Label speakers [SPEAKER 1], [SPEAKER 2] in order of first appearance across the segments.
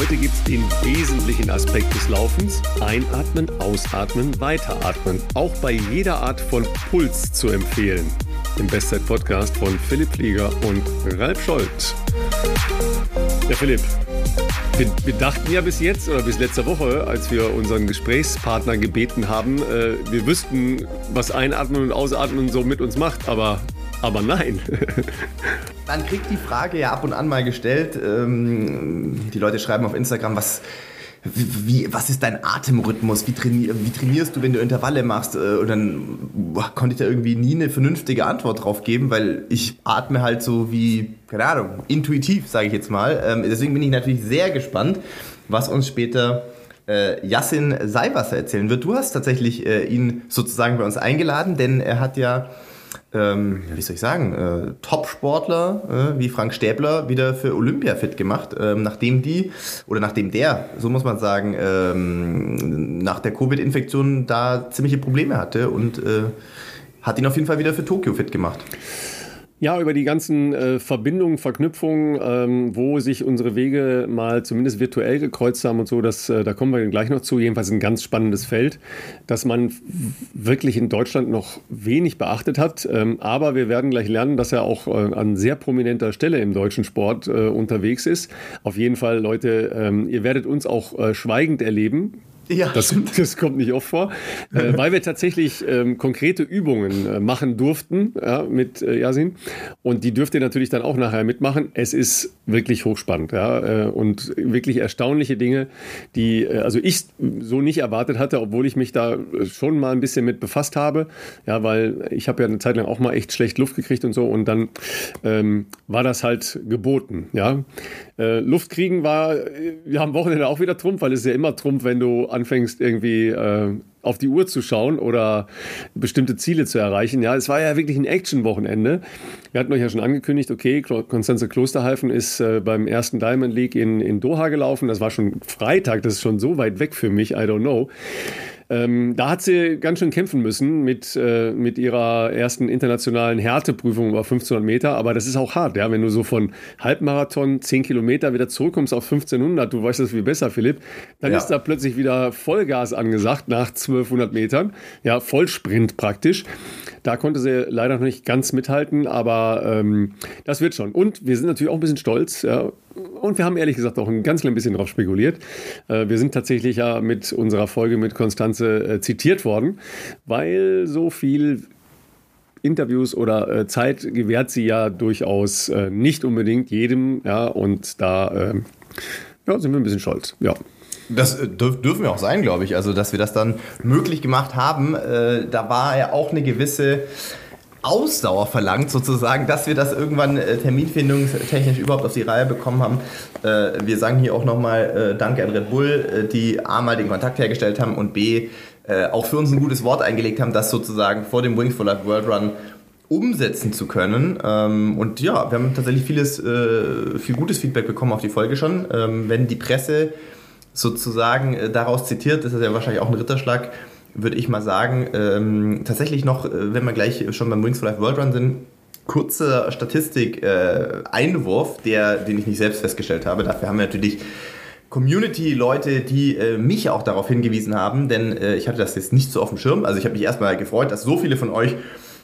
[SPEAKER 1] Heute gibt es den wesentlichen Aspekt des Laufens. Einatmen, ausatmen, weiteratmen. Auch bei jeder Art von Puls zu empfehlen. Im Bestzeit-Podcast von Philipp Flieger und Ralf Scholz. Ja, Philipp, wir, dachten ja bis jetzt oder bis letzte Woche, als wir unseren Gesprächspartner gebeten haben, äh, wir wüssten, was Einatmen und Ausatmen so mit uns macht, aber, aber nein.
[SPEAKER 2] Man kriegt die Frage ja ab und an mal gestellt. Ähm, die Leute schreiben auf Instagram, was, wie, was ist dein Atemrhythmus? Wie, trainier, wie, trainierst du, wenn du Intervalle machst? Äh, und dann boah, konnte ich da irgendwie nie eine vernünftige Antwort drauf geben, weil ich atme halt so wie, keine Ahnung, intuitiv, sage ich jetzt mal. Ähm, deswegen bin ich natürlich sehr gespannt, was uns später äh, Yassin Seiwasser erzählen wird. Du hast tatsächlich äh, ihn sozusagen bei uns eingeladen, denn er hat ja ähm, wie soll ich sagen, äh, Top-Sportler äh, wie Frank Stäbler wieder für Olympia fit gemacht, ähm, nachdem die, oder nachdem der, so muss man sagen, ähm, nach der Covid-Infektion da ziemliche Probleme hatte und äh, hat ihn auf jeden Fall wieder für Tokio fit gemacht.
[SPEAKER 1] Ja, über die ganzen äh, Verbindungen, Verknüpfungen, ähm, wo sich unsere Wege mal zumindest virtuell gekreuzt haben und so, das, äh, da kommen wir gleich noch zu. Jedenfalls ein ganz spannendes Feld, das man wirklich in Deutschland noch wenig beachtet hat. Ähm, aber wir werden gleich lernen, dass er auch äh, an sehr prominenter Stelle im deutschen Sport äh, unterwegs ist. Auf jeden Fall, Leute, ähm, ihr werdet uns auch äh, schweigend erleben. Ja, das, das, kommt nicht oft vor, äh, weil wir tatsächlich ähm, konkrete Übungen äh, machen durften ja, mit äh, Yasin. Und die dürft ihr natürlich dann auch nachher mitmachen. Es ist wirklich hochspannend ja, äh, und wirklich erstaunliche Dinge, die äh, also ich so nicht erwartet hatte, obwohl ich mich da schon mal ein bisschen mit befasst habe. Ja, weil ich habe ja eine Zeit lang auch mal echt schlecht Luft gekriegt und so. Und dann ähm, war das halt geboten. Ja, äh, Luft kriegen war ja am Wochenende auch wieder Trumpf, weil es ist ja immer Trumpf, wenn du an anfängst, irgendwie äh, auf die Uhr zu schauen oder bestimmte Ziele zu erreichen. Ja, es war ja wirklich ein Action-Wochenende. Wir hatten euch ja schon angekündigt, okay, Konstanze Klosterhalfen ist äh, beim ersten Diamond League in, in Doha gelaufen. Das war schon Freitag, das ist schon so weit weg für mich, I don't know. Ähm, da hat sie ganz schön kämpfen müssen mit, äh, mit ihrer ersten internationalen Härteprüfung über 1500 Meter. Aber das ist auch hart, ja, wenn du so von Halbmarathon 10 Kilometer wieder zurückkommst auf 1500, du weißt das viel besser, Philipp, dann ja. ist da plötzlich wieder Vollgas angesagt nach 1200 Metern. Ja, Vollsprint praktisch. Da konnte sie leider noch nicht ganz mithalten, aber ähm, das wird schon. Und wir sind natürlich auch ein bisschen stolz. Ja, und wir haben ehrlich gesagt auch ein ganz klein bisschen drauf spekuliert. Äh, wir sind tatsächlich ja mit unserer Folge mit Konstanze äh, zitiert worden, weil so viel Interviews oder äh, Zeit gewährt sie ja durchaus nicht unbedingt jedem. Ja, und da ähm, ja, sind wir ein bisschen stolz. Ja.
[SPEAKER 2] Das dürfen wir auch sein, glaube ich. Also, dass wir das dann möglich gemacht haben, da war ja auch eine gewisse Ausdauer verlangt, sozusagen, dass wir das irgendwann äh, terminfindungstechnisch überhaupt auf die Reihe bekommen haben. Äh, wir sagen hier auch nochmal äh, Danke an Red Bull, äh, die A mal den Kontakt hergestellt haben und B äh, auch für uns ein gutes Wort eingelegt haben, das sozusagen vor dem Wings for Life World Run umsetzen zu können. Ähm, und ja, wir haben tatsächlich vieles, äh, viel gutes Feedback bekommen auf die Folge schon. Ähm, wenn die Presse sozusagen daraus zitiert, ist das ja wahrscheinlich auch ein Ritterschlag würde ich mal sagen, ähm, tatsächlich noch, äh, wenn wir gleich schon beim Wings for Life World Run sind, kurzer Statistik-Einwurf, äh, den ich nicht selbst festgestellt habe. Dafür haben wir natürlich Community-Leute, die äh, mich auch darauf hingewiesen haben, denn äh, ich hatte das jetzt nicht so auf dem Schirm. Also ich habe mich erstmal gefreut, dass so viele von euch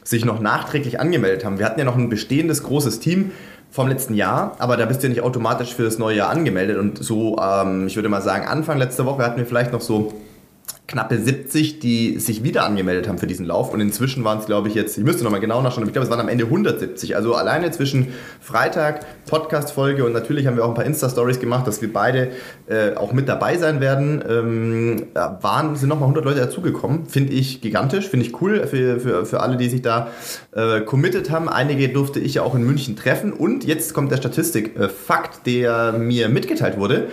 [SPEAKER 2] sich noch nachträglich angemeldet haben. Wir hatten ja noch ein bestehendes großes Team vom letzten Jahr, aber da bist du ja nicht automatisch für das neue Jahr angemeldet. Und so, ähm, ich würde mal sagen, Anfang letzter Woche hatten wir vielleicht noch so knappe 70, die sich wieder angemeldet haben für diesen Lauf. Und inzwischen waren es, glaube ich, jetzt, ich müsste nochmal genau nachschauen, aber ich glaube, es waren am Ende 170. Also alleine zwischen Freitag, Podcast-Folge und natürlich haben wir auch ein paar Insta-Stories gemacht, dass wir beide äh, auch mit dabei sein werden. Ähm, waren, sind nochmal 100 Leute dazugekommen. Finde ich gigantisch, finde ich cool für, für, für alle, die sich da äh, committed haben. Einige durfte ich ja auch in München treffen. Und jetzt kommt der Statistik-Fakt, der mir mitgeteilt wurde.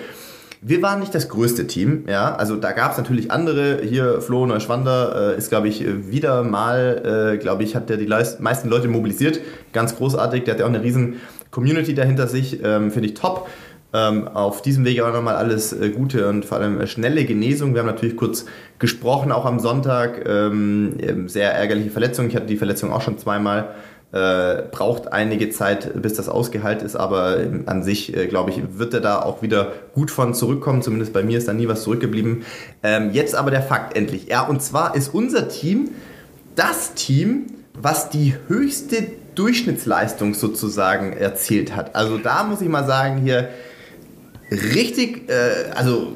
[SPEAKER 2] Wir waren nicht das größte Team, ja. Also da gab es natürlich andere. Hier Flo Neuschwander äh, ist, glaube ich, wieder mal, äh, glaube ich, hat der die meisten Leute mobilisiert. Ganz großartig. Der hat ja auch eine riesen Community dahinter sich. Ähm, Finde ich top. Ähm, auf diesem Wege auch nochmal alles äh, Gute und vor allem äh, schnelle Genesung. Wir haben natürlich kurz gesprochen, auch am Sonntag. Ähm, sehr ärgerliche Verletzung. Ich hatte die Verletzung auch schon zweimal. Äh, braucht einige Zeit, bis das ausgeheilt ist, aber an sich, äh, glaube ich, wird er da auch wieder gut von zurückkommen. Zumindest bei mir ist da nie was zurückgeblieben. Ähm, jetzt aber der Fakt endlich. Ja, und zwar ist unser Team das Team, was die höchste Durchschnittsleistung sozusagen erzielt hat. Also da muss ich mal sagen, hier richtig, äh, also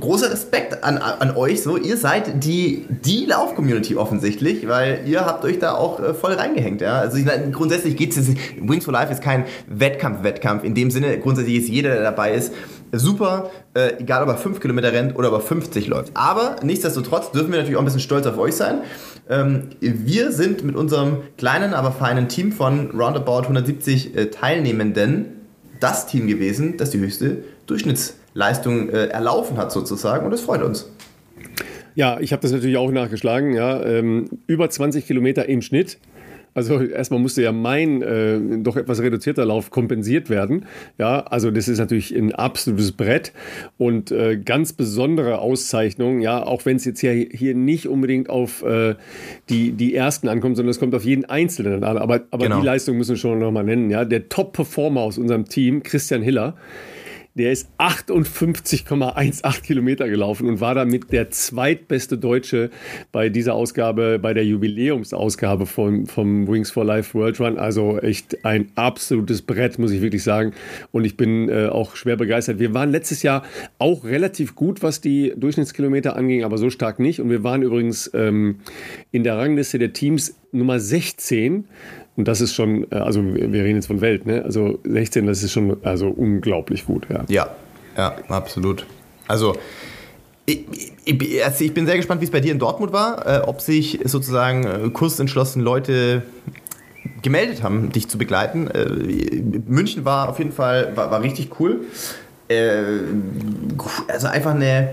[SPEAKER 2] großer Respekt an, an euch. So, ihr seid die, die Lauf-Community offensichtlich, weil ihr habt euch da auch äh, voll reingehängt. Ja? Also ich, grundsätzlich geht es, Wings for Life ist kein Wettkampf-Wettkampf. In dem Sinne, grundsätzlich ist jeder, der dabei ist, super, äh, egal ob er 5 Kilometer rennt oder ob er 50 läuft. Aber nichtsdestotrotz dürfen wir natürlich auch ein bisschen stolz auf euch sein. Ähm, wir sind mit unserem kleinen, aber feinen Team von roundabout 170 äh, Teilnehmenden das Team gewesen, das die höchste Durchschnittsleistung äh, erlaufen hat sozusagen und das freut uns.
[SPEAKER 1] Ja, ich habe das natürlich auch nachgeschlagen. Ja, ähm, über 20 Kilometer im Schnitt. Also erstmal musste ja mein äh, doch etwas reduzierter Lauf kompensiert werden. Ja, also das ist natürlich ein absolutes Brett und äh, ganz besondere Auszeichnung. Ja, auch wenn es jetzt ja hier nicht unbedingt auf äh, die, die ersten ankommt, sondern es kommt auf jeden Einzelnen an. Aber, aber genau. die Leistung müssen wir schon nochmal nennen. Ja, der Top-Performer aus unserem Team, Christian Hiller, der ist 58,18 Kilometer gelaufen und war damit der zweitbeste Deutsche bei dieser Ausgabe, bei der Jubiläumsausgabe vom, vom Wings for Life World Run. Also echt ein absolutes Brett, muss ich wirklich sagen. Und ich bin äh, auch schwer begeistert. Wir waren letztes Jahr auch relativ gut, was die Durchschnittskilometer anging, aber so stark nicht. Und wir waren übrigens ähm, in der Rangliste der Teams Nummer 16 und das ist schon, äh, also wir reden jetzt von Welt, ne? Also 16, das ist schon also unglaublich gut, ja.
[SPEAKER 2] Ja, ja, absolut. Also ich, ich, also ich bin sehr gespannt, wie es bei dir in Dortmund war, äh, ob sich sozusagen äh, kursentschlossen Leute gemeldet haben, dich zu begleiten. Äh, München war auf jeden Fall war, war richtig cool. Äh, also einfach eine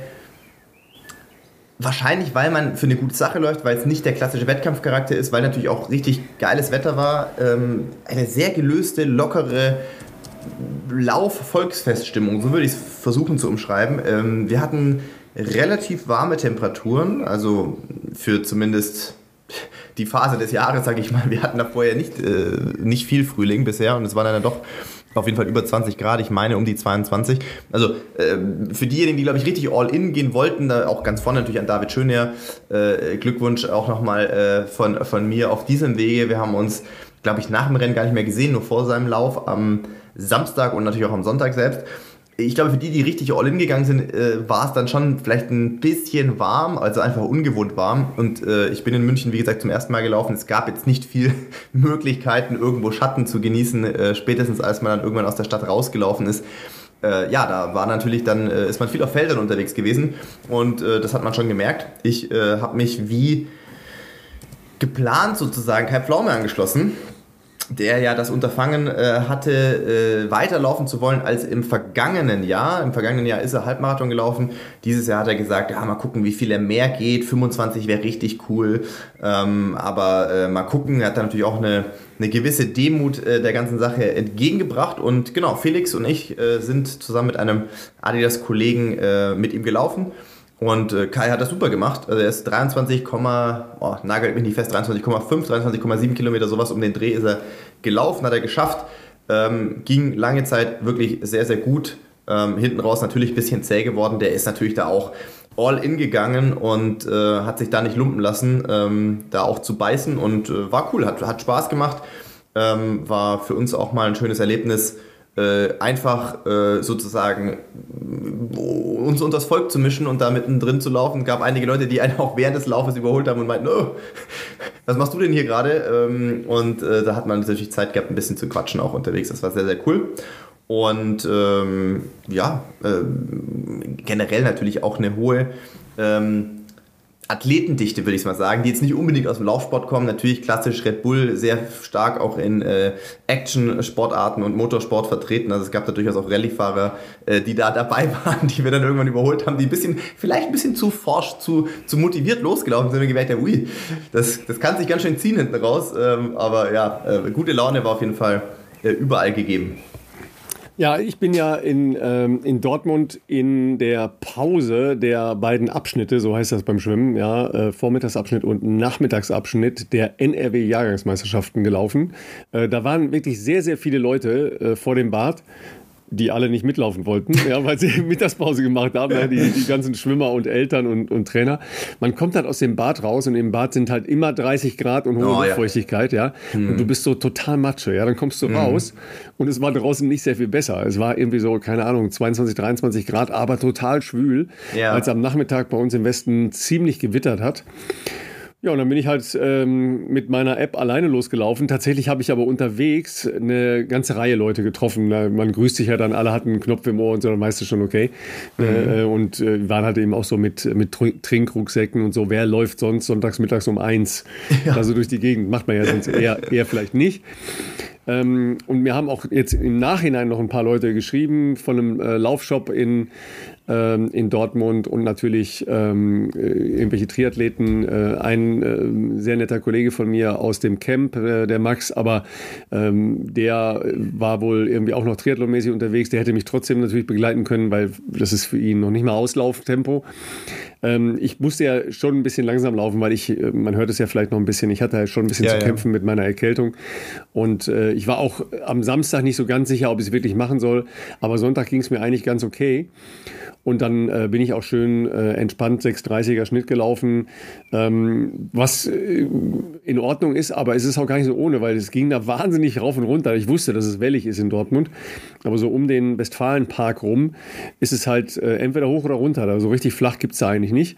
[SPEAKER 2] Wahrscheinlich, weil man für eine gute Sache läuft, weil es nicht der klassische Wettkampfcharakter ist, weil natürlich auch richtig geiles Wetter war. Ähm, eine sehr gelöste, lockere Lauf-Volksfeststimmung, so würde ich es versuchen zu umschreiben. Ähm, wir hatten relativ warme Temperaturen, also für zumindest die Phase des Jahres, sage ich mal. Wir hatten da vorher nicht, äh, nicht viel Frühling bisher und es waren dann doch auf jeden Fall über 20 Grad, ich meine um die 22. Also äh, für diejenigen, die, glaube ich, richtig all in gehen wollten, da auch ganz vorne natürlich an David Schönherr, äh, Glückwunsch auch nochmal äh, von, von mir auf diesem Wege. Wir haben uns, glaube ich, nach dem Rennen gar nicht mehr gesehen, nur vor seinem Lauf am Samstag und natürlich auch am Sonntag selbst ich glaube, für die, die richtig all in gegangen sind, äh, war es dann schon vielleicht ein bisschen warm, also einfach ungewohnt warm. Und äh, ich bin in München, wie gesagt, zum ersten Mal gelaufen. Es gab jetzt nicht viel Möglichkeiten, irgendwo Schatten zu genießen, äh, spätestens als man dann irgendwann aus der Stadt rausgelaufen ist. Äh, ja, da war natürlich dann, äh, ist man viel auf Feldern unterwegs gewesen und äh, das hat man schon gemerkt. Ich habe mich wie geplant sozusagen Kai Pflaume angeschlossen der ja das Unterfangen äh, hatte, äh, weiterlaufen zu wollen als im vergangenen Jahr. Im vergangenen Jahr ist er Halbmarathon gelaufen. Dieses Jahr hat er gesagt, ja, mal gucken, wie viel er mehr geht. 25 wäre richtig cool. Ähm, aber äh, mal gucken, er hat da natürlich auch eine, eine gewisse Demut äh, der ganzen Sache entgegengebracht. Und genau, Felix und ich äh, sind zusammen mit einem Adidas-Kollegen äh, mit ihm gelaufen. Und äh, Kai hat das super gemacht. Also er ist 23, oh, nagelt mich nicht fest, 23,5, 23,7 Kilometer, sowas um den Dreh ist er gelaufen, hat er geschafft. Ähm, ging lange Zeit wirklich sehr, sehr gut. Ähm, hinten raus natürlich ein bisschen zäh geworden. Der ist natürlich da auch all in gegangen und äh, hat sich da nicht lumpen lassen, ähm, da auch zu beißen und äh, war cool, hat, hat Spaß gemacht. Ähm, war für uns auch mal ein schönes Erlebnis äh, einfach äh, sozusagen uns unter das Volk zu mischen und da mittendrin zu laufen. Es gab einige Leute, die einen auch während des Laufes überholt haben und meinten, oh, was machst du denn hier gerade? Ähm, und äh, da hat man natürlich Zeit gehabt, ein bisschen zu quatschen auch unterwegs. Das war sehr, sehr cool. Und ähm, ja, ähm, generell natürlich auch eine hohe ähm, Athletendichte, würde ich mal sagen, die jetzt nicht unbedingt aus dem Laufsport kommen. Natürlich klassisch Red Bull sehr stark auch in äh, Action-Sportarten und Motorsport vertreten. Also es gab da durchaus auch Rallye-Fahrer, äh, die da dabei waren, die wir dann irgendwann überholt haben, die ein bisschen, vielleicht ein bisschen zu forsch, zu, zu motiviert losgelaufen sind und gemerkt haben, ui, das, das kann sich ganz schön ziehen hinten raus. Ähm, aber ja, äh, gute Laune war auf jeden Fall äh, überall gegeben.
[SPEAKER 1] Ja, ich bin ja in, ähm, in Dortmund in der Pause der beiden Abschnitte, so heißt das beim Schwimmen, ja, äh, Vormittagsabschnitt und Nachmittagsabschnitt der NRW-Jahrgangsmeisterschaften gelaufen. Äh, da waren wirklich sehr, sehr viele Leute äh, vor dem Bad die alle nicht mitlaufen wollten, ja, weil sie Mittagspause gemacht haben, ja, die, die ganzen Schwimmer und Eltern und, und Trainer. Man kommt halt aus dem Bad raus und im Bad sind halt immer 30 Grad und hohe oh, Luftfeuchtigkeit, ja. ja. Hm. Und du bist so total Matsche, ja. Dann kommst du hm. raus und es war draußen nicht sehr viel besser. Es war irgendwie so, keine Ahnung, 22, 23 Grad, aber total schwül, ja. als am Nachmittag bei uns im Westen ziemlich gewittert hat. Ja, und dann bin ich halt ähm, mit meiner App alleine losgelaufen. Tatsächlich habe ich aber unterwegs eine ganze Reihe Leute getroffen. Man grüßt sich ja dann, alle hatten einen Knopf im Ohr und so, dann weißt du schon, okay. Mhm. Äh, und äh, waren halt eben auch so mit, mit Trinkrucksäcken und so. Wer läuft sonst sonntags mittags um eins? Ja. Also durch die Gegend macht man ja sonst eher, eher vielleicht nicht. Ähm, und mir haben auch jetzt im Nachhinein noch ein paar Leute geschrieben von einem äh, Laufshop in in Dortmund und natürlich ähm, äh, irgendwelche Triathleten. Äh, ein äh, sehr netter Kollege von mir aus dem Camp, äh, der Max, aber ähm, der war wohl irgendwie auch noch triathlonmäßig unterwegs. Der hätte mich trotzdem natürlich begleiten können, weil das ist für ihn noch nicht mal Auslauftempo. Ähm, ich musste ja schon ein bisschen langsam laufen, weil ich, äh, man hört es ja vielleicht noch ein bisschen, ich hatte ja schon ein bisschen ja, zu ja. kämpfen mit meiner Erkältung. Und äh, ich war auch am Samstag nicht so ganz sicher, ob ich es wirklich machen soll. Aber Sonntag ging es mir eigentlich ganz okay. Und dann äh, bin ich auch schön äh, entspannt 6,30er Schnitt gelaufen, ähm, was äh, in Ordnung ist, aber es ist auch gar nicht so ohne, weil es ging da wahnsinnig rauf und runter. Ich wusste, dass es wellig ist in Dortmund, aber so um den Westfalenpark rum ist es halt äh, entweder hoch oder runter. Also so richtig flach gibt es da eigentlich nicht.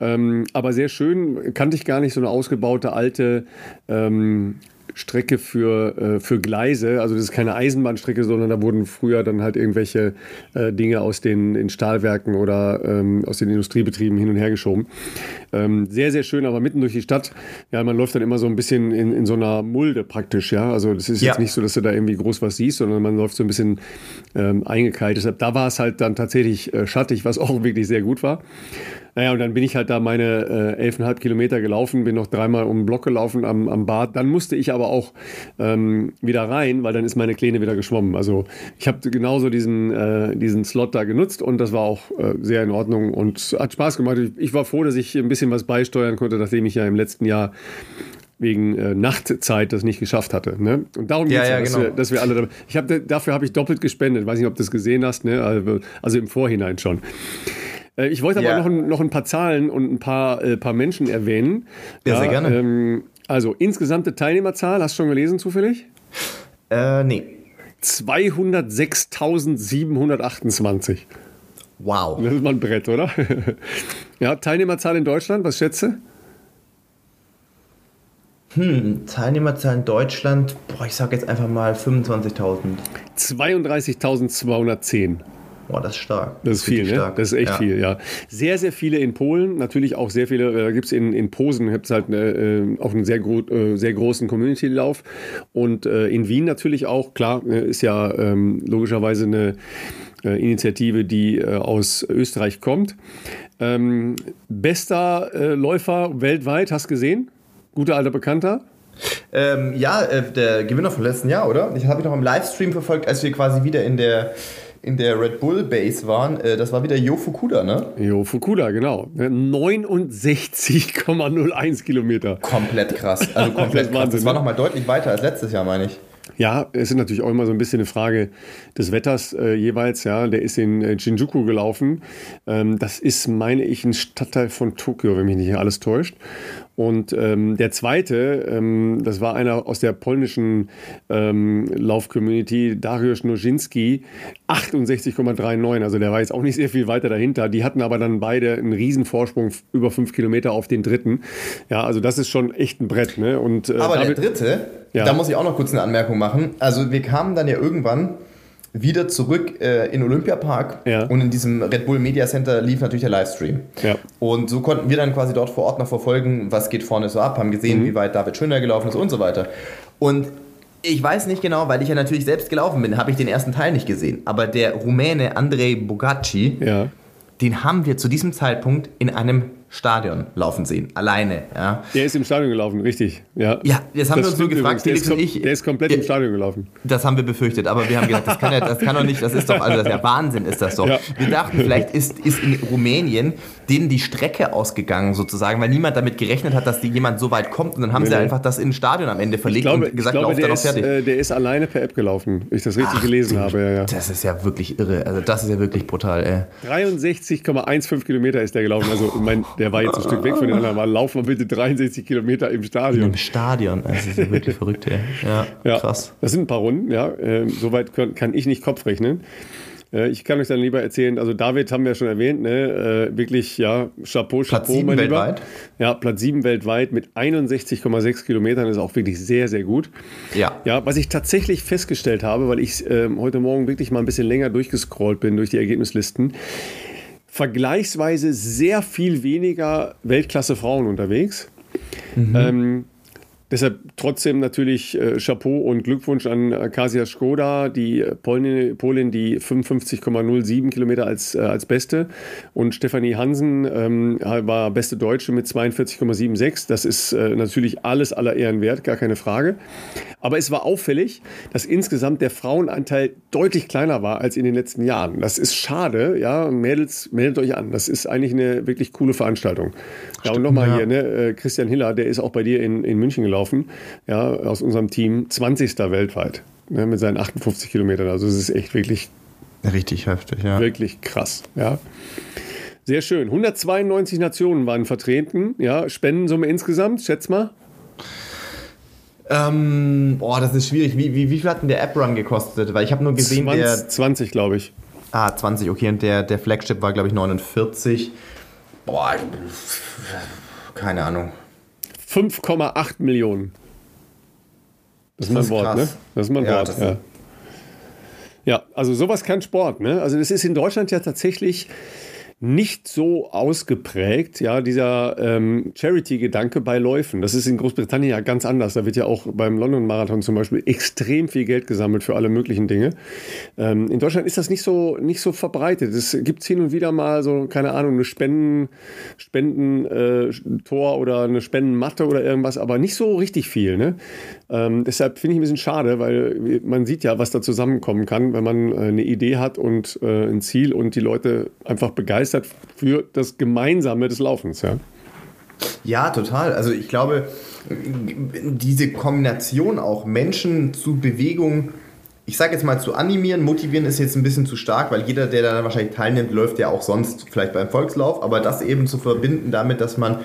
[SPEAKER 1] Ähm, aber sehr schön, kannte ich gar nicht, so eine ausgebaute alte ähm, Strecke für, äh, für Gleise. Also das ist keine Eisenbahnstrecke, sondern da wurden früher dann halt irgendwelche äh, Dinge aus den in Stahlwerken oder ähm, aus den Industriebetrieben hin und her geschoben. Ähm, sehr, sehr schön, aber mitten durch die Stadt. Ja, man läuft dann immer so ein bisschen in, in so einer Mulde praktisch, ja. Also das ist ja. jetzt nicht so, dass du da irgendwie groß was siehst, sondern man läuft so ein bisschen ähm, eingekeilt. Deshalb, da war es halt dann tatsächlich äh, schattig, was auch wirklich sehr gut war. Naja, und dann bin ich halt da meine äh, 11,5 Kilometer gelaufen, bin noch dreimal um den Block gelaufen am, am Bad. Dann musste ich aber auch ähm, wieder rein, weil dann ist meine Kleine wieder geschwommen. Also ich habe genauso diesen, äh, diesen Slot da genutzt und das war auch äh, sehr in Ordnung und hat Spaß gemacht. Ich, ich war froh, dass ich ein bisschen was beisteuern konnte, nachdem ich ja im letzten Jahr wegen äh, Nachtzeit das nicht geschafft hatte. Ne? Und darum geht es ja, ja, dass, genau. wir, dass wir alle. Ich hab, dafür habe ich doppelt gespendet. Weiß nicht, ob du das gesehen hast. Ne? Also, also im Vorhinein schon. Äh, ich wollte aber ja. noch, ein, noch ein paar Zahlen und ein paar, äh, paar Menschen erwähnen.
[SPEAKER 2] Ja, ja sehr gerne.
[SPEAKER 1] Ähm, also insgesamte Teilnehmerzahl, hast du schon gelesen zufällig?
[SPEAKER 2] Äh, nee.
[SPEAKER 1] 206.728.
[SPEAKER 2] Wow.
[SPEAKER 1] Das ist mal ein Brett, oder? ja, Teilnehmerzahl in Deutschland, was schätze?
[SPEAKER 2] Hm, Teilnehmerzahl in Deutschland, boah, ich sag jetzt einfach mal 25.000.
[SPEAKER 1] 32.210.
[SPEAKER 2] Boah, das ist stark.
[SPEAKER 1] Das, ist viel, ne? Stark. Das ist echt ja. viel, ja. Sehr, sehr viele in Polen, natürlich auch sehr viele, äh, da gibt es in, in Posen gibt's halt eine, äh, auch einen sehr, gro äh, sehr großen Community-Lauf. Und in Wien natürlich auch, klar, äh, ist ja ähm, logischerweise eine Initiative, die aus Österreich kommt. Ähm, bester Läufer weltweit, hast du gesehen? Guter alter Bekannter?
[SPEAKER 2] Ähm, ja, der Gewinner vom letzten Jahr, oder? Ich habe ihn noch im Livestream verfolgt, als wir quasi wieder in der in der Red Bull Base waren, äh, das war wieder Jo Fukuda, ne?
[SPEAKER 1] Jo Fukuda, genau. 69,01 Kilometer.
[SPEAKER 2] Komplett krass. Also komplett das krass. Wahnsinn, das war ne? nochmal deutlich weiter als letztes Jahr, meine ich.
[SPEAKER 1] Ja, es ist natürlich auch immer so ein bisschen eine Frage des Wetters äh, jeweils. Ja, der ist in äh, Shinjuku gelaufen. Ähm, das ist, meine ich, ein Stadtteil von Tokio, wenn mich nicht alles täuscht. Und ähm, der zweite, ähm, das war einer aus der polnischen ähm, Lauf-Community, Dariusz Nozinski, 68,39. Also der war jetzt auch nicht sehr viel weiter dahinter. Die hatten aber dann beide einen riesen Vorsprung über fünf Kilometer auf den dritten. Ja, also das ist schon echt ein Brett. Ne? Und,
[SPEAKER 2] äh, aber der dritte, ja. da muss ich auch noch kurz eine Anmerkung machen. Also wir kamen dann ja irgendwann wieder zurück äh, in Olympiapark ja. und in diesem Red Bull Media Center lief natürlich der Livestream. Ja. Und so konnten wir dann quasi dort vor Ort noch verfolgen, was geht vorne so ab, haben gesehen, mhm. wie weit David Schöner gelaufen ist und so weiter. Und ich weiß nicht genau, weil ich ja natürlich selbst gelaufen bin, habe ich den ersten Teil nicht gesehen. Aber der Rumäne Andrei Bugacci, ja. den haben wir zu diesem Zeitpunkt in einem Stadion laufen sehen, alleine. Ja.
[SPEAKER 1] Der ist im Stadion gelaufen, richtig. Ja,
[SPEAKER 2] ja jetzt haben das wir uns nur gefragt,
[SPEAKER 1] der ist, ich, der ist komplett der, im Stadion gelaufen.
[SPEAKER 2] Das haben wir befürchtet, aber wir haben gesagt, das kann, ja, das kann doch nicht, das ist doch, also das ja Wahnsinn ist das doch. Ja. Wir dachten, vielleicht ist, ist in Rumänien denen die Strecke ausgegangen sozusagen, weil niemand damit gerechnet hat, dass die jemand so weit kommt und dann haben nee, sie einfach das in ein Stadion am Ende verlegt
[SPEAKER 1] glaube,
[SPEAKER 2] und gesagt,
[SPEAKER 1] ich glaube, der ist, äh, der ist alleine per App gelaufen, ich das richtig Ach, gelesen du, habe. Ja, ja.
[SPEAKER 2] Das ist ja wirklich irre, also das ist ja wirklich brutal.
[SPEAKER 1] Ey. 63,15 Kilometer ist der gelaufen, also mein, der war jetzt ein Stück weg von den anderen, aber laufen wir bitte 63 Kilometer im Stadion.
[SPEAKER 2] Im Stadion, das ist ja wirklich verrückt. Ey. Ja,
[SPEAKER 1] ja, krass. Das sind ein paar Runden, ja, äh, soweit kann ich nicht Kopf rechnen. Äh, ich kann euch dann lieber erzählen, also David haben wir ja schon erwähnt, ne? Äh, wirklich, ja, Chapeau, Chapeau,
[SPEAKER 2] Platz 7 mein weltweit. Lieber.
[SPEAKER 1] Ja, Platz 7 weltweit mit 61,6 Kilometern ist auch wirklich sehr, sehr gut.
[SPEAKER 2] Ja.
[SPEAKER 1] Ja, was ich tatsächlich festgestellt habe, weil ich äh, heute Morgen wirklich mal ein bisschen länger durchgescrollt bin durch die Ergebnislisten, vergleichsweise sehr viel weniger Weltklasse Frauen unterwegs. Mhm. Ähm, Deshalb trotzdem natürlich äh, Chapeau und Glückwunsch an äh, Kasia Skoda, die äh, Polin, Polin die 55,07 Kilometer als, äh, als Beste. Und Stefanie Hansen ähm, war beste Deutsche mit 42,76. Das ist äh, natürlich alles aller Ehren wert, gar keine Frage. Aber es war auffällig, dass insgesamt der Frauenanteil deutlich kleiner war als in den letzten Jahren. Das ist schade, ja. Mädels, meldet euch an. Das ist eigentlich eine wirklich coole Veranstaltung. Ja, und nochmal ja. hier, ne, äh, Christian Hiller, der ist auch bei dir in, in München gelaufen, ja, aus unserem Team, 20. weltweit, ne, mit seinen 58 Kilometern. Also es ist echt wirklich
[SPEAKER 2] richtig heftig, ja.
[SPEAKER 1] Wirklich krass, ja. Sehr schön. 192 Nationen waren vertreten, ja. Spendensumme insgesamt, schätz mal.
[SPEAKER 2] Ähm, boah, das ist schwierig. Wie, wie, wie viel hat denn der App-Run gekostet? Weil ich habe nur gesehen,
[SPEAKER 1] 20, der... 20, glaube ich.
[SPEAKER 2] Ah, 20, okay. Und der, der Flagship war, glaube ich, 49. Boah, keine Ahnung.
[SPEAKER 1] 5,8 Millionen. Das ist mein Wort, ne? Das ist mein ja, Wort, ja. Ja, also sowas kann Sport, ne? Also das ist in Deutschland ja tatsächlich nicht so ausgeprägt, ja, dieser ähm, Charity-Gedanke bei Läufen. Das ist in Großbritannien ja ganz anders. Da wird ja auch beim London-Marathon zum Beispiel extrem viel Geld gesammelt für alle möglichen Dinge. Ähm, in Deutschland ist das nicht so, nicht so verbreitet. Es gibt hin und wieder mal so, keine Ahnung, eine Spenden, Spendentor äh, oder eine Spendenmatte oder irgendwas, aber nicht so richtig viel. Ne? Ähm, deshalb finde ich ein bisschen schade, weil man sieht ja, was da zusammenkommen kann, wenn man äh, eine Idee hat und äh, ein Ziel und die Leute einfach begeistert begeistert für das Gemeinsame des Laufens. Ja,
[SPEAKER 2] ja total. Also ich glaube, diese Kombination auch Menschen zu Bewegung ich sage jetzt mal zu animieren, motivieren ist jetzt ein bisschen zu stark, weil jeder, der da wahrscheinlich teilnimmt, läuft ja auch sonst vielleicht beim Volkslauf, aber das eben zu verbinden damit, dass man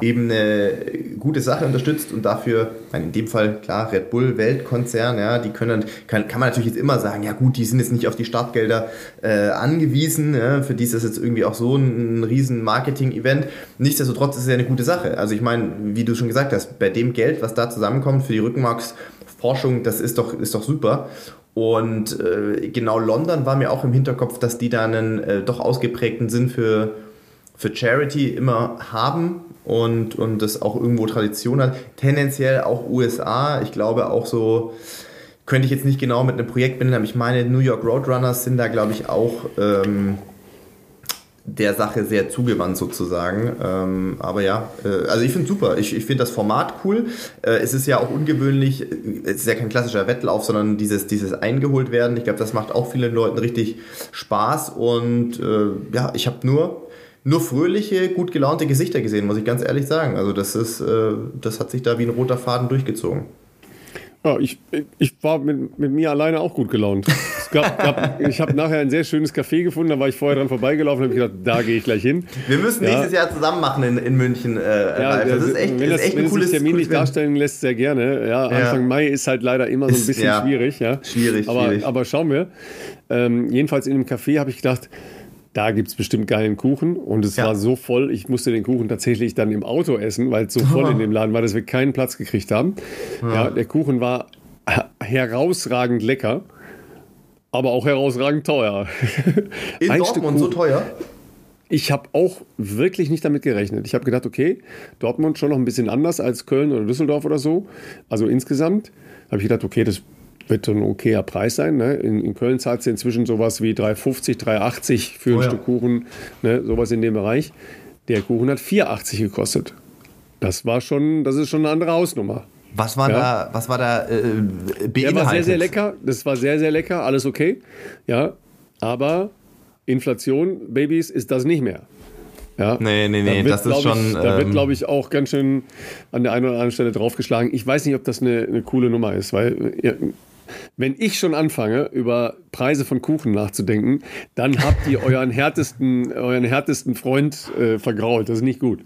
[SPEAKER 2] eben eine gute Sache unterstützt und dafür, in dem Fall klar, Red Bull, Weltkonzern, ja, die können, kann, kann man natürlich jetzt immer sagen, ja gut, die sind jetzt nicht auf die Startgelder äh, angewiesen, ja, für die ist das jetzt irgendwie auch so ein, ein riesen Marketing-Event. Nichtsdestotrotz ist es ja eine gute Sache. Also ich meine, wie du schon gesagt hast, bei dem Geld, was da zusammenkommt für die Rückenmarksforschung, das ist doch, ist doch super. Und äh, genau London war mir auch im Hinterkopf, dass die da einen äh, doch ausgeprägten Sinn für, für Charity immer haben und, und das auch irgendwo Tradition hat. Tendenziell auch USA, ich glaube auch so, könnte ich jetzt nicht genau mit einem Projekt benennen, aber ich meine, New York Roadrunners sind da, glaube ich, auch ähm, der Sache sehr zugewandt sozusagen. Ähm, aber ja, äh, also ich finde es super. Ich, ich finde das Format cool. Äh, es ist ja auch ungewöhnlich, es ist ja kein klassischer Wettlauf, sondern dieses, dieses eingeholt werden. Ich glaube, das macht auch vielen Leuten richtig Spaß. Und äh, ja, ich habe nur nur fröhliche, gut gelaunte Gesichter gesehen, muss ich ganz ehrlich sagen. Also das ist, äh, das hat sich da wie ein roter Faden durchgezogen.
[SPEAKER 1] Ja, ich, ich war mit, mit mir alleine auch gut gelaunt. Gab, gab, ich habe nachher ein sehr schönes Café gefunden, da war ich vorher dran vorbeigelaufen und habe gedacht, da gehe ich gleich hin.
[SPEAKER 2] Wir müssen ja. nächstes Jahr zusammen machen in, in München. Äh,
[SPEAKER 1] ja, das ist echt, wenn das, echt wenn ein cooles Termin nicht darstellen lässt, sehr gerne. Ja, Anfang Mai ist halt leider immer so ein bisschen ist, schwierig. Ja.
[SPEAKER 2] Schwierig,
[SPEAKER 1] aber,
[SPEAKER 2] schwierig.
[SPEAKER 1] Aber schauen wir. Ähm, jedenfalls in dem Café habe ich gedacht, da gibt es bestimmt geilen Kuchen. Und es ja. war so voll, ich musste den Kuchen tatsächlich dann im Auto essen, weil es so voll in dem Laden war, dass wir keinen Platz gekriegt haben. Ja. ja, der Kuchen war herausragend lecker, aber auch herausragend teuer.
[SPEAKER 2] In Ein Dortmund so teuer?
[SPEAKER 1] Ich habe auch wirklich nicht damit gerechnet. Ich habe gedacht, okay, Dortmund schon noch ein bisschen anders als Köln oder Düsseldorf oder so. Also insgesamt habe ich gedacht, okay, das wird so ein okayer Preis sein. Ne? In, in, Köln zahlt sie inzwischen sowas wie 3,50, 3,80 für ein oh ja. Stück Kuchen, ne? sowas in dem Bereich. Der Kuchen hat 4,80 gekostet. Das war schon, das ist schon eine andere Hausnummer.
[SPEAKER 2] Was war ja. da, was war da äh,
[SPEAKER 1] beinhaltet? Der war sehr, sehr lecker. Das war sehr, sehr lecker. Alles okay. Ja, aber Inflation, Babys, ist das nicht mehr. Ja,
[SPEAKER 2] nee, nee, nee,
[SPEAKER 1] das ist schon. Ich, da wird, ähm, glaube ich, auch ganz schön an der einen oder anderen Stelle draufgeschlagen. Ich weiß nicht, ob das eine, eine coole Nummer ist, weil wenn ich schon anfange, über Preise von Kuchen nachzudenken, dann habt ihr euren härtesten, euren härtesten Freund äh, vergrault. Das ist nicht gut.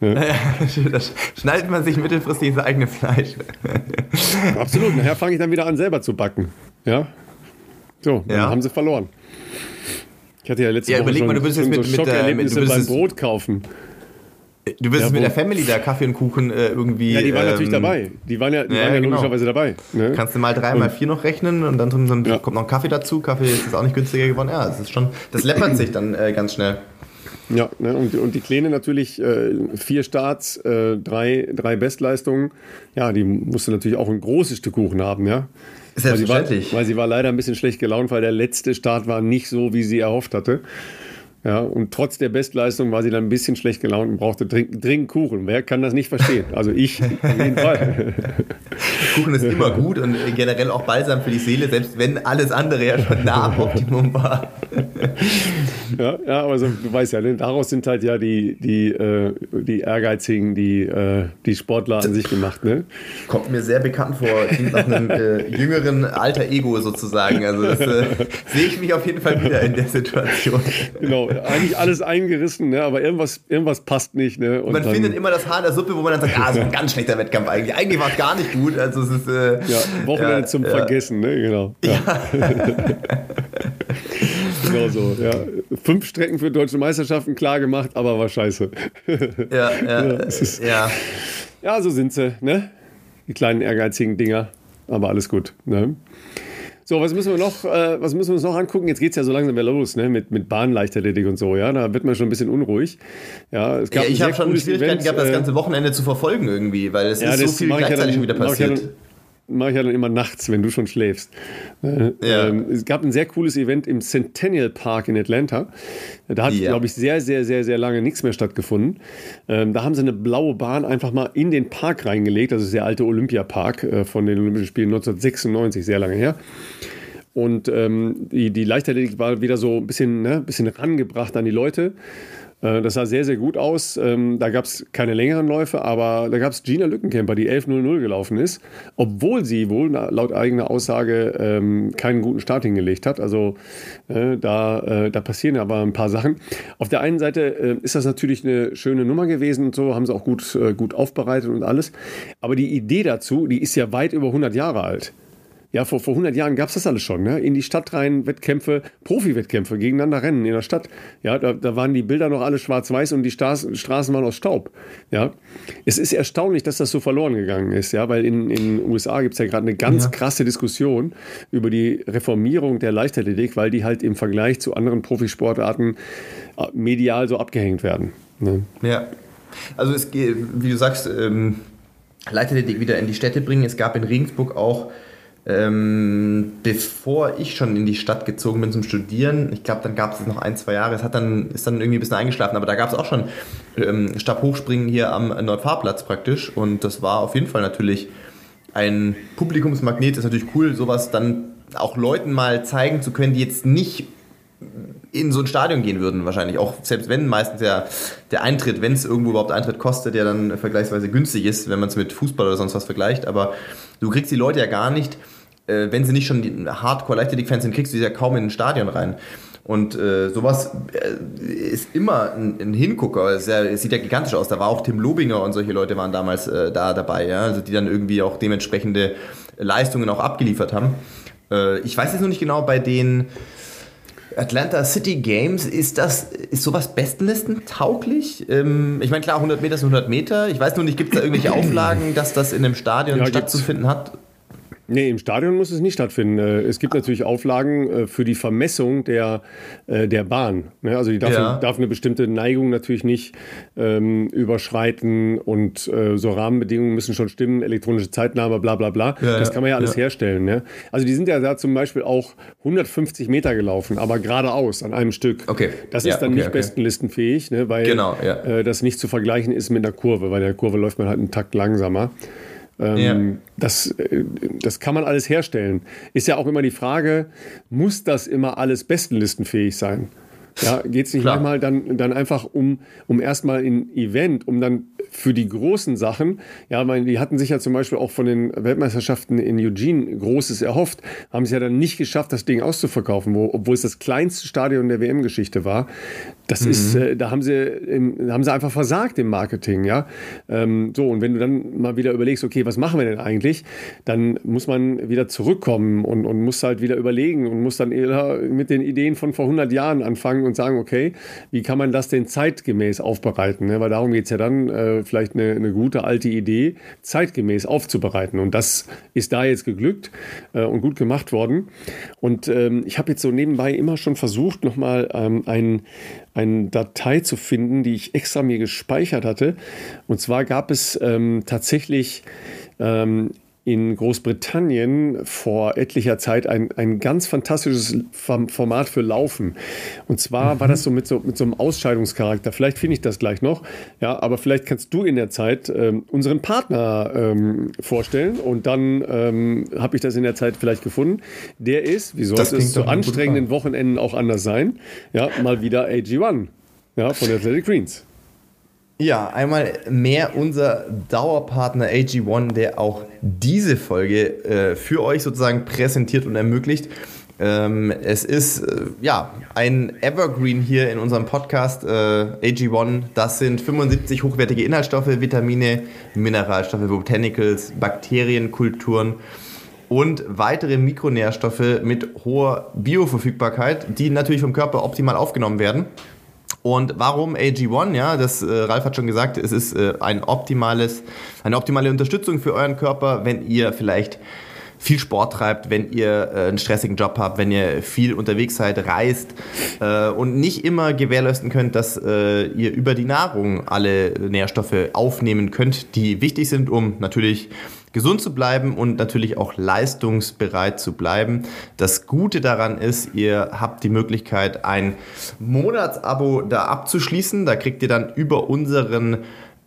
[SPEAKER 2] Ne? Ja, das schneidet man sich mittelfristig ins eigene Fleisch.
[SPEAKER 1] Absolut. Nachher fange ich dann wieder an, selber zu backen. Ja. So, dann ja. haben sie verloren. Ich hatte ja letzte
[SPEAKER 2] ja,
[SPEAKER 1] Woche
[SPEAKER 2] überleg
[SPEAKER 1] schon,
[SPEAKER 2] mal, du jetzt
[SPEAKER 1] mit,
[SPEAKER 2] so mit,
[SPEAKER 1] Schockerlebnisse
[SPEAKER 2] mit,
[SPEAKER 1] beim Brot kaufen.
[SPEAKER 2] Du wirst ja, mit der Family da Kaffee und Kuchen äh, irgendwie.
[SPEAKER 1] Ja, die waren ähm, natürlich dabei. Die waren ja, die ja, waren ja genau. logischerweise dabei.
[SPEAKER 2] Ne? Kannst du mal drei, mal vier noch rechnen und dann, ja. kommt noch ein Kaffee dazu. Kaffee ist auch nicht günstiger geworden. Ja, es ist schon, das läppert sich dann äh, ganz schnell.
[SPEAKER 1] Ja, ne, und, und die Kleine natürlich äh, vier Starts, äh, drei, drei Bestleistungen. Ja, die musste natürlich auch ein großes Stück Kuchen haben, ja.
[SPEAKER 2] Selbstverständlich.
[SPEAKER 1] Weil sie, war, weil sie war leider ein bisschen schlecht gelaunt, weil der letzte Start war nicht so, wie sie erhofft hatte. Ja, und trotz der Bestleistung war sie dann ein bisschen schlecht gelaunt und brauchte dringend, dringend Kuchen. Wer kann das nicht verstehen? Also ich auf jeden Fall.
[SPEAKER 2] Kuchen ist immer gut und generell auch balsam für die Seele, selbst wenn alles andere ja schon nah am Optimum war.
[SPEAKER 1] ja, ja, aber so, du weißt ja, ne, daraus sind halt ja die, die, äh, die Ehrgeizigen, die, äh, die Sportler an sich gemacht. Ne?
[SPEAKER 2] Kommt mir sehr bekannt vor, klingt nach einem äh, jüngeren alter Ego sozusagen. Also das äh, sehe ich mich auf jeden Fall wieder in der Situation.
[SPEAKER 1] Genau, eigentlich alles eingerissen, ne? aber irgendwas, irgendwas passt nicht. Ne?
[SPEAKER 2] Und man dann, findet immer das Haar in der Suppe, wo man dann sagt, ah, so ein ganz schlechter Wettkampf eigentlich. Eigentlich war es gar nicht gut. Also es ist, äh,
[SPEAKER 1] ja, Wochenende ja, zum ja. Vergessen, ne? genau. Ja. genau so, ja. Fünf Strecken für deutsche Meisterschaften klar gemacht, aber war scheiße.
[SPEAKER 2] ja, ja, ist, ja.
[SPEAKER 1] Ja, so sind sie, ne? Die kleinen ehrgeizigen Dinger. Aber alles gut. Ne? So, was müssen wir noch, äh, was müssen wir uns noch angucken? Jetzt geht es ja so langsam wieder los, ne? Mit, mit Bahnleichtathletik und so, ja. Da wird man schon ein bisschen unruhig. Ja,
[SPEAKER 2] es gab ja, ich habe schon Schwierigkeiten gehabt, das äh, ganze Wochenende zu verfolgen irgendwie, weil es ja, ist so viel gleichzeitig ja dann, schon wieder passiert
[SPEAKER 1] mache ich ja dann immer nachts, wenn du schon schläfst. Ja. Ähm, es gab ein sehr cooles Event im Centennial Park in Atlanta. Da hat, ja. glaube ich, sehr, sehr, sehr, sehr lange nichts mehr stattgefunden. Ähm, da haben sie eine blaue Bahn einfach mal in den Park reingelegt. Das ist der alte Olympiapark äh, von den Olympischen Spielen 1996, sehr lange her. Und ähm, die, die Leichtathletik war wieder so ein bisschen, ne, bisschen rangebracht an die Leute. Äh, das sah sehr, sehr gut aus. Ähm, da gab es keine längeren Läufe, aber da gab es Gina Lückenkämper, die 11.00 gelaufen ist, obwohl sie wohl laut eigener Aussage ähm, keinen guten Start hingelegt hat. Also äh, da, äh, da passieren aber ein paar Sachen. Auf der einen Seite ist das natürlich eine schöne Nummer gewesen und so, haben sie auch gut, gut aufbereitet und alles. Aber die Idee dazu, die ist ja weit über 100 Jahre alt. Ja, vor, vor 100 Jahren gab es das alles schon. Ne? In die Stadt rein, Wettkämpfe, Profi-Wettkämpfe, gegeneinander rennen in der Stadt. Ja, da, da waren die Bilder noch alle schwarz-weiß und die Straßen, Straßen waren aus Staub. Ja, es ist erstaunlich, dass das so verloren gegangen ist. Ja, weil in den USA gibt es ja gerade eine ganz ja. krasse Diskussion über die Reformierung der Leichtathletik, weil die halt im Vergleich zu anderen Profisportarten äh, medial so abgehängt werden. Ne?
[SPEAKER 2] Ja. Also es geht, wie du sagst, ähm, Leichtathletik wieder in die Städte bringen. Es gab in Regensburg auch ähm, bevor ich schon in die Stadt gezogen bin zum Studieren, ich glaube, dann gab es noch ein, zwei Jahre, es hat dann, ist dann irgendwie ein bisschen eingeschlafen, aber da gab es auch schon ähm, Stabhochspringen hier am Nordfahrplatz praktisch und das war auf jeden Fall natürlich ein Publikumsmagnet, ist natürlich cool, sowas dann auch Leuten mal zeigen zu können, die jetzt nicht in so ein Stadion gehen würden, wahrscheinlich. Auch selbst wenn meistens der, der Eintritt, wenn es irgendwo überhaupt Eintritt kostet, der dann vergleichsweise günstig ist, wenn man es mit Fußball oder sonst was vergleicht. Aber du kriegst die Leute ja gar nicht äh, wenn sie nicht schon die Hardcore-Leichtathletik-Fans sind, kriegst du sie ja kaum in ein Stadion rein. Und äh, sowas äh, ist immer ein, ein Hingucker. Es, ja, es, sieht ja gigantisch aus. Da war auch Tim Lobinger und solche Leute waren damals äh, da dabei, ja? also die dann irgendwie auch dementsprechende Leistungen auch abgeliefert haben. Äh, ich weiß jetzt noch nicht genau bei den Atlanta City Games, ist das, ist sowas Bestenlisten tauglich? Ähm, ich meine, klar, 100 Meter ist 100 Meter. Ich weiß nur nicht, gibt es da irgendwelche Auflagen, dass das in einem Stadion ja, stattzufinden hat?
[SPEAKER 1] Nee, im Stadion muss es nicht stattfinden. Äh, es gibt natürlich Auflagen äh, für die Vermessung der, äh, der Bahn. Ne? Also die darf, ja. darf, eine bestimmte Neigung natürlich nicht ähm, überschreiten und äh, so Rahmenbedingungen müssen schon stimmen, elektronische Zeitnahme, bla bla bla. Ja, das kann man ja alles ja. herstellen. Ne? Also die sind ja da zum Beispiel auch 150 Meter gelaufen, aber geradeaus an einem Stück.
[SPEAKER 2] Okay.
[SPEAKER 1] Das ist dann okay, nicht okay. bestenlistenfähig, ne? weil genau, äh, das nicht zu vergleichen ist mit einer Kurve, weil in der Kurve läuft man halt einen Takt langsamer. Ähm, ja. das, äh, das kann man alles herstellen. Ist ja auch immer die Frage, muss das immer alles bestenlistenfähig sein? Ja, geht es nicht Klar. manchmal dann, dann einfach um, um erstmal ein Event, um dann für die großen Sachen, ja, weil die hatten sich ja zum Beispiel auch von den Weltmeisterschaften in Eugene Großes erhofft, haben es ja dann nicht geschafft, das Ding auszuverkaufen, wo, obwohl es das kleinste Stadion der WM-Geschichte war. Das mhm. ist, äh, da haben sie, im, haben sie einfach versagt im Marketing, ja. Ähm, so, und wenn du dann mal wieder überlegst, okay, was machen wir denn eigentlich, dann muss man wieder zurückkommen und, und muss halt wieder überlegen und muss dann eher mit den Ideen von vor 100 Jahren anfangen und sagen, okay, wie kann man das denn zeitgemäß aufbereiten? Ne? Weil darum geht es ja dann, äh, vielleicht eine, eine, gute alte Idee zeitgemäß aufzubereiten. Und das ist da jetzt geglückt äh, und gut gemacht worden. Und ähm, ich habe jetzt so nebenbei immer schon versucht, nochmal ähm, ein eine Datei zu finden, die ich extra mir gespeichert hatte. Und zwar gab es ähm, tatsächlich ähm, in Großbritannien vor etlicher Zeit ein, ein ganz fantastisches Format für Laufen. Und zwar mhm. war das so mit, so mit so einem Ausscheidungscharakter. Vielleicht finde ich das gleich noch. Ja, aber vielleicht kannst du in der Zeit ähm, unseren Partner ähm, vorstellen. Und dann ähm, habe ich das in der Zeit vielleicht gefunden. Der ist, wie sollte es zu anstrengenden Wochenenden auch anders sein? Ja, mal wieder AG1. Ja, von Athletic Greens.
[SPEAKER 2] Ja, einmal mehr unser Dauerpartner AG1, der auch diese Folge äh, für euch sozusagen präsentiert und ermöglicht. Ähm, es ist äh, ja ein Evergreen hier in unserem Podcast äh, AG1. Das sind 75 hochwertige Inhaltsstoffe, Vitamine, Mineralstoffe, Botanicals, Bakterienkulturen und weitere Mikronährstoffe mit hoher Bioverfügbarkeit, die natürlich vom Körper optimal aufgenommen werden. Und warum AG1? Ja, das äh, Ralf hat schon gesagt, es ist äh, ein optimales, eine optimale Unterstützung für euren Körper, wenn ihr vielleicht viel Sport treibt, wenn ihr äh, einen stressigen Job habt, wenn ihr viel unterwegs seid, reist äh, und nicht immer gewährleisten könnt, dass äh, ihr über die Nahrung alle Nährstoffe aufnehmen könnt, die wichtig sind, um natürlich gesund zu bleiben und natürlich auch leistungsbereit zu bleiben. Das Gute daran ist, ihr habt die Möglichkeit, ein Monatsabo da abzuschließen. Da kriegt ihr dann über unseren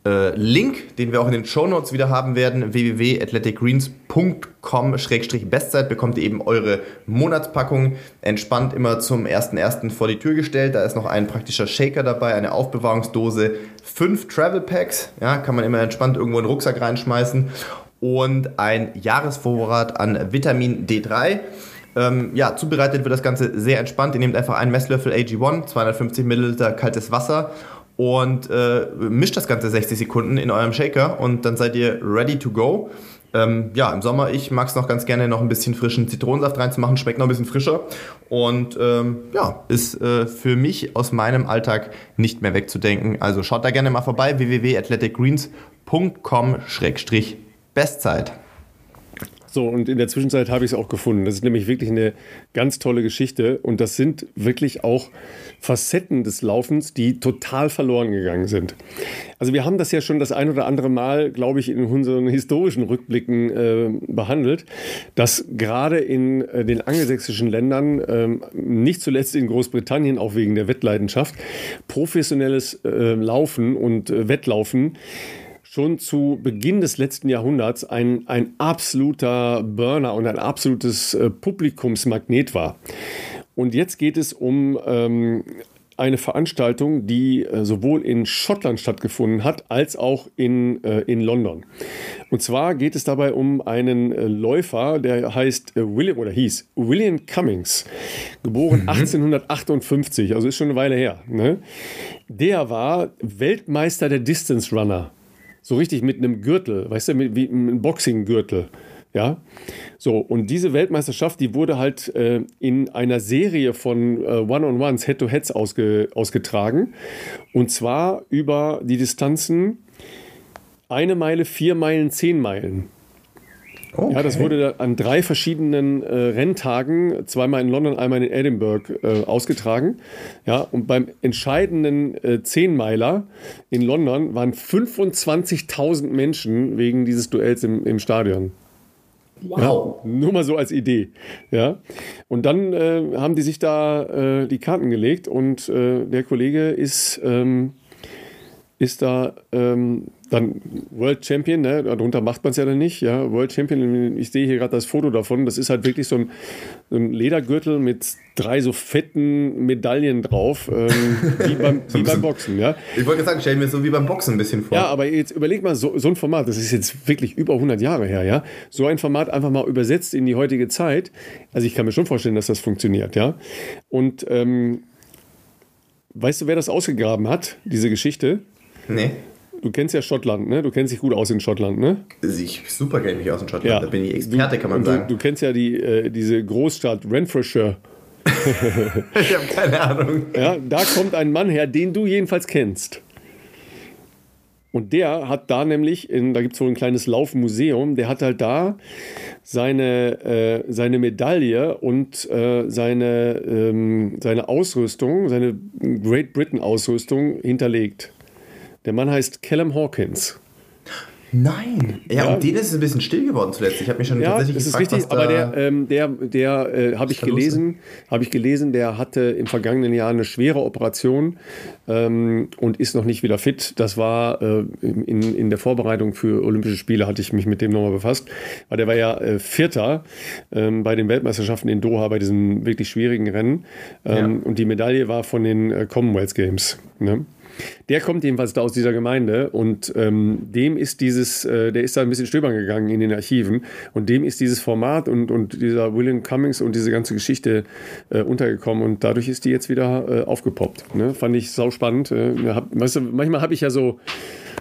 [SPEAKER 2] äh, Link, den wir auch in den Show Notes wieder haben werden, www.athleticgreens.com-bestzeit, bekommt ihr eben eure Monatspackung entspannt immer zum 1.1. vor die Tür gestellt. Da ist noch ein praktischer Shaker dabei, eine Aufbewahrungsdose, fünf Travel Packs, ja, kann man immer entspannt irgendwo in den Rucksack reinschmeißen und ein Jahresvorrat an Vitamin D3. Ähm, ja, zubereitet wird das Ganze sehr entspannt. Ihr nehmt einfach einen Messlöffel AG1, 250 Milliliter kaltes Wasser und äh, mischt das Ganze 60 Sekunden in eurem Shaker und dann seid ihr ready to go. Ähm, ja, im Sommer, ich mag es noch ganz gerne, noch ein bisschen frischen Zitronensaft reinzumachen, schmeckt noch ein bisschen frischer und ähm, ja, ist äh, für mich aus meinem Alltag nicht mehr wegzudenken. Also schaut da gerne mal vorbei, www.athleticgreens.com-. Bestzeit.
[SPEAKER 1] So, und in der Zwischenzeit habe ich es auch gefunden. Das ist nämlich wirklich eine ganz tolle Geschichte. Und das sind wirklich auch Facetten des Laufens, die total verloren gegangen sind. Also wir haben das ja schon das ein oder andere Mal, glaube ich, in unseren historischen Rückblicken äh, behandelt, dass gerade in äh, den angelsächsischen Ländern, äh, nicht zuletzt in Großbritannien, auch wegen der Wettleidenschaft, professionelles äh, Laufen und äh, Wettlaufen schon zu Beginn des letzten Jahrhunderts ein, ein absoluter Burner und ein absolutes äh, Publikumsmagnet war. Und jetzt geht es um ähm, eine Veranstaltung, die äh, sowohl in Schottland stattgefunden hat, als auch in, äh, in London. Und zwar geht es dabei um einen äh, Läufer, der heißt äh, William oder hieß William Cummings, geboren mhm. 1858, also ist schon eine Weile her. Ne? Der war Weltmeister der Distance Runner so richtig mit einem Gürtel, weißt du, mit, wie ein Boxing-Gürtel. Ja, so und diese Weltmeisterschaft, die wurde halt äh, in einer Serie von äh, One-on-Ones, Head-to-Heads ausge, ausgetragen und zwar über die Distanzen eine Meile, vier Meilen, zehn Meilen. Okay. Ja, das wurde an drei verschiedenen äh, Renntagen, zweimal in London, einmal in Edinburgh, äh, ausgetragen. Ja, und beim entscheidenden äh, Zehnmeiler in London waren 25.000 Menschen wegen dieses Duells im, im Stadion. Wow. Ja, nur mal so als Idee. Ja. Und dann äh, haben die sich da äh, die Karten gelegt und äh, der Kollege ist, ähm, ist da ähm, dann World Champion, ne? darunter macht man es ja dann nicht, ja, World Champion, ich sehe hier gerade das Foto davon, das ist halt wirklich so ein, ein Ledergürtel mit drei so fetten Medaillen drauf, ähm, wie, beim, wie beim Boxen, ja.
[SPEAKER 2] Ich wollte sagen, stell mir so wie beim Boxen ein bisschen vor.
[SPEAKER 1] Ja, aber jetzt überleg mal, so, so ein Format, das ist jetzt wirklich über 100 Jahre her, ja, so ein Format einfach mal übersetzt in die heutige Zeit, also ich kann mir schon vorstellen, dass das funktioniert, ja, und ähm, weißt du, wer das ausgegraben hat, diese Geschichte?
[SPEAKER 2] Nee.
[SPEAKER 1] Du kennst ja Schottland, ne? Du kennst dich gut aus in Schottland, ne?
[SPEAKER 2] Ich super kenne mich aus in Schottland. Ja. Da bin ich Experte, kann man
[SPEAKER 1] du,
[SPEAKER 2] sagen.
[SPEAKER 1] Du kennst ja die, äh, diese Großstadt Renfrewshire.
[SPEAKER 2] ich habe keine Ahnung.
[SPEAKER 1] Ja, da kommt ein Mann her, den du jedenfalls kennst. Und der hat da nämlich, in, da gibt es so ein kleines Laufmuseum, der hat halt da seine, äh, seine Medaille und äh, seine, ähm, seine Ausrüstung, seine Great Britain Ausrüstung hinterlegt. Der Mann heißt Callum Hawkins.
[SPEAKER 2] Nein. Ja, ja, um den ist es ein bisschen still geworden zuletzt. Ich habe mich schon
[SPEAKER 1] ja, tatsächlich das gefragt, ist richtig, aber der, ähm, der, der äh, habe ich gelesen, habe ich gelesen, der hatte im vergangenen Jahr eine schwere Operation ähm, und ist noch nicht wieder fit. Das war äh, in, in der Vorbereitung für Olympische Spiele hatte ich mich mit dem nochmal befasst, weil der war ja äh, Vierter ähm, bei den Weltmeisterschaften in Doha bei diesen wirklich schwierigen Rennen ähm, ja. und die Medaille war von den äh, Commonwealth Games. Ne? Der kommt jedenfalls da aus dieser Gemeinde und ähm, dem ist dieses, äh, der ist da ein bisschen stöbern gegangen in den Archiven und dem ist dieses Format und, und dieser William Cummings und diese ganze Geschichte äh, untergekommen und dadurch ist die jetzt wieder äh, aufgepoppt. Ne? Fand ich sau spannend. Äh, hab, weißt du, manchmal habe ich ja so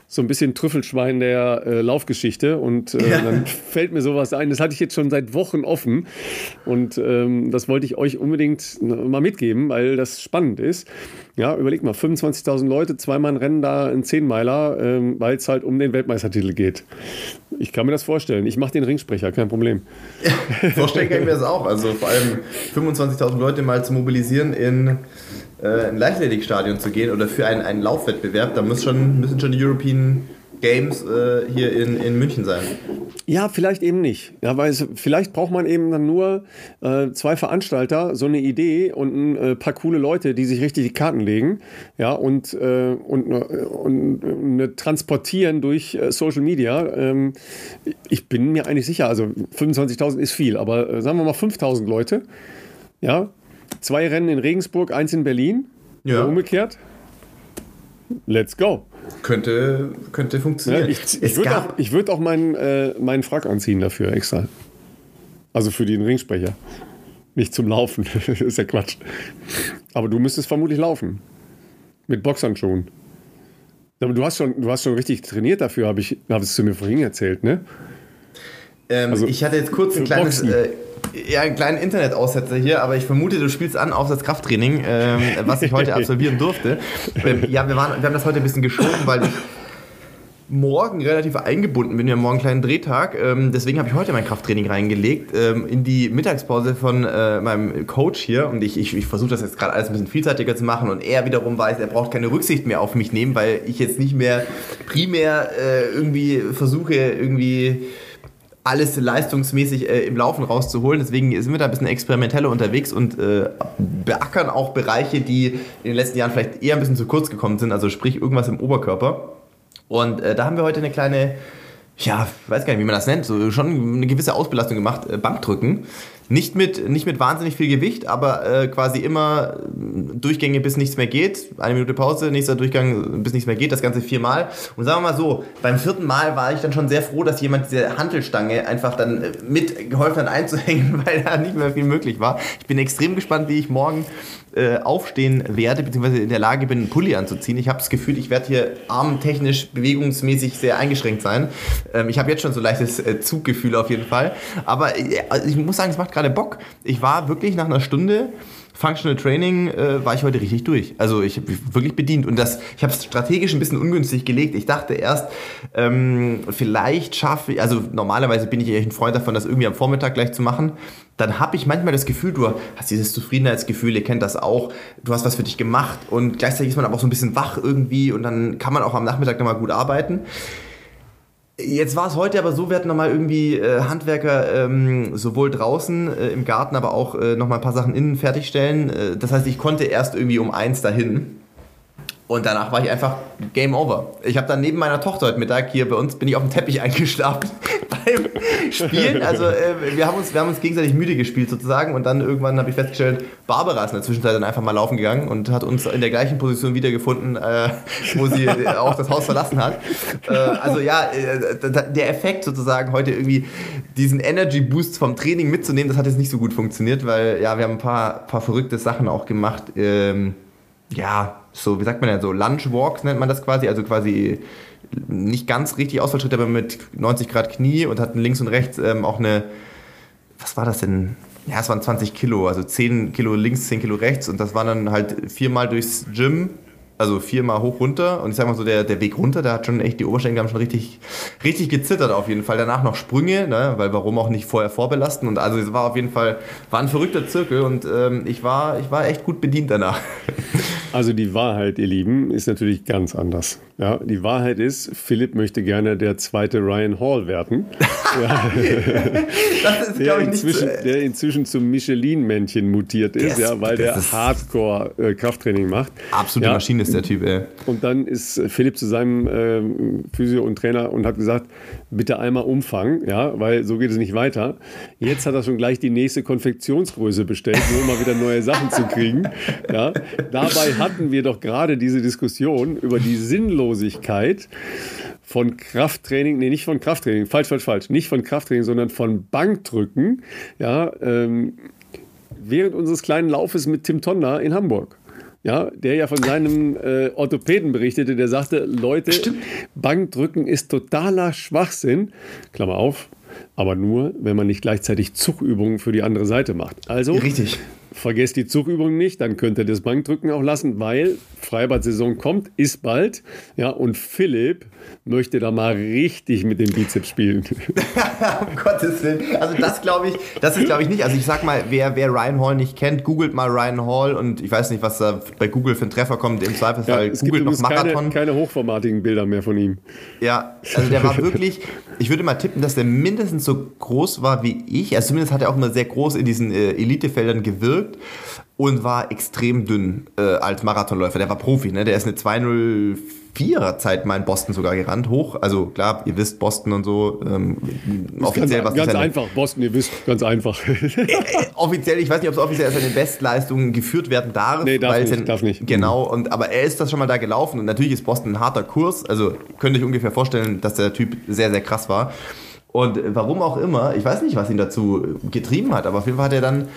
[SPEAKER 1] so ein bisschen Trüffelschwein der äh, Laufgeschichte und äh, ja. dann fällt mir sowas ein. Das hatte ich jetzt schon seit Wochen offen und ähm, das wollte ich euch unbedingt mal mitgeben, weil das spannend ist. Ja, überleg mal, 25.000 Leute, zweimal ein Rennen da, ein Zehnmeiler, ähm, weil es halt um den Weltmeistertitel geht. Ich kann mir das vorstellen. Ich mache den Ringsprecher, kein Problem.
[SPEAKER 2] Ja, vorstellen kann ich mir das auch. Also vor allem 25.000 Leute mal zu mobilisieren in äh, ein Leichtathletikstadion zu gehen oder für einen, einen Laufwettbewerb, da muss schon, müssen schon die European Games äh, hier in, in München sein.
[SPEAKER 1] Ja, vielleicht eben nicht. Ja, weil es, vielleicht braucht man eben dann nur äh, zwei Veranstalter, so eine Idee und ein äh, paar coole Leute, die sich richtig die Karten legen, ja, und, äh, und, äh, und, und transportieren durch äh, Social Media. Ähm, ich bin mir eigentlich sicher, also 25.000 ist viel, aber sagen wir mal 5.000 Leute, ja, Zwei Rennen in Regensburg, eins in Berlin. Ja. Umgekehrt. Let's go.
[SPEAKER 2] Könnte, könnte funktionieren. Ja,
[SPEAKER 1] ich ich würde auch, würd auch meinen, äh, meinen Frack anziehen dafür extra. Also für den Ringsprecher. Nicht zum Laufen. ist ja Quatsch. Aber du müsstest vermutlich laufen. Mit Boxhandschuhen. Aber du hast schon, du hast schon richtig trainiert dafür, habe ich, hab es zu mir vorhin erzählt, ne?
[SPEAKER 2] Ähm, also, ich hatte jetzt kurz ein kleines, äh, ja, einen kleinen Internetaussetzer hier, aber ich vermute, du spielst an auf das Krafttraining, ähm, was ich heute absolvieren durfte. Ähm, ja, wir, waren, wir haben das heute ein bisschen geschoben, weil ich morgen relativ eingebunden bin. Wir haben morgen einen kleinen Drehtag. Ähm, deswegen habe ich heute mein Krafttraining reingelegt ähm, in die Mittagspause von äh, meinem Coach hier. Und ich, ich, ich versuche das jetzt gerade alles ein bisschen vielseitiger zu machen. Und er wiederum weiß, er braucht keine Rücksicht mehr auf mich nehmen, weil ich jetzt nicht mehr primär äh, irgendwie versuche, irgendwie alles leistungsmäßig äh, im Laufen rauszuholen. Deswegen sind wir da ein bisschen experimenteller unterwegs und äh, beackern auch Bereiche, die in den letzten Jahren vielleicht eher ein bisschen zu kurz gekommen sind, also sprich irgendwas im Oberkörper. Und äh, da haben wir heute eine kleine, ja, weiß gar nicht, wie man das nennt, so schon eine gewisse Ausbelastung gemacht, äh, Bankdrücken. Nicht mit, nicht mit wahnsinnig viel Gewicht, aber äh, quasi immer Durchgänge, bis nichts mehr geht. Eine Minute Pause, nächster Durchgang, bis nichts mehr geht. Das Ganze viermal. Und sagen wir mal so, beim vierten Mal war ich dann schon sehr froh, dass jemand diese Hantelstange einfach dann äh, mit geholfen hat einzuhängen, weil da nicht mehr viel möglich war. Ich bin extrem gespannt, wie ich morgen äh, aufstehen werde, beziehungsweise in der Lage bin, einen Pulli anzuziehen. Ich habe das Gefühl, ich werde hier armtechnisch, bewegungsmäßig sehr eingeschränkt sein. Ähm, ich habe jetzt schon so leichtes äh, Zuggefühl auf jeden Fall. Aber äh, also ich muss sagen, es macht gerade Bock. Ich war wirklich nach einer Stunde Functional Training äh, war ich heute richtig durch. Also ich habe wirklich bedient und das, ich habe es strategisch ein bisschen ungünstig gelegt. Ich dachte erst, ähm, vielleicht schaffe ich, also normalerweise bin ich eigentlich ein Freund davon, das irgendwie am Vormittag gleich zu machen. Dann habe ich manchmal das Gefühl, du hast dieses Zufriedenheitsgefühl, ihr kennt das auch, du hast was für dich gemacht und gleichzeitig ist man aber auch so ein bisschen wach irgendwie und dann kann man auch am Nachmittag nochmal gut arbeiten. Jetzt war es heute aber so, wir hatten nochmal irgendwie äh, Handwerker ähm, sowohl draußen äh, im Garten, aber auch äh, nochmal ein paar Sachen innen fertigstellen. Äh, das heißt, ich konnte erst irgendwie um eins dahin. Und danach war ich einfach Game Over. Ich habe dann neben meiner Tochter heute Mittag hier bei uns, bin ich auf dem Teppich eingeschlafen beim Spielen. Also äh, wir, haben uns, wir haben uns gegenseitig müde gespielt sozusagen und dann irgendwann habe ich festgestellt, Barbara ist in der Zwischenzeit dann einfach mal laufen gegangen und hat uns in der gleichen Position wiedergefunden, äh, wo sie auch das Haus verlassen hat. Äh, also ja, äh, der Effekt sozusagen heute irgendwie diesen Energy Boost vom Training mitzunehmen, das hat jetzt nicht so gut funktioniert, weil ja, wir haben ein paar, paar verrückte Sachen auch gemacht. Ähm, ja, so, wie sagt man denn, so Lunchwalks nennt man das quasi, also quasi nicht ganz richtig Ausfallschritt, aber mit 90 Grad Knie und hatten links und rechts ähm, auch eine, was war das denn? Ja, es waren 20 Kilo, also 10 Kilo links, 10 Kilo rechts und das waren dann halt viermal durchs Gym also viermal hoch runter und ich sag mal so, der, der Weg runter, da hat schon echt, die Oberschenkel haben schon richtig, richtig gezittert auf jeden Fall. Danach noch Sprünge, ne? weil warum auch nicht vorher vorbelasten und also es war auf jeden Fall, war ein verrückter Zirkel und ähm, ich, war, ich war echt gut bedient danach.
[SPEAKER 1] Also die Wahrheit, ihr Lieben, ist natürlich ganz anders. Ja, die Wahrheit ist, Philipp möchte gerne der zweite Ryan Hall werden. ja. das ist, der, inzwischen, nicht der inzwischen zum Michelin-Männchen mutiert ist, ja, weil der Hardcore-Krafttraining macht.
[SPEAKER 2] Absolute ja. Maschine ist der Typ, ey.
[SPEAKER 1] Und dann ist Philipp zu seinem äh, Physio und Trainer und hat gesagt, bitte einmal umfangen, ja, weil so geht es nicht weiter. Jetzt hat er schon gleich die nächste Konfektionsgröße bestellt, nur um mal wieder neue Sachen zu kriegen. Ja. Dabei hatten wir doch gerade diese Diskussion über die Sinnlosigkeit Sinnlosigkeit von Krafttraining, nee, nicht von Krafttraining, falsch, falsch, falsch, nicht von Krafttraining, sondern von Bankdrücken, ja, ähm, während unseres kleinen Laufes mit Tim Tonda in Hamburg. Ja, der ja von seinem äh, Orthopäden berichtete, der sagte, Leute, Stimmt. Bankdrücken ist totaler Schwachsinn, Klammer auf, aber nur, wenn man nicht gleichzeitig Zugübungen für die andere Seite macht. Also,
[SPEAKER 2] Richtig.
[SPEAKER 1] Vergesst die Zugübung nicht, dann könnt ihr das Bankdrücken auch lassen, weil Freibad-Saison kommt, ist bald. Ja, und Philipp möchte da mal richtig mit dem Bizeps spielen.
[SPEAKER 2] um Gottes Willen. Also das glaube ich, das ist glaube ich nicht. Also ich sag mal, wer, wer Ryan Hall nicht kennt, googelt mal Ryan Hall und ich weiß nicht, was da bei Google für ein Treffer kommt. Im Zweifelsfall
[SPEAKER 1] ja, es googelt noch Marathon. Keine, keine hochformatigen Bilder mehr von ihm.
[SPEAKER 2] Ja, also der war wirklich, ich würde mal tippen, dass der mindestens so groß war wie ich. Also zumindest hat er auch immer sehr groß in diesen äh, Elitefeldern gewirkt und war extrem dünn äh, als Marathonläufer. Der war Profi, ne? Der ist eine 204er Zeit mal in Boston sogar gerannt, hoch. Also klar, ihr wisst Boston und so. Ähm,
[SPEAKER 1] offiziell ganz, was ganz einfach, Boston, ihr wisst, ganz einfach.
[SPEAKER 2] Äh, äh, offiziell, ich weiß nicht, ob es offiziell als seine Bestleistung geführt werden darf.
[SPEAKER 1] Nee, darf nicht, ein, darf nicht.
[SPEAKER 2] Genau, und, aber er ist das schon mal da gelaufen und natürlich ist Boston ein harter Kurs. Also könnt ihr euch ungefähr vorstellen, dass der Typ sehr, sehr krass war. Und warum auch immer, ich weiß nicht, was ihn dazu getrieben hat, aber auf jeden Fall hat er dann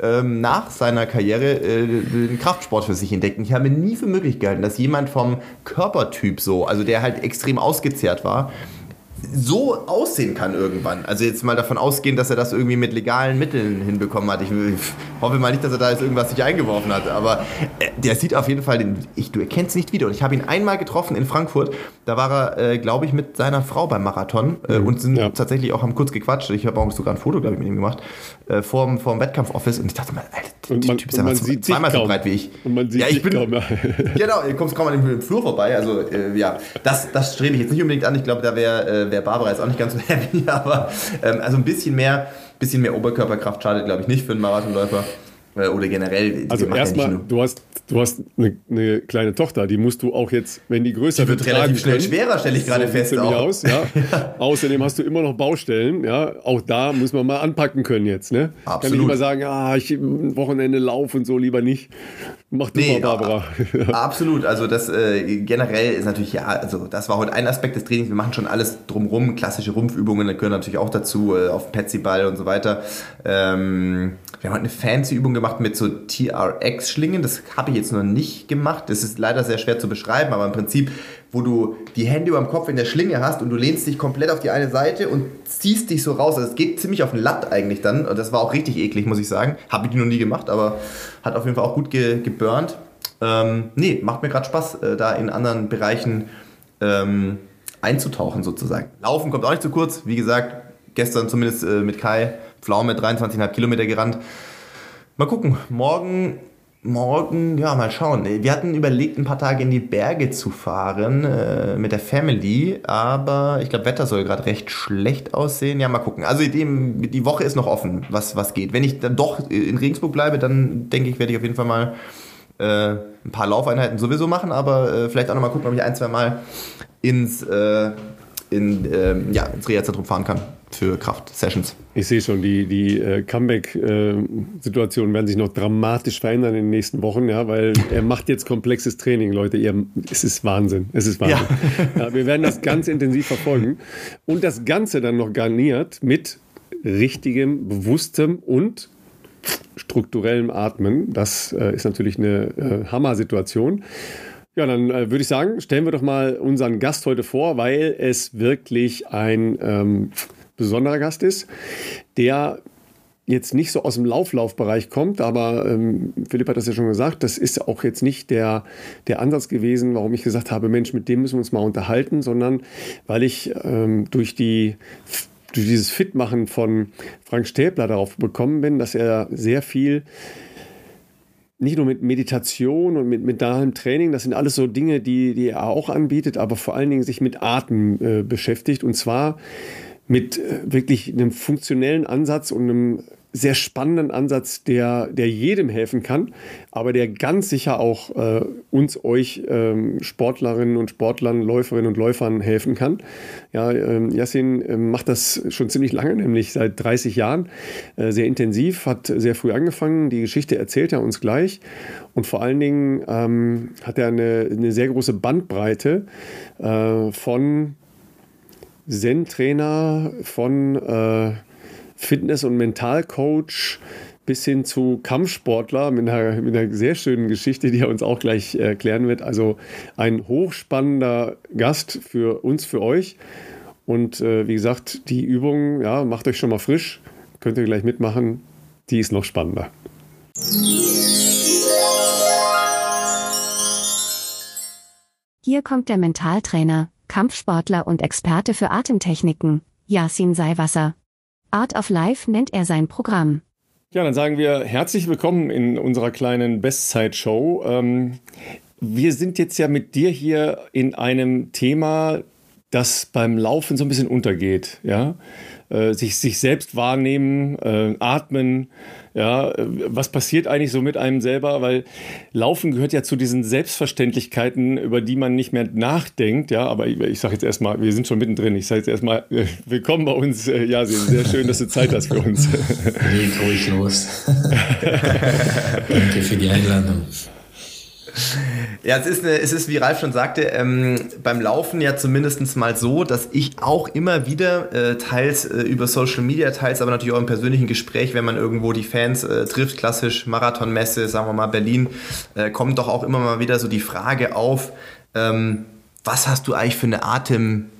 [SPEAKER 2] ähm, nach seiner Karriere äh, den Kraftsport für sich entdeckt. Und ich habe mir nie für möglich gehalten, dass jemand vom Körpertyp so, also der halt extrem ausgezehrt war, so aussehen kann irgendwann. Also jetzt mal davon ausgehen, dass er das irgendwie mit legalen Mitteln hinbekommen hat. Ich hoffe mal nicht, dass er da jetzt irgendwas sich eingeworfen hat, aber äh, der sieht auf jeden Fall, den, ich, du erkennst nicht wieder. Und ich habe ihn einmal getroffen in Frankfurt. Da war er, äh, glaube ich, mit seiner Frau beim Marathon äh, mhm. und sind ja. tatsächlich auch haben kurz gequatscht. Ich habe auch sogar ein Foto, glaube ich, mit ihm gemacht äh, vorm, vorm Wettkampf-Office und ich dachte mal, Alter,
[SPEAKER 1] der Typ ist ja zwei, zweimal so breit wie ich.
[SPEAKER 2] Und man sieht ja, ich bin, kaum. genau, ihr kommt kaum an dem Flur vorbei. Also äh, ja, das, das strebe ich jetzt nicht unbedingt an. Ich glaube, da wäre äh, wär Barbara jetzt auch nicht ganz so happy, aber ähm, also ein bisschen mehr, bisschen mehr Oberkörperkraft schadet, glaube ich, nicht für einen Marathonläufer. Äh, oder generell.
[SPEAKER 1] Also erstmal, ja du hast, du hast eine, eine, kleine Tochter, die musst du auch jetzt, wenn die größer
[SPEAKER 2] die wird, relativ schnell können, schwerer, stelle ich gerade so fest.
[SPEAKER 1] Auch. Aus, ja. ja. Außerdem hast du immer noch Baustellen, ja. Auch da muss man mal anpacken können jetzt, ne?
[SPEAKER 2] Absolut.
[SPEAKER 1] Kann ich immer sagen, ah, ich Wochenende lauf und so lieber nicht. Mach du nee, mal, Barbara.
[SPEAKER 2] Absolut. Also das äh, generell ist natürlich ja, also das war heute ein Aspekt des Trainings. Wir machen schon alles drumrum, klassische Rumpfübungen, da gehören natürlich auch dazu, äh, auf Petsyball und so weiter. Ähm, wir haben heute eine fancy Übung gemacht gemacht mit so TRX-Schlingen. Das habe ich jetzt noch nicht gemacht. Das ist leider sehr schwer zu beschreiben, aber im Prinzip, wo du die Hände über dem Kopf in der Schlinge hast und du lehnst dich komplett auf die eine Seite und ziehst dich so raus. Also es geht ziemlich auf den Latt eigentlich dann. Und das war auch richtig eklig, muss ich sagen. Habe ich noch nie gemacht, aber hat auf jeden Fall auch gut ge geburnt. Ähm, nee, macht mir gerade Spaß, äh, da in anderen Bereichen ähm, einzutauchen sozusagen. Laufen kommt auch nicht zu kurz. Wie gesagt, gestern zumindest äh, mit Kai Pflaume 23,5 Kilometer gerannt. Mal gucken, morgen, morgen, ja, mal schauen. Wir hatten überlegt, ein paar Tage in die Berge zu fahren äh, mit der Family, aber ich glaube, Wetter soll gerade recht schlecht aussehen. Ja, mal gucken. Also die, die Woche ist noch offen, was, was geht. Wenn ich dann doch in Regensburg bleibe, dann denke ich, werde ich auf jeden Fall mal äh, ein paar Laufeinheiten sowieso machen, aber äh, vielleicht auch noch mal gucken, ob ich ein, zwei Mal ins, äh, in, ähm, ja, ins Reha-Zentrum fahren kann für Kraft-Sessions.
[SPEAKER 1] Ich sehe schon, die, die äh, Comeback-Situationen werden sich noch dramatisch verändern in den nächsten Wochen, ja, weil er macht jetzt komplexes Training, Leute. Ihr, es ist Wahnsinn. Es ist Wahnsinn. Ja. ja, wir werden das ganz intensiv verfolgen. Und das Ganze dann noch garniert mit richtigem, bewusstem und strukturellem Atmen. Das äh, ist natürlich eine äh, Hammer-Situation. Ja, dann äh, würde ich sagen, stellen wir doch mal unseren Gast heute vor, weil es wirklich ein ähm, besonderer Gast ist, der jetzt nicht so aus dem Lauflaufbereich kommt, aber ähm, Philipp hat das ja schon gesagt, das ist auch jetzt nicht der, der Ansatz gewesen, warum ich gesagt habe, Mensch, mit dem müssen wir uns mal unterhalten, sondern weil ich ähm, durch die durch dieses Fitmachen von Frank Stäbler darauf bekommen bin, dass er sehr viel nicht nur mit Meditation und mit mentalem Training, das sind alles so Dinge, die, die er auch anbietet, aber vor allen Dingen sich mit Atem äh, beschäftigt. Und zwar mit äh, wirklich einem funktionellen Ansatz und einem sehr spannenden Ansatz, der, der jedem helfen kann, aber der ganz sicher auch äh, uns, euch ähm, Sportlerinnen und Sportlern, Läuferinnen und Läufern helfen kann. Ja, ähm, Yassin äh, macht das schon ziemlich lange, nämlich seit 30 Jahren, äh, sehr intensiv, hat sehr früh angefangen. Die Geschichte erzählt er uns gleich. Und vor allen Dingen ähm, hat er eine, eine sehr große Bandbreite äh, von Zen-Trainer, von äh, Fitness- und Mentalcoach bis hin zu Kampfsportler mit einer, mit einer sehr schönen Geschichte, die er uns auch gleich erklären wird. Also ein hochspannender Gast für uns, für euch. Und äh, wie gesagt, die Übung, ja, macht euch schon mal frisch, könnt ihr gleich mitmachen. Die ist noch spannender.
[SPEAKER 3] Hier kommt der Mentaltrainer, Kampfsportler und Experte für Atemtechniken, Yasin Seiwasser. Art of Life nennt er sein Programm.
[SPEAKER 1] Ja, dann sagen wir herzlich willkommen in unserer kleinen Bestzeit-Show. Ähm, wir sind jetzt ja mit dir hier in einem Thema, das beim Laufen so ein bisschen untergeht. Ja? Äh, sich, sich selbst wahrnehmen, äh, atmen, ja, was passiert eigentlich so mit einem selber? Weil Laufen gehört ja zu diesen Selbstverständlichkeiten, über die man nicht mehr nachdenkt. Ja, aber ich, ich sage jetzt erstmal, wir sind schon mittendrin. Ich sage jetzt erstmal, äh, willkommen bei uns. Äh, ja, sehr schön, dass du Zeit hast für uns.
[SPEAKER 4] Leg ruhig los. Danke für die Einladung.
[SPEAKER 2] Ja, es ist, eine, es ist, wie Ralf schon sagte, ähm, beim Laufen ja zumindest mal so, dass ich auch immer wieder, äh, teils äh, über Social Media, teils aber natürlich auch im persönlichen Gespräch, wenn man irgendwo die Fans äh, trifft, klassisch Marathonmesse, sagen wir mal Berlin, äh, kommt doch auch immer mal wieder so die Frage auf, ähm, was hast du eigentlich für eine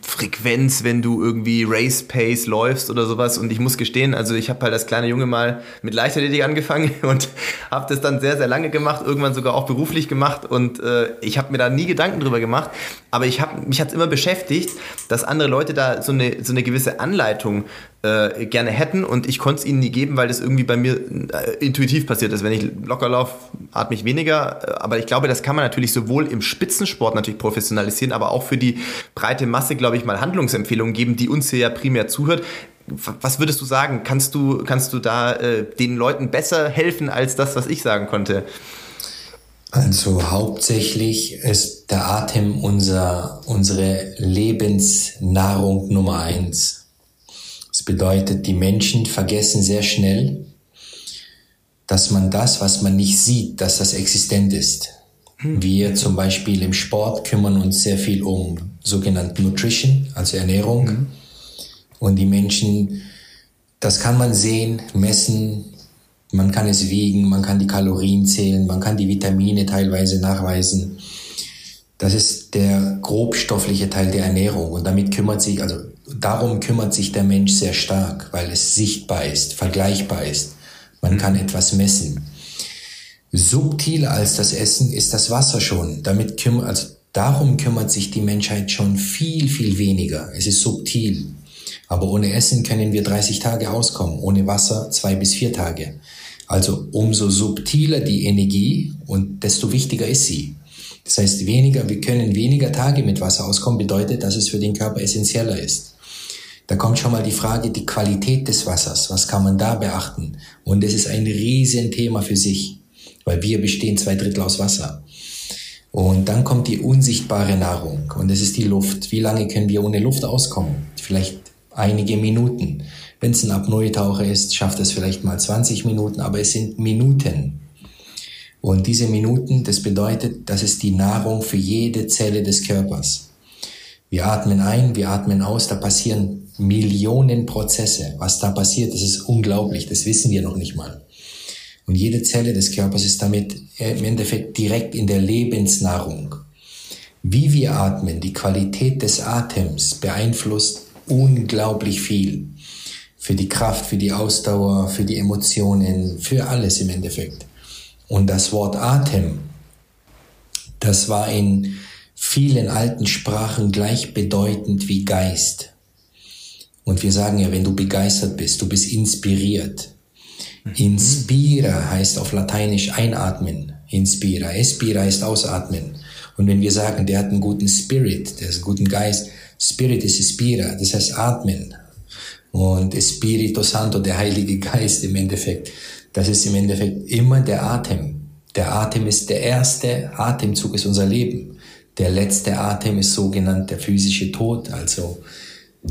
[SPEAKER 2] Atemfrequenz, wenn du irgendwie Race Pace läufst oder sowas? Und ich muss gestehen, also ich habe halt als kleiner Junge mal mit Leichtathletik angefangen und habe das dann sehr, sehr lange gemacht, irgendwann sogar auch beruflich gemacht und äh, ich habe mir da nie Gedanken drüber gemacht, aber ich hab, mich hat es immer beschäftigt, dass andere Leute da so eine, so eine gewisse Anleitung äh, gerne hätten und ich konnte es ihnen nie geben, weil das irgendwie bei mir äh, intuitiv passiert ist. Wenn ich locker laufe, atme ich weniger, äh, aber ich glaube, das kann man natürlich sowohl im Spitzensport natürlich professionalisieren, aber auch für die breite Masse, glaube ich, mal Handlungsempfehlungen geben, die uns hier ja primär zuhört. Was würdest du sagen? Kannst du, kannst du da äh, den Leuten besser helfen als das, was ich sagen konnte?
[SPEAKER 4] Also hauptsächlich ist der Atem unser, unsere Lebensnahrung Nummer eins. Das bedeutet, die Menschen vergessen sehr schnell, dass man das, was man nicht sieht, dass das existent ist. Wir zum Beispiel im Sport kümmern uns sehr viel um sogenannte Nutrition, also Ernährung. Mhm. Und die Menschen, das kann man sehen, messen, Man kann es wiegen, man kann die Kalorien zählen, man kann die Vitamine teilweise nachweisen. Das ist der grobstoffliche Teil der Ernährung und damit kümmert sich, also darum kümmert sich der Mensch sehr stark, weil es sichtbar ist, vergleichbar ist. Man kann etwas messen. Subtiler als das Essen ist das Wasser schon. Damit kümmert, also darum kümmert sich die Menschheit schon viel, viel weniger. Es ist subtil. Aber ohne Essen können wir 30 Tage auskommen, ohne Wasser zwei bis vier Tage. Also umso subtiler die Energie und desto wichtiger ist sie. Das heißt, weniger, wir können weniger Tage mit Wasser auskommen, bedeutet, dass es für den Körper essentieller ist. Da kommt schon mal die Frage, die Qualität des Wassers. Was kann man da beachten? Und das ist ein Riesenthema für sich, weil wir bestehen zwei Drittel aus Wasser. Und dann kommt die unsichtbare Nahrung und das ist die Luft. Wie lange können wir ohne Luft auskommen? Vielleicht einige Minuten. Wenn es ein Apnoe-Taucher ist, schafft es vielleicht mal 20 Minuten, aber es sind Minuten. Und diese Minuten, das bedeutet, das ist die Nahrung für jede Zelle des Körpers. Wir atmen ein, wir atmen aus, da passieren Millionen Prozesse. Was da passiert, das ist unglaublich, das wissen wir noch nicht mal. Und jede Zelle des Körpers ist damit im Endeffekt direkt in der Lebensnahrung. Wie wir atmen, die Qualität des Atems beeinflusst unglaublich viel. Für die Kraft, für die Ausdauer, für die Emotionen, für alles im Endeffekt. Und das Wort Atem, das war in vielen alten Sprachen gleichbedeutend wie Geist. Und wir sagen ja, wenn du begeistert bist, du bist inspiriert. Inspira heißt auf Lateinisch einatmen. Inspira. Espira heißt ausatmen. Und wenn wir sagen, der hat einen guten Spirit, der hat einen guten Geist, Spirit ist Spira, das heißt atmen. Und Espirito Santo, der Heilige Geist im Endeffekt, das ist im Endeffekt immer der Atem. Der Atem ist der erste Atemzug ist unser Leben. Der letzte Atem ist sogenannt der physische Tod. Also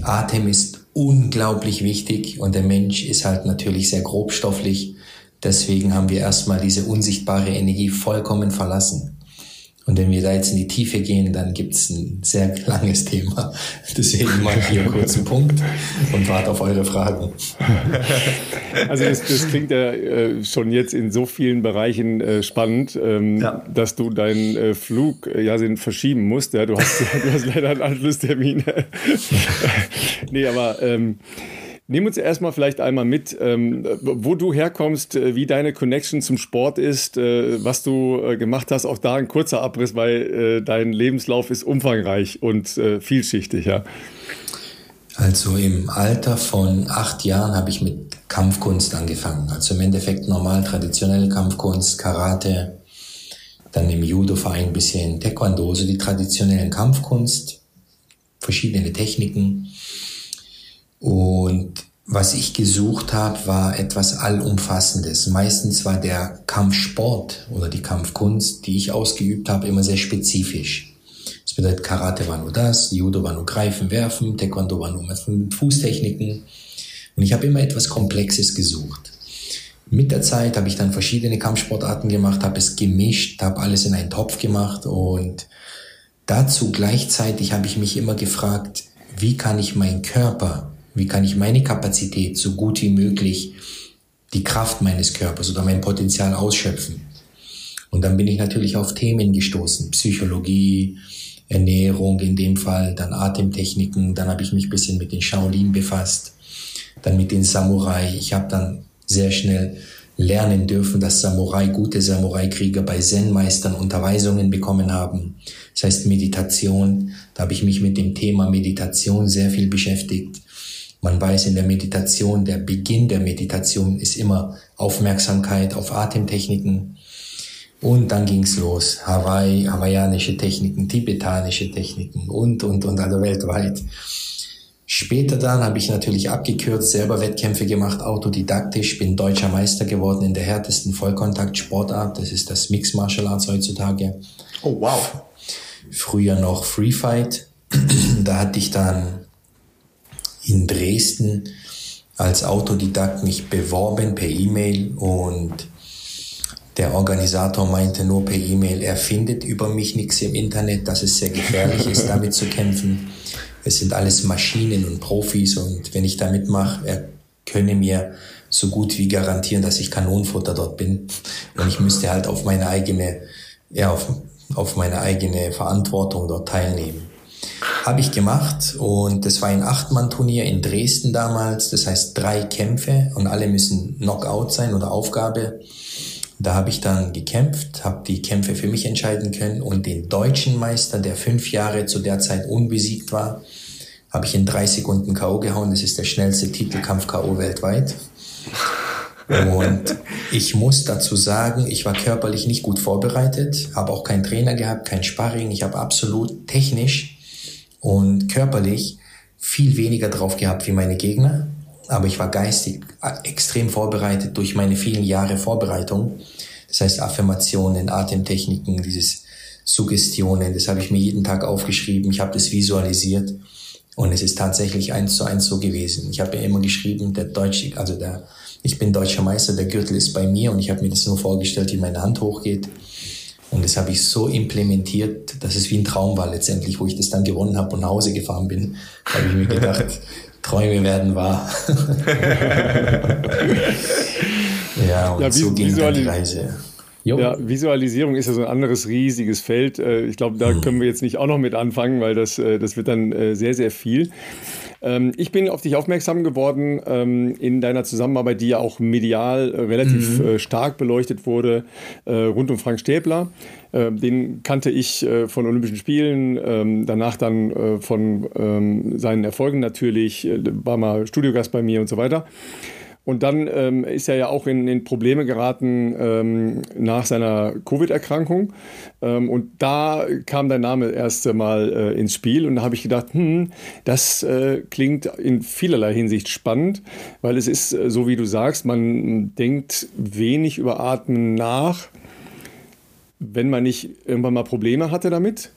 [SPEAKER 4] Atem ist unglaublich wichtig und der Mensch ist halt natürlich sehr grobstofflich. Deswegen haben wir erstmal diese unsichtbare Energie vollkommen verlassen. Und wenn wir da jetzt in die Tiefe gehen, dann gibt es ein sehr langes Thema. Deswegen mache ich hier kurz einen Punkt und warte auf eure Fragen.
[SPEAKER 1] Also das, das klingt ja äh, schon jetzt in so vielen Bereichen äh, spannend, ähm, ja. dass du deinen äh, Flug äh, ja verschieben musst. Ja, du, hast, du hast leider einen Anschlusstermin. nee, aber ähm, Nimm uns erstmal vielleicht einmal mit, ähm, wo du herkommst, äh, wie deine Connection zum Sport ist, äh, was du äh, gemacht hast. Auch da ein kurzer Abriss, weil äh, dein Lebenslauf ist umfangreich und äh, vielschichtig, ja.
[SPEAKER 4] Also im Alter von acht Jahren habe ich mit Kampfkunst angefangen. Also im Endeffekt normal traditionelle Kampfkunst, Karate, dann im Judo-Verein ein bisschen Taekwondo, so die traditionellen Kampfkunst, verschiedene Techniken. Und was ich gesucht habe, war etwas Allumfassendes. Meistens war der Kampfsport oder die Kampfkunst, die ich ausgeübt habe, immer sehr spezifisch. Das bedeutet, Karate war nur das, Judo war nur Greifen, Werfen, Taekwondo war nur Fußtechniken. Und ich habe immer etwas Komplexes gesucht. Mit der Zeit habe ich dann verschiedene Kampfsportarten gemacht, habe es gemischt, habe alles in einen Topf gemacht und dazu gleichzeitig habe ich mich immer gefragt, wie kann ich meinen Körper wie kann ich meine Kapazität so gut wie möglich, die Kraft meines Körpers oder mein Potenzial ausschöpfen? Und dann bin ich natürlich auf Themen gestoßen. Psychologie, Ernährung in dem Fall, dann Atemtechniken, dann habe ich mich bisschen mit den Shaolin befasst, dann mit den Samurai. Ich habe dann sehr schnell lernen dürfen, dass Samurai, gute Samurai-Krieger bei Zen-Meistern Unterweisungen bekommen haben. Das heißt Meditation. Da habe ich mich mit dem Thema Meditation sehr viel beschäftigt. Man weiß in der Meditation, der Beginn der Meditation ist immer Aufmerksamkeit auf Atemtechniken. Und dann ging's los. Hawaii, hawaiianische Techniken, tibetanische Techniken und, und, und, also weltweit. Später dann habe ich natürlich abgekürzt, selber Wettkämpfe gemacht, autodidaktisch, bin deutscher Meister geworden in der härtesten Vollkontakt-Sportart. Das ist das Mixed Martial Arts heutzutage.
[SPEAKER 2] Oh, wow.
[SPEAKER 4] Früher noch Free Fight. da hatte ich dann in Dresden als Autodidakt mich beworben per E-Mail und der Organisator meinte nur per E-Mail, er findet über mich nichts im Internet, dass es sehr gefährlich ist, damit zu kämpfen. Es sind alles Maschinen und Profis und wenn ich da mitmache, er könne mir so gut wie garantieren, dass ich Kanonenfutter dort bin. Und ich müsste halt auf meine eigene, ja, auf, auf meine eigene Verantwortung dort teilnehmen. Habe ich gemacht und das war ein Achtmann-Turnier in Dresden damals. Das heißt drei Kämpfe und alle müssen Knockout sein oder Aufgabe. Da habe ich dann gekämpft, habe die Kämpfe für mich entscheiden können und den deutschen Meister, der fünf Jahre zu der Zeit unbesiegt war, habe ich in drei Sekunden K.O. gehauen. Das ist der schnellste Titelkampf K.O. weltweit. Und ich muss dazu sagen, ich war körperlich nicht gut vorbereitet, habe auch keinen Trainer gehabt, kein Sparring. Ich habe absolut technisch und körperlich viel weniger drauf gehabt wie meine Gegner. Aber ich war geistig extrem vorbereitet durch meine vielen Jahre Vorbereitung. Das heißt Affirmationen, Atemtechniken, dieses Suggestionen, das habe ich mir jeden Tag aufgeschrieben. Ich habe das visualisiert. Und es ist tatsächlich eins zu eins so gewesen. Ich habe ja immer geschrieben, der Deutsche, also der, ich bin deutscher Meister, der Gürtel ist bei mir und ich habe mir das nur vorgestellt, wie meine Hand hochgeht. Und das habe ich so implementiert, dass es wie ein Traum war letztendlich, wo ich das dann gewonnen habe und nach Hause gefahren bin, habe ich mir gedacht, Träume werden wahr. ja, und
[SPEAKER 1] ja,
[SPEAKER 4] so ging dann die Reise.
[SPEAKER 1] Jo. Ja, Visualisierung ist ja so ein anderes riesiges Feld. Äh, ich glaube, da hm. können wir jetzt nicht auch noch mit anfangen, weil das, äh, das wird dann äh, sehr, sehr viel. Ähm, ich bin auf dich aufmerksam geworden ähm, in deiner Zusammenarbeit, die ja auch medial relativ mhm. stark beleuchtet wurde, rund um Frank Stäbler. Den kannte ich von Olympischen Spielen, ähm, danach dann von seinen Erfolgen natürlich, war mal Studiogast bei mir und so weiter. Und dann ähm, ist er ja auch in, in Probleme geraten ähm, nach seiner Covid-Erkrankung. Ähm, und da kam dein Name erst mal äh, ins Spiel. Und da habe ich gedacht, hm, das äh, klingt in vielerlei Hinsicht spannend, weil es ist, äh, so wie du sagst, man denkt wenig über Atmen nach, wenn man nicht irgendwann mal Probleme hatte damit.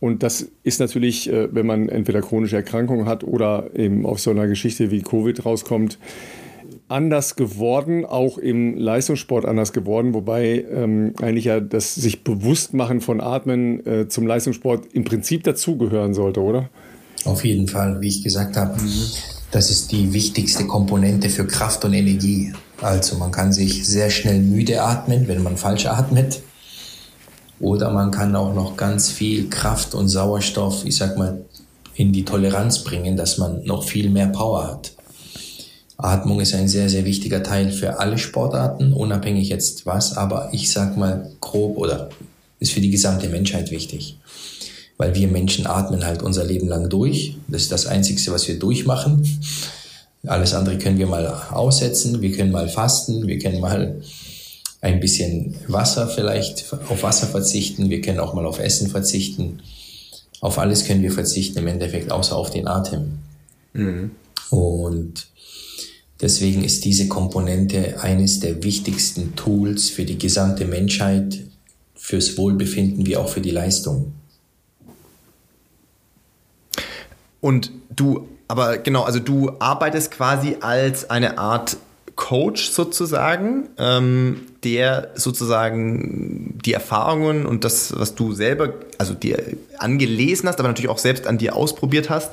[SPEAKER 1] Und das ist natürlich, äh, wenn man entweder chronische Erkrankungen hat oder eben auf so einer Geschichte wie Covid rauskommt, anders geworden, auch im Leistungssport anders geworden, wobei ähm, eigentlich ja das sich Bewusstmachen von Atmen äh, zum Leistungssport im Prinzip dazugehören sollte, oder?
[SPEAKER 4] Auf jeden Fall, wie ich gesagt habe, mhm. das ist die wichtigste Komponente für Kraft und Energie. Also man kann sich sehr schnell müde atmen, wenn man falsch atmet. Oder man kann auch noch ganz viel Kraft und Sauerstoff, ich sag mal, in die Toleranz bringen, dass man noch viel mehr Power hat. Atmung ist ein sehr, sehr wichtiger Teil für alle Sportarten, unabhängig jetzt was, aber ich sag mal grob oder ist für die gesamte Menschheit wichtig. Weil wir Menschen atmen halt unser Leben lang durch. Das ist das Einzige, was wir durchmachen. Alles andere können wir mal aussetzen, wir können mal fasten, wir können mal ein bisschen Wasser vielleicht auf Wasser verzichten, wir können auch mal auf Essen verzichten. Auf alles können wir verzichten im Endeffekt, außer auf den Atem. Mhm. Und Deswegen ist diese Komponente eines der wichtigsten Tools für die gesamte Menschheit, fürs Wohlbefinden wie auch für die Leistung.
[SPEAKER 2] Und du, aber genau, also du arbeitest quasi als eine Art Coach sozusagen, ähm, der sozusagen die Erfahrungen und das, was du selber, also dir angelesen hast, aber natürlich auch selbst an dir ausprobiert hast,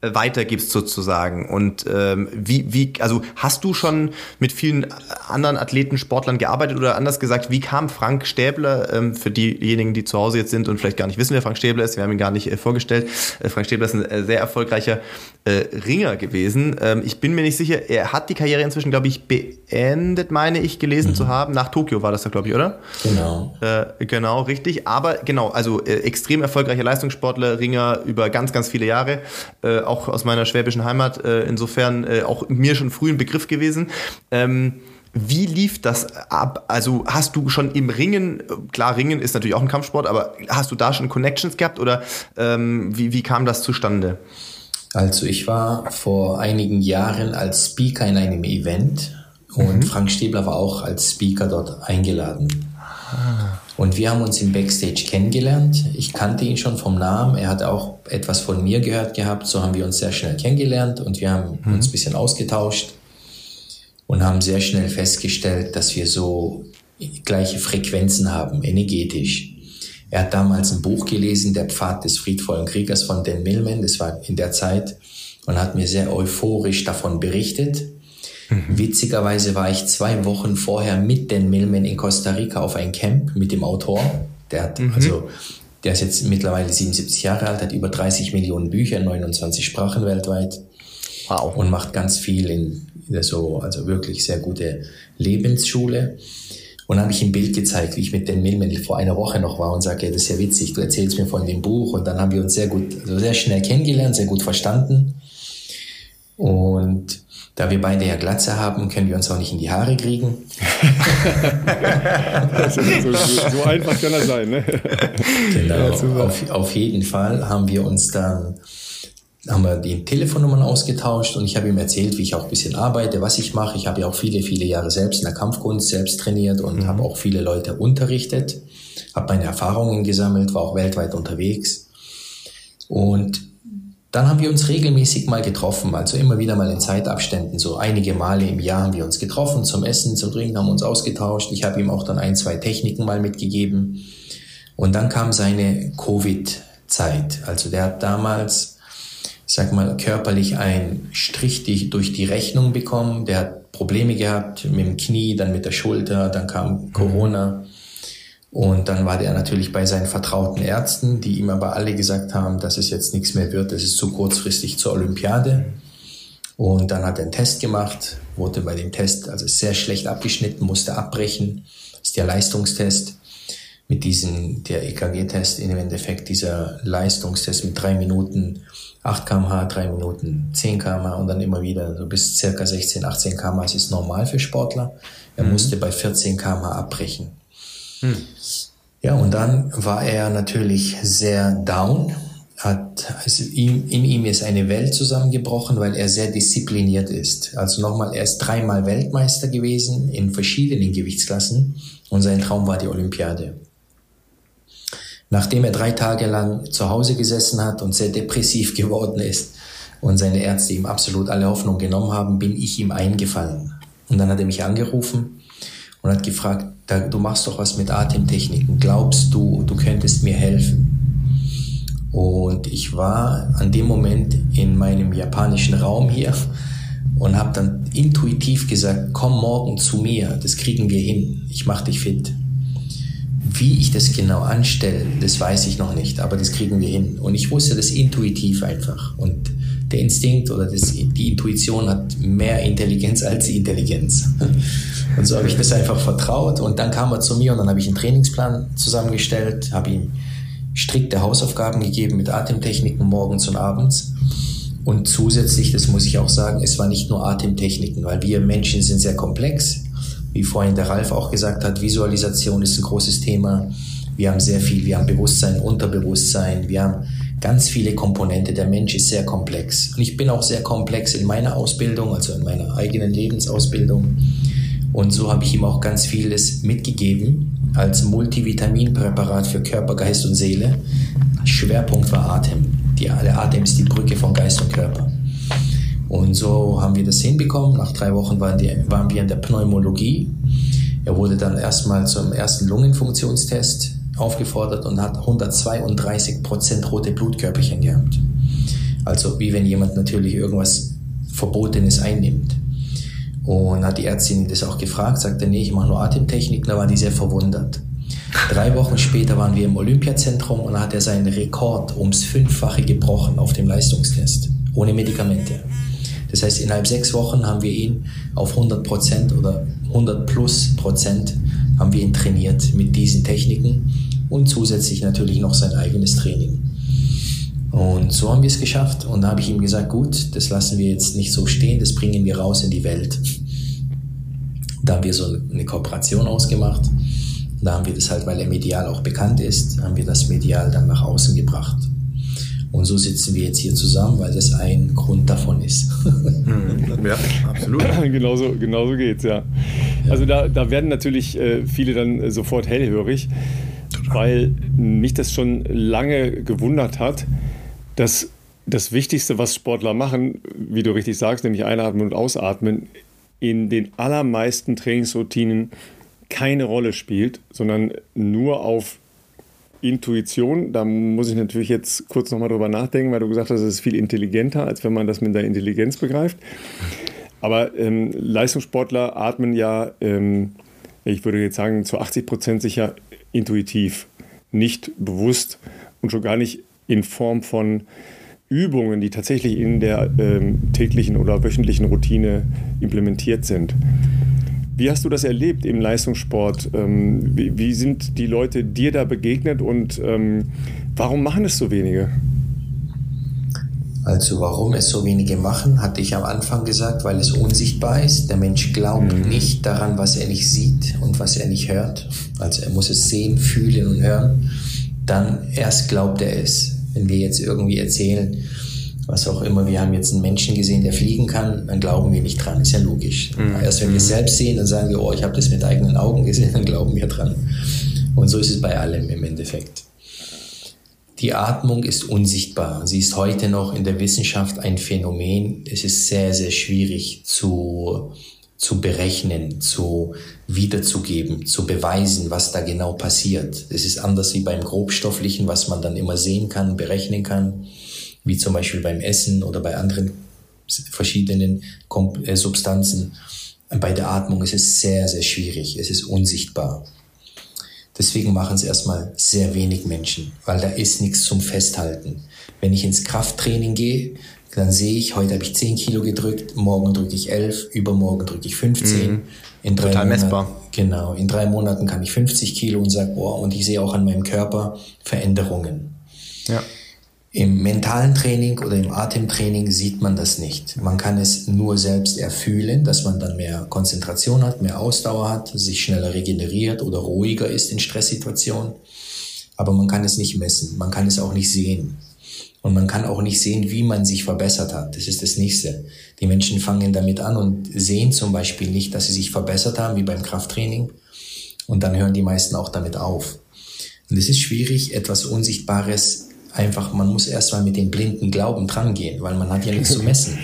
[SPEAKER 2] äh, weitergibst sozusagen. Und ähm, wie, wie, also hast du schon mit vielen anderen Athleten, Sportlern gearbeitet oder anders gesagt, wie kam Frank Stäbler, ähm, für diejenigen, die zu Hause jetzt sind und vielleicht gar nicht wissen, wer Frank Stäbler ist, wir haben ihn gar nicht äh, vorgestellt. Äh, Frank Stäbler ist ein äh, sehr erfolgreicher äh, Ringer gewesen. Ähm, ich bin mir nicht sicher, er hat die Karriere inzwischen, glaube ich, beendet, meine ich, gelesen mhm. zu haben, nach nach Tokio war das da, glaube ich, oder?
[SPEAKER 4] Genau.
[SPEAKER 2] Äh, genau, richtig. Aber genau, also äh, extrem erfolgreicher Leistungssportler, Ringer über ganz, ganz viele Jahre, äh, auch aus meiner schwäbischen Heimat. Äh, insofern äh, auch mir schon früh ein Begriff gewesen. Ähm, wie lief das ab? Also hast du schon im Ringen, klar, Ringen ist natürlich auch ein Kampfsport, aber hast du da schon Connections gehabt oder ähm, wie, wie kam das zustande?
[SPEAKER 4] Also ich war vor einigen Jahren als Speaker in einem Event und mhm. Frank Stäbler war auch als Speaker dort eingeladen. Ah. Und wir haben uns im Backstage kennengelernt. Ich kannte ihn schon vom Namen. Er hat auch etwas von mir gehört gehabt. So haben wir uns sehr schnell kennengelernt und wir haben mhm. uns ein bisschen ausgetauscht und haben sehr schnell festgestellt, dass wir so gleiche Frequenzen haben, energetisch. Er hat damals ein Buch gelesen, Der Pfad des friedvollen Kriegers von Dan Millman. Das war in der Zeit und hat mir sehr euphorisch davon berichtet Mhm. Witzigerweise war ich zwei Wochen vorher mit den Millman in Costa Rica auf ein Camp mit dem Autor. Der hat, mhm. also, der ist jetzt mittlerweile 77 Jahre alt, hat über 30 Millionen Bücher in 29 Sprachen weltweit. Wow. Und macht ganz viel in, in so, also wirklich sehr gute Lebensschule. Und habe ich ein Bild gezeigt, wie ich mit den Millman vor einer Woche noch war und sage, ja, das ist ja witzig, du erzählst mir von dem Buch. Und dann haben wir uns sehr gut, also sehr schnell kennengelernt, sehr gut verstanden. Und da wir beide ja Glatze haben, können wir uns auch nicht in die Haare kriegen.
[SPEAKER 1] so, so, einfach kann das sein, ne?
[SPEAKER 4] Genau, ja, auf, auf jeden Fall haben wir uns dann haben wir die Telefonnummern ausgetauscht und ich habe ihm erzählt, wie ich auch ein bisschen arbeite, was ich mache. Ich habe ja auch viele, viele Jahre selbst in der Kampfkunst selbst trainiert und mhm. habe auch viele Leute unterrichtet, habe meine Erfahrungen gesammelt, war auch weltweit unterwegs. Und dann haben wir uns regelmäßig mal getroffen, also immer wieder mal in Zeitabständen, so einige Male im Jahr haben wir uns getroffen zum Essen, zum Trinken, haben uns ausgetauscht. Ich habe ihm auch dann ein, zwei Techniken mal mitgegeben. Und dann kam seine Covid-Zeit. Also der hat damals, ich sag mal, körperlich einen Strich durch die Rechnung bekommen. Der hat Probleme gehabt mit dem Knie, dann mit der Schulter, dann kam Corona. Und dann war der natürlich bei seinen vertrauten Ärzten, die ihm aber alle gesagt haben, dass es jetzt nichts mehr wird, das ist zu kurzfristig zur Olympiade. Und dann hat er einen Test gemacht, wurde bei dem Test also sehr schlecht abgeschnitten, musste abbrechen. Das ist der Leistungstest mit diesem, der EKG-Test, im Endeffekt dieser Leistungstest mit drei Minuten 8 kmh, drei Minuten 10 kmh und dann immer wieder so bis circa 16, 18 kmh. Das ist normal für Sportler. Er mhm. musste bei 14 kmh abbrechen. Hm. Ja, und dann war er natürlich sehr down. Hat, also ihm, in ihm ist eine Welt zusammengebrochen, weil er sehr diszipliniert ist. Also nochmal, er ist dreimal Weltmeister gewesen in verschiedenen Gewichtsklassen und sein Traum war die Olympiade. Nachdem er drei Tage lang zu Hause gesessen hat und sehr depressiv geworden ist und seine Ärzte ihm absolut alle Hoffnung genommen haben, bin ich ihm eingefallen. Und dann hat er mich angerufen und hat gefragt, du machst doch was mit Atemtechniken, glaubst du, du könntest mir helfen? Und ich war an dem Moment in meinem japanischen Raum hier und habe dann intuitiv gesagt, komm morgen zu mir, das kriegen wir hin, ich mach dich fit. Wie ich das genau anstelle, das weiß ich noch nicht, aber das kriegen wir hin. Und ich wusste das intuitiv einfach. Und der Instinkt oder das, die Intuition hat mehr Intelligenz als Intelligenz. Und so habe ich das einfach vertraut. Und dann kam er zu mir und dann habe ich einen Trainingsplan zusammengestellt, habe ihm strikte Hausaufgaben gegeben mit Atemtechniken morgens und abends. Und zusätzlich, das muss ich auch sagen, es war nicht nur Atemtechniken, weil wir Menschen sind sehr komplex. Wie vorhin der Ralf auch gesagt hat, Visualisation ist ein großes Thema. Wir haben sehr viel, wir haben Bewusstsein, Unterbewusstsein, wir haben ganz viele Komponente. Der Mensch ist sehr komplex. Und ich bin auch sehr komplex in meiner Ausbildung, also in meiner eigenen Lebensausbildung. Und so habe ich ihm auch ganz vieles mitgegeben als Multivitaminpräparat für Körper, Geist und Seele. Schwerpunkt war Atem. Die, der Atem ist die Brücke von Geist und Körper. Und so haben wir das hinbekommen. Nach drei Wochen waren, die, waren wir in der Pneumologie. Er wurde dann erstmal zum ersten Lungenfunktionstest aufgefordert und hat 132 Prozent rote Blutkörperchen gehabt. Also wie wenn jemand natürlich irgendwas Verbotenes einnimmt. Und hat die Ärztin das auch gefragt, sagte, nee, ich mache nur Atemtechnik, da war die sehr verwundert. Drei Wochen später waren wir im Olympiazentrum und hat er seinen Rekord ums Fünffache gebrochen auf dem Leistungstest, ohne Medikamente. Das heißt, innerhalb sechs Wochen haben wir ihn auf 100 Prozent oder 100 plus Prozent haben wir ihn trainiert mit diesen Techniken und zusätzlich natürlich noch sein eigenes Training. Und so haben wir es geschafft. Und da habe ich ihm gesagt, gut, das lassen wir jetzt nicht so stehen, das bringen wir raus in die Welt. Da haben wir so eine Kooperation ausgemacht. Da haben wir das halt, weil er medial auch bekannt ist, haben wir das medial dann nach außen gebracht. Und so sitzen wir jetzt hier zusammen, weil das ein Grund davon ist.
[SPEAKER 1] Hm, ja, absolut. genauso, genauso geht es, ja. Also da, da werden natürlich äh, viele dann sofort hellhörig, weil mich das schon lange gewundert hat, dass das Wichtigste, was Sportler machen, wie du richtig sagst, nämlich einatmen und ausatmen, in den allermeisten Trainingsroutinen keine Rolle spielt, sondern nur auf Intuition. Da muss ich natürlich jetzt kurz nochmal drüber nachdenken, weil du gesagt hast, es ist viel intelligenter, als wenn man das mit der Intelligenz begreift. Aber ähm, Leistungssportler atmen ja, ähm, ich würde jetzt sagen, zu 80 Prozent sicher intuitiv, nicht bewusst und schon gar nicht in Form von Übungen, die tatsächlich in der ähm, täglichen oder wöchentlichen Routine implementiert sind. Wie hast du das erlebt im Leistungssport? Ähm, wie, wie, sind die Leute dir da begegnet und ähm, warum machen es so wenige?
[SPEAKER 4] Also warum es so wenige machen, hatte ich am Anfang gesagt, weil es unsichtbar ist. Der Mensch glaubt mhm. nicht daran, was er nicht sieht und was er nicht hört. Also er muss es sehen, fühlen und hören. Dann erst glaubt er es. Wenn wir jetzt irgendwie erzählen, was auch immer, wir haben jetzt einen Menschen gesehen, der fliegen kann, dann glauben wir nicht dran, ist ja logisch. Mhm. Erst wenn wir es mhm. selbst sehen, dann sagen wir, oh, ich habe das mit eigenen Augen gesehen, dann glauben wir dran. Und so ist es bei allem im Endeffekt. Die Atmung ist unsichtbar. Sie ist heute noch in der Wissenschaft ein Phänomen. Es ist sehr, sehr schwierig zu, zu berechnen, zu wiederzugeben, zu beweisen, was da genau passiert. Es ist anders wie beim Grobstofflichen, was man dann immer sehen kann, berechnen kann wie zum Beispiel beim Essen oder bei anderen verschiedenen äh, Substanzen. Bei der Atmung ist es sehr, sehr schwierig. Es ist unsichtbar. Deswegen machen es erstmal sehr wenig Menschen, weil da ist nichts zum Festhalten. Wenn ich ins Krafttraining gehe, dann sehe ich, heute habe ich 10 Kilo gedrückt, morgen drücke ich 11, übermorgen drücke ich 15. Mhm.
[SPEAKER 2] In drei Total Monaten, messbar.
[SPEAKER 4] Genau, in drei Monaten kann ich 50 Kilo und sage, boah, und ich sehe auch an meinem Körper Veränderungen. Ja. Im mentalen Training oder im Atemtraining sieht man das nicht. Man kann es nur selbst erfühlen, dass man dann mehr Konzentration hat, mehr Ausdauer hat, sich schneller regeneriert oder ruhiger ist in Stresssituationen. Aber man kann es nicht messen. Man kann es auch nicht sehen. Und man kann auch nicht sehen, wie man sich verbessert hat. Das ist das Nächste. Die Menschen fangen damit an und sehen zum Beispiel nicht, dass sie sich verbessert haben, wie beim Krafttraining. Und dann hören die meisten auch damit auf. Und es ist schwierig, etwas Unsichtbares einfach, man muss erstmal mit dem blinden Glauben drangehen, weil man hat ja nichts zu messen.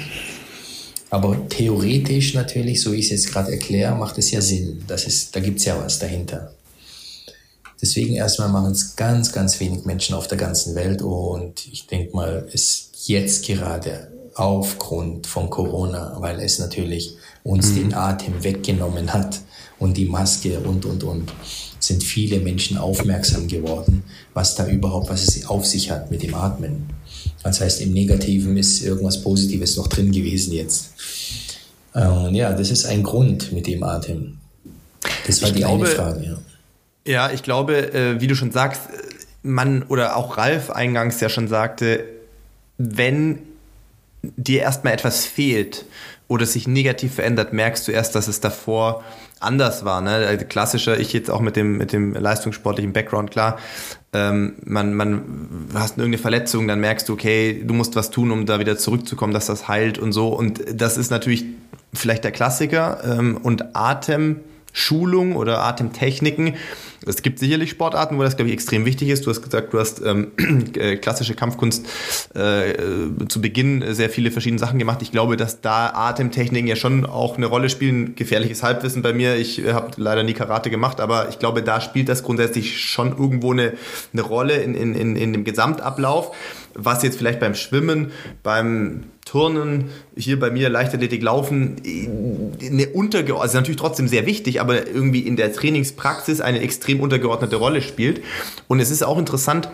[SPEAKER 4] Aber theoretisch natürlich, so wie ich es jetzt gerade erkläre, macht es ja Sinn. Das ist, da gibt es ja was dahinter. Deswegen erstmal machen es ganz, ganz wenig Menschen auf der ganzen Welt und ich denke mal, es jetzt gerade aufgrund von Corona, weil es natürlich uns mhm. den Atem weggenommen hat und die Maske und, und, und, sind viele Menschen aufmerksam geworden, was da überhaupt, was es auf sich hat mit dem Atmen. Das heißt, im Negativen ist irgendwas Positives noch drin gewesen jetzt. Und ja, das ist ein Grund mit dem Atem. Das war ich die glaube, eine Frage, ja.
[SPEAKER 2] Ja, ich glaube, äh, wie du schon sagst, man oder auch Ralf eingangs ja schon sagte, wenn dir erstmal etwas fehlt oder sich negativ verändert, merkst du erst, dass es davor anders war. Ne? Also klassischer, ich jetzt auch mit dem, mit dem leistungssportlichen Background, klar, ähm, man, man hast irgendeine Verletzung, dann merkst du, okay, du musst was tun, um da wieder zurückzukommen, dass das heilt und so. Und das ist natürlich vielleicht der Klassiker. Ähm, und Atemschulung oder Atemtechniken es gibt sicherlich Sportarten, wo das, glaube ich, extrem wichtig ist. Du hast gesagt, du hast ähm, äh, klassische Kampfkunst äh, zu Beginn sehr viele verschiedene Sachen gemacht. Ich glaube, dass da Atemtechniken ja schon auch eine Rolle spielen. Gefährliches Halbwissen bei mir. Ich äh, habe leider nie Karate gemacht, aber ich glaube, da spielt das grundsätzlich schon irgendwo eine, eine Rolle in, in, in, in dem Gesamtablauf was jetzt vielleicht beim Schwimmen, beim Turnen, hier bei mir Leichtathletik laufen, eine untergeordnete, also natürlich trotzdem sehr wichtig, aber irgendwie in der Trainingspraxis eine extrem untergeordnete Rolle spielt. Und es ist auch interessant,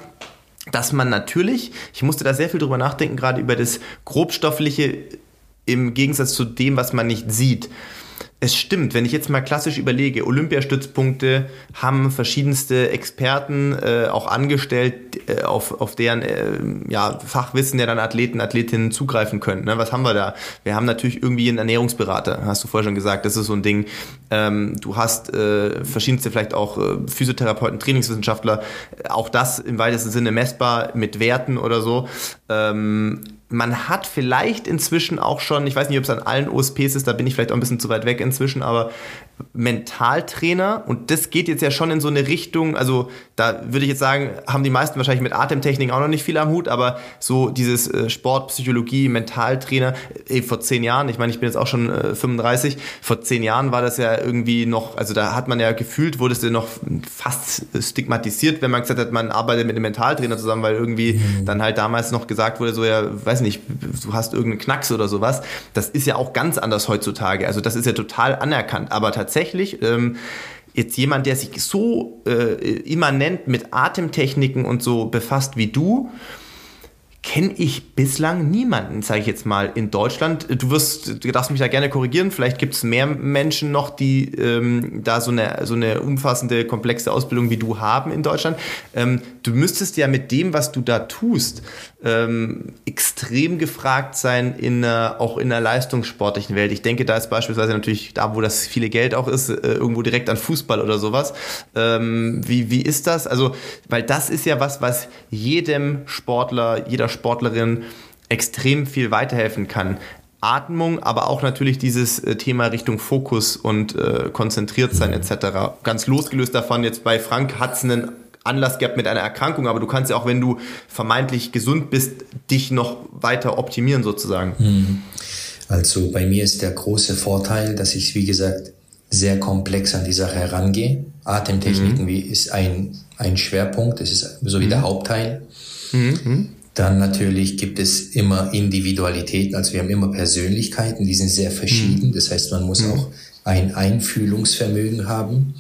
[SPEAKER 2] dass man natürlich, ich musste da sehr viel drüber nachdenken, gerade über das Grobstoffliche im Gegensatz zu dem, was man nicht sieht es stimmt, wenn ich jetzt mal klassisch überlege, Olympiastützpunkte haben verschiedenste Experten äh, auch angestellt, äh, auf, auf deren äh, ja, Fachwissen ja dann Athleten, Athletinnen zugreifen können. Ne? Was haben wir da? Wir haben natürlich irgendwie einen Ernährungsberater, hast du vorher schon gesagt, das ist so ein Ding. Ähm, du hast äh, verschiedenste vielleicht auch äh, Physiotherapeuten, Trainingswissenschaftler, auch das im weitesten Sinne messbar mit Werten oder so. Ähm, man hat vielleicht inzwischen auch schon, ich weiß nicht, ob es an allen OSPs ist, da bin ich vielleicht auch ein bisschen zu weit weg inzwischen, aber Mentaltrainer und das geht jetzt ja schon in so eine Richtung, also da würde ich jetzt sagen, haben die meisten wahrscheinlich mit Atemtechnik auch noch nicht viel am Hut, aber so dieses äh, Sport, Psychologie, Mentaltrainer, ey, vor zehn Jahren, ich meine, ich bin jetzt auch schon äh, 35, vor zehn Jahren war das ja irgendwie noch, also da hat man ja gefühlt, wurde es ja noch fast stigmatisiert, wenn man gesagt hat, man arbeitet mit einem Mentaltrainer zusammen, weil irgendwie mhm. dann halt damals noch gesagt gesagt wurde, so ja, weiß nicht, du hast irgendeinen Knacks oder sowas, das ist ja auch ganz anders heutzutage. Also das ist ja total anerkannt. Aber tatsächlich, ähm, jetzt jemand, der sich so äh, immanent mit Atemtechniken und so befasst wie du, kenne ich bislang niemanden, sage ich jetzt mal, in Deutschland. Du wirst, du darfst mich da gerne korrigieren, vielleicht gibt es mehr Menschen noch, die ähm, da so eine, so eine umfassende, komplexe Ausbildung wie du haben in Deutschland. Ähm, du müsstest ja mit dem, was du da tust, ähm, extrem gefragt sein in einer, auch in der leistungssportlichen Welt. Ich denke, da ist beispielsweise natürlich da, wo das viele Geld auch ist, äh, irgendwo direkt an Fußball oder sowas. Ähm, wie, wie ist das? Also, weil das ist ja was, was jedem Sportler, jeder Sportlerin extrem viel weiterhelfen kann. Atmung, aber auch natürlich dieses äh, Thema Richtung Fokus und äh, konzentriert sein etc. Ganz losgelöst davon, jetzt bei Frank hat es einen Anlass gehabt mit einer Erkrankung, aber du kannst ja auch, wenn du vermeintlich gesund bist, dich noch weiter optimieren sozusagen. Mhm.
[SPEAKER 4] Also bei mir ist der große Vorteil, dass ich, wie gesagt, sehr komplex an die Sache herangehe. Atemtechniken mhm. wie ist ein, ein Schwerpunkt, das ist so wie mhm. der Hauptteil. Mhm. Dann natürlich gibt es immer Individualitäten, also wir haben immer Persönlichkeiten, die sind sehr verschieden. Mhm. Das heißt, man muss mhm. auch ein Einfühlungsvermögen haben.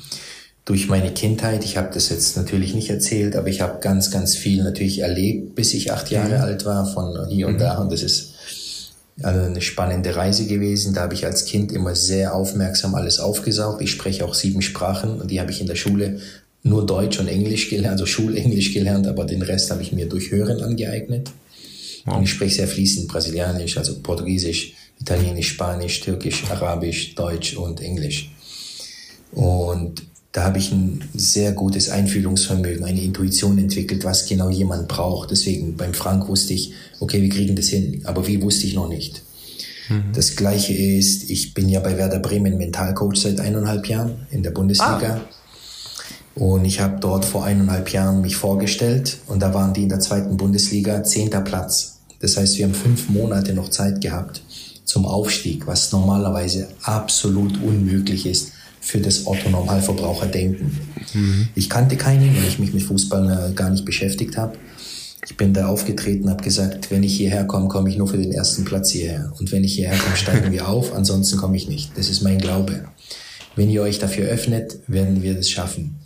[SPEAKER 4] Durch meine Kindheit, ich habe das jetzt natürlich nicht erzählt, aber ich habe ganz, ganz viel natürlich erlebt, bis ich acht Jahre mhm. alt war, von hier und da. Und das ist also eine spannende Reise gewesen. Da habe ich als Kind immer sehr aufmerksam alles aufgesaugt. Ich spreche auch sieben Sprachen und die habe ich in der Schule nur Deutsch und Englisch gelernt, also Schulenglisch gelernt, aber den Rest habe ich mir durch Hören angeeignet. Wow. Und ich spreche sehr fließend Brasilianisch, also Portugiesisch, Italienisch, Spanisch, Türkisch, Arabisch, Deutsch und Englisch. Und da habe ich ein sehr gutes Einfühlungsvermögen, eine Intuition entwickelt, was genau jemand braucht. Deswegen beim Frank wusste ich, okay, wir kriegen das hin, aber wie wusste ich noch nicht. Mhm. Das gleiche ist, ich bin ja bei Werder Bremen Mentalcoach seit eineinhalb Jahren in der Bundesliga. Ah. Und ich habe dort vor eineinhalb Jahren mich vorgestellt und da waren die in der zweiten Bundesliga zehnter Platz. Das heißt, wir haben fünf Monate noch Zeit gehabt zum Aufstieg, was normalerweise absolut unmöglich ist für das Otto-Normalverbraucher-Denken. Mhm. Ich kannte keinen, weil ich mich mit Fußball gar nicht beschäftigt habe. Ich bin da aufgetreten, habe gesagt, wenn ich hierher komme, komme ich nur für den ersten Platz hierher. Und wenn ich hierher komme, steigen wir auf, ansonsten komme ich nicht. Das ist mein Glaube. Wenn ihr euch dafür öffnet, werden wir das schaffen.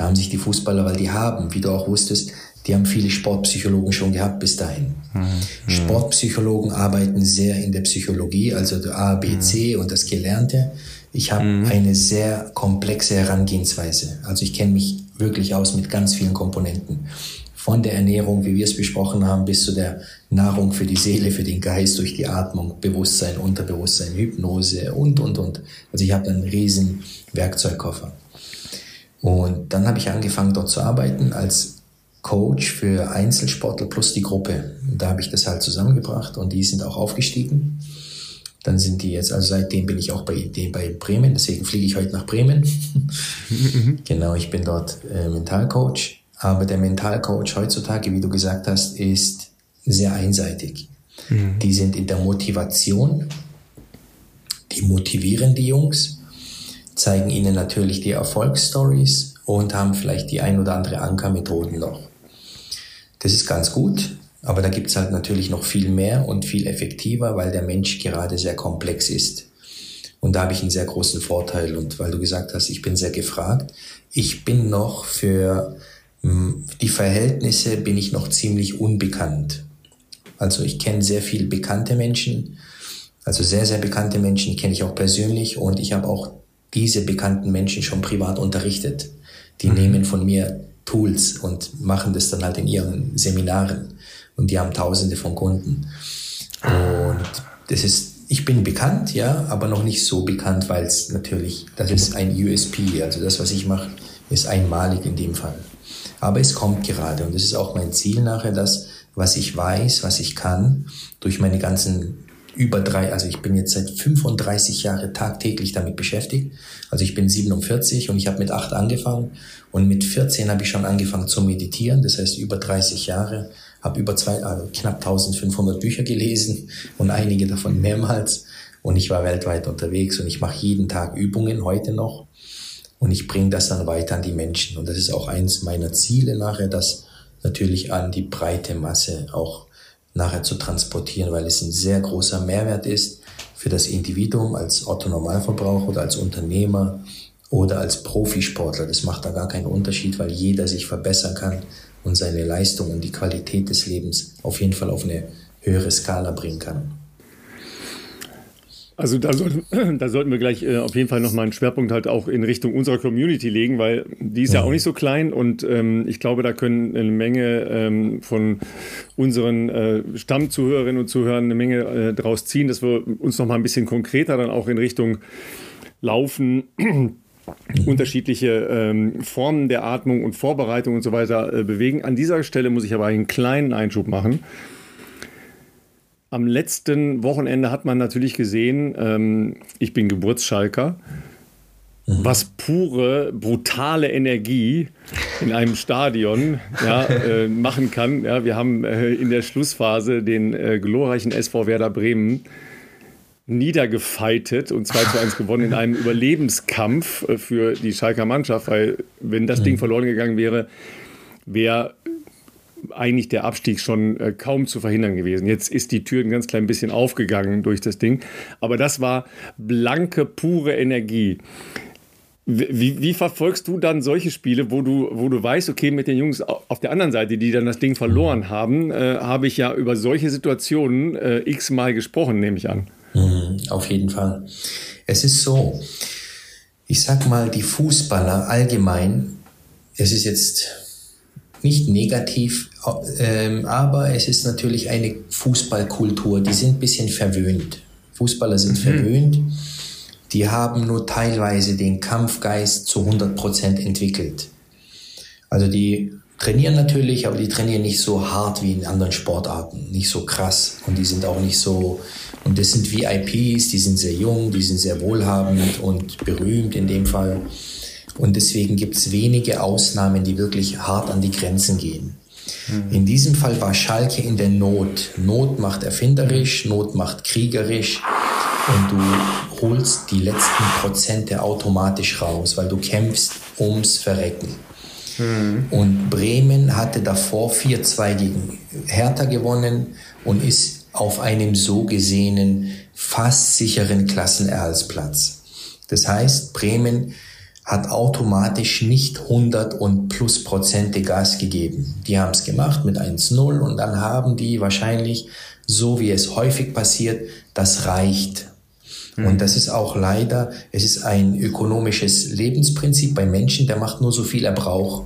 [SPEAKER 4] Da haben sich die Fußballer, weil die haben, wie du auch wusstest, die haben viele Sportpsychologen schon gehabt bis dahin. Mhm. Sportpsychologen arbeiten sehr in der Psychologie, also der A, B, C mhm. und das Gelernte. Ich habe mhm. eine sehr komplexe Herangehensweise. Also ich kenne mich wirklich aus mit ganz vielen Komponenten. Von der Ernährung, wie wir es besprochen haben, bis zu der Nahrung für die Seele, für den Geist durch die Atmung, Bewusstsein, Unterbewusstsein, Hypnose und, und, und. Also ich habe einen riesen Werkzeugkoffer. Und dann habe ich angefangen dort zu arbeiten als Coach für Einzelsportler plus die Gruppe. Und da habe ich das halt zusammengebracht und die sind auch aufgestiegen. Dann sind die jetzt, also seitdem bin ich auch bei, bei Bremen, deswegen fliege ich heute nach Bremen. genau, ich bin dort äh, Mentalcoach. Aber der Mentalcoach heutzutage, wie du gesagt hast, ist sehr einseitig. Mhm. Die sind in der Motivation, die motivieren die Jungs, zeigen ihnen natürlich die Erfolgsstories und haben vielleicht die ein oder andere Ankermethoden noch. Das ist ganz gut, aber da gibt's halt natürlich noch viel mehr und viel effektiver, weil der Mensch gerade sehr komplex ist. Und da habe ich einen sehr großen Vorteil. Und weil du gesagt hast, ich bin sehr gefragt, ich bin noch für hm, die Verhältnisse bin ich noch ziemlich unbekannt. Also ich kenne sehr viele bekannte Menschen, also sehr, sehr bekannte Menschen kenne ich auch persönlich und ich habe auch diese bekannten Menschen schon privat unterrichtet. Die mhm. nehmen von mir Tools und machen das dann halt in ihren Seminaren. Und die haben tausende von Kunden. Und das ist, ich bin bekannt, ja, aber noch nicht so bekannt, weil es natürlich, das ist ein USP. Also das, was ich mache, ist einmalig in dem Fall. Aber es kommt gerade und das ist auch mein Ziel nachher, das, was ich weiß, was ich kann, durch meine ganzen über drei, also ich bin jetzt seit 35 Jahren tagtäglich damit beschäftigt. Also ich bin 47 und ich habe mit acht angefangen und mit 14 habe ich schon angefangen zu meditieren. Das heißt über 30 Jahre, habe über zwei, also knapp 1500 Bücher gelesen und einige davon mehrmals. Und ich war weltweit unterwegs und ich mache jeden Tag Übungen heute noch und ich bringe das dann weiter an die Menschen. Und das ist auch eins meiner Ziele nachher, das natürlich an die breite Masse auch nachher zu transportieren, weil es ein sehr großer Mehrwert ist für das Individuum als Otto-Normalverbraucher oder als Unternehmer oder als Profisportler. Das macht da gar keinen Unterschied, weil jeder sich verbessern kann und seine Leistung und die Qualität des Lebens auf jeden Fall auf eine höhere Skala bringen kann.
[SPEAKER 1] Also da, sollten, da sollten wir gleich äh, auf jeden Fall nochmal einen Schwerpunkt halt auch in Richtung unserer Community legen, weil die ist ja, ja auch nicht so klein und ähm, ich glaube, da können eine Menge ähm, von unseren äh, Stammzuhörerinnen und Zuhörern eine Menge äh, draus ziehen, dass wir uns nochmal ein bisschen konkreter dann auch in Richtung Laufen unterschiedliche ähm, Formen der Atmung und Vorbereitung und so weiter äh, bewegen. An dieser Stelle muss ich aber einen kleinen Einschub machen. Am letzten Wochenende hat man natürlich gesehen, ähm, ich bin Geburtsschalker, mhm. was pure, brutale Energie in einem Stadion ja, äh, machen kann. Ja, wir haben äh, in der Schlussphase den äh, glorreichen SV Werder Bremen niedergefeitet und 2 zu 1 gewonnen in einem Überlebenskampf äh, für die Schalker Mannschaft, weil wenn das Ding mhm. verloren gegangen wäre, wäre eigentlich der Abstieg schon äh, kaum zu verhindern gewesen. Jetzt ist die Tür ein ganz klein bisschen aufgegangen durch das Ding. Aber das war blanke, pure Energie. Wie, wie, verfolgst du dann solche Spiele, wo du, wo du weißt, okay, mit den Jungs auf der anderen Seite, die dann das Ding verloren haben, äh, habe ich ja über solche Situationen äh, x-mal gesprochen, nehme ich an.
[SPEAKER 4] Mhm, auf jeden Fall. Es ist so, ich sag mal, die Fußballer allgemein, es ist jetzt nicht negativ, ähm, aber es ist natürlich eine Fußballkultur, die sind ein bisschen verwöhnt. Fußballer sind mhm. verwöhnt, die haben nur teilweise den Kampfgeist zu 100 Prozent entwickelt. Also die trainieren natürlich, aber die trainieren nicht so hart wie in anderen Sportarten, nicht so krass und die sind auch nicht so, und das sind VIPs, die sind sehr jung, die sind sehr wohlhabend und berühmt in dem Fall. Und deswegen gibt es wenige Ausnahmen, die wirklich hart an die Grenzen gehen. Mhm. In diesem Fall war Schalke in der Not. Not macht erfinderisch, Not macht kriegerisch und du holst die letzten Prozente automatisch raus, weil du kämpfst ums Verrecken. Mhm. Und Bremen hatte davor 4-2 gegen Hertha gewonnen und ist auf einem so gesehenen fast sicheren Klassenerhaltsplatz. Das heißt, Bremen hat automatisch nicht 100 und plus Prozente Gas gegeben. Die haben es gemacht mit 1-0 und dann haben die wahrscheinlich, so wie es häufig passiert, das reicht. Mhm. Und das ist auch leider, es ist ein ökonomisches Lebensprinzip bei Menschen, der macht nur so viel er braucht.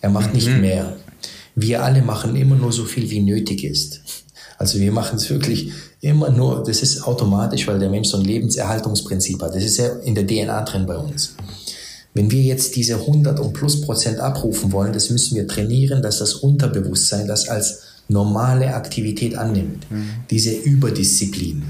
[SPEAKER 4] Er macht nicht mhm. mehr. Wir alle machen immer nur so viel, wie nötig ist. Also wir machen es wirklich immer nur, das ist automatisch, weil der Mensch so ein Lebenserhaltungsprinzip hat. Das ist ja in der DNA drin bei uns. Wenn wir jetzt diese 100 und plus Prozent abrufen wollen, das müssen wir trainieren, dass das Unterbewusstsein das als normale Aktivität annimmt. Mhm. Diese Überdisziplin.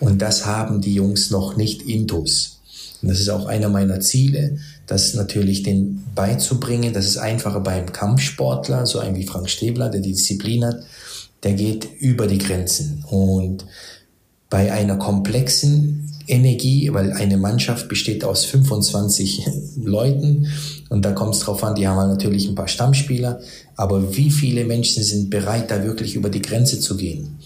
[SPEAKER 4] Und das haben die Jungs noch nicht intus. Und das ist auch einer meiner Ziele, das natürlich den beizubringen. Das ist einfacher beim Kampfsportler, so ein wie Frank Stäbler, der die Disziplin hat. Der geht über die Grenzen. Und bei einer komplexen Energie, weil eine Mannschaft besteht aus 25 Leuten und da kommt es drauf an, die haben halt natürlich ein paar Stammspieler, aber wie viele Menschen sind bereit, da wirklich über die Grenze zu gehen?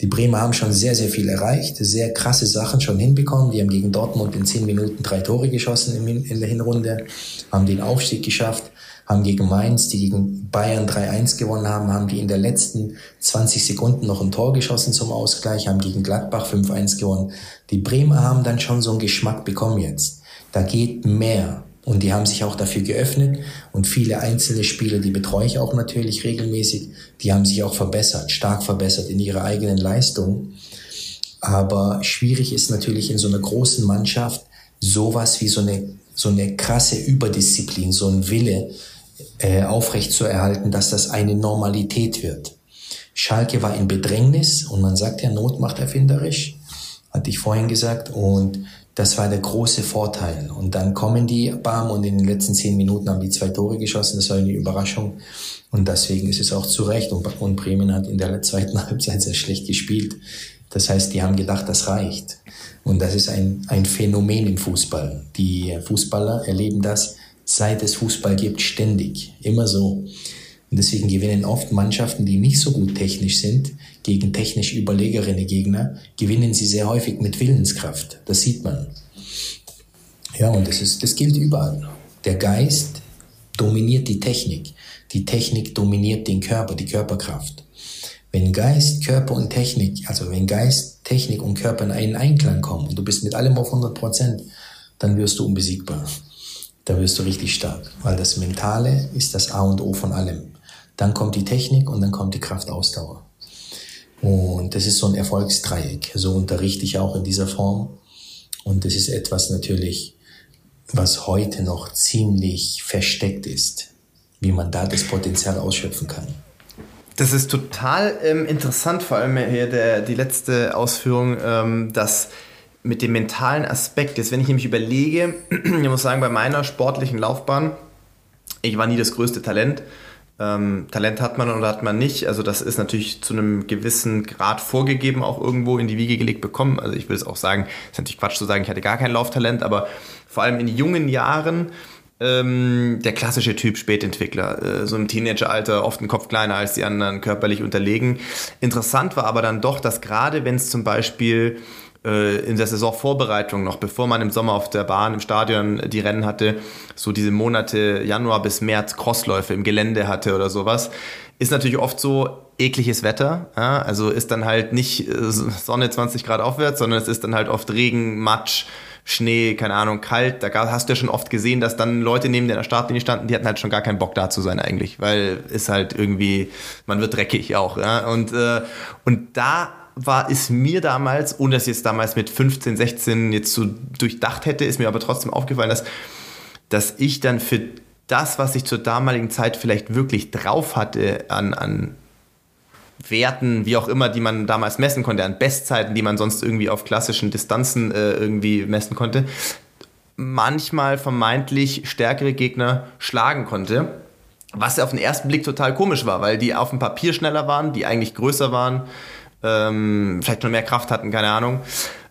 [SPEAKER 4] Die Bremer haben schon sehr, sehr viel erreicht, sehr krasse Sachen schon hinbekommen. Die haben gegen Dortmund in 10 Minuten drei Tore geschossen in der Hinrunde, haben den Aufstieg geschafft haben gegen Mainz, die gegen Bayern 3-1 gewonnen haben, haben die in der letzten 20 Sekunden noch ein Tor geschossen zum Ausgleich, haben gegen Gladbach 5-1 gewonnen. Die Bremer haben dann schon so einen Geschmack bekommen jetzt. Da geht mehr. Und die haben sich auch dafür geöffnet. Und viele einzelne Spieler, die betreue ich auch natürlich regelmäßig, die haben sich auch verbessert, stark verbessert in ihrer eigenen Leistung. Aber schwierig ist natürlich in so einer großen Mannschaft sowas wie so eine, so eine krasse Überdisziplin, so ein Wille, äh, aufrechtzuerhalten, dass das eine Normalität wird. Schalke war in Bedrängnis und man sagt ja, Not macht erfinderisch, hatte ich vorhin gesagt, und das war der große Vorteil. Und dann kommen die Bam und in den letzten zehn Minuten haben die zwei Tore geschossen, das war eine Überraschung. Und deswegen ist es auch zu Recht. Und, und Bremen hat in der zweiten Halbzeit sehr schlecht gespielt. Das heißt, die haben gedacht, das reicht. Und das ist ein, ein Phänomen im Fußball. Die Fußballer erleben das seit es Fußball gibt, ständig. Immer so. Und deswegen gewinnen oft Mannschaften, die nicht so gut technisch sind, gegen technisch überlegere Gegner, gewinnen sie sehr häufig mit Willenskraft. Das sieht man. Ja, und das, ist, das gilt überall. Der Geist dominiert die Technik. Die Technik dominiert den Körper, die Körperkraft. Wenn Geist, Körper und Technik, also wenn Geist, Technik und Körper in einen Einklang kommen und du bist mit allem auf 100 Prozent, dann wirst du unbesiegbar. Da wirst du richtig stark, weil das Mentale ist das A und O von allem. Dann kommt die Technik und dann kommt die Kraftausdauer. Und das ist so ein Erfolgsdreieck. So unterrichte ich auch in dieser Form. Und das ist etwas natürlich, was heute noch ziemlich versteckt ist, wie man da das Potenzial ausschöpfen kann.
[SPEAKER 2] Das ist total ähm, interessant, vor allem hier der, die letzte Ausführung, ähm, dass mit dem mentalen Aspekt, jetzt wenn ich nämlich überlege, ich muss sagen, bei meiner sportlichen Laufbahn, ich war nie das größte Talent. Ähm, Talent hat man oder hat man nicht. Also das ist natürlich zu einem gewissen Grad vorgegeben, auch irgendwo in die Wiege gelegt bekommen. Also ich will es auch sagen, ist natürlich Quatsch zu sagen, ich hatte gar kein Lauftalent, aber vor allem in jungen Jahren ähm, der klassische Typ Spätentwickler, äh, so im Teenageralter, oft ein Kopf kleiner als die anderen, körperlich unterlegen. Interessant war aber dann doch, dass gerade wenn es zum Beispiel in der Saisonvorbereitung noch, bevor man im Sommer auf der Bahn, im Stadion die Rennen hatte, so diese Monate Januar bis März Crossläufe im Gelände hatte oder sowas, ist natürlich oft so ekliges Wetter. Ja? Also ist dann halt nicht äh, Sonne 20 Grad aufwärts, sondern es ist dann halt oft Regen, Matsch, Schnee, keine Ahnung, kalt. Da hast du ja schon oft gesehen, dass dann Leute neben der Startlinie standen, die hatten halt schon gar keinen Bock da zu sein eigentlich, weil ist halt irgendwie, man wird dreckig auch. Ja? Und, äh, und da war es mir damals, ohne dass ich es damals mit 15, 16 jetzt so durchdacht hätte, ist mir aber trotzdem aufgefallen, dass, dass ich dann für das, was ich zur damaligen Zeit vielleicht wirklich drauf hatte an, an Werten, wie auch immer, die man damals messen konnte, an Bestzeiten, die man sonst irgendwie auf klassischen Distanzen äh, irgendwie messen konnte, manchmal vermeintlich stärkere Gegner schlagen konnte. Was auf den ersten Blick total komisch war, weil die auf dem Papier schneller waren, die eigentlich größer waren, ähm, vielleicht noch mehr Kraft hatten, keine Ahnung.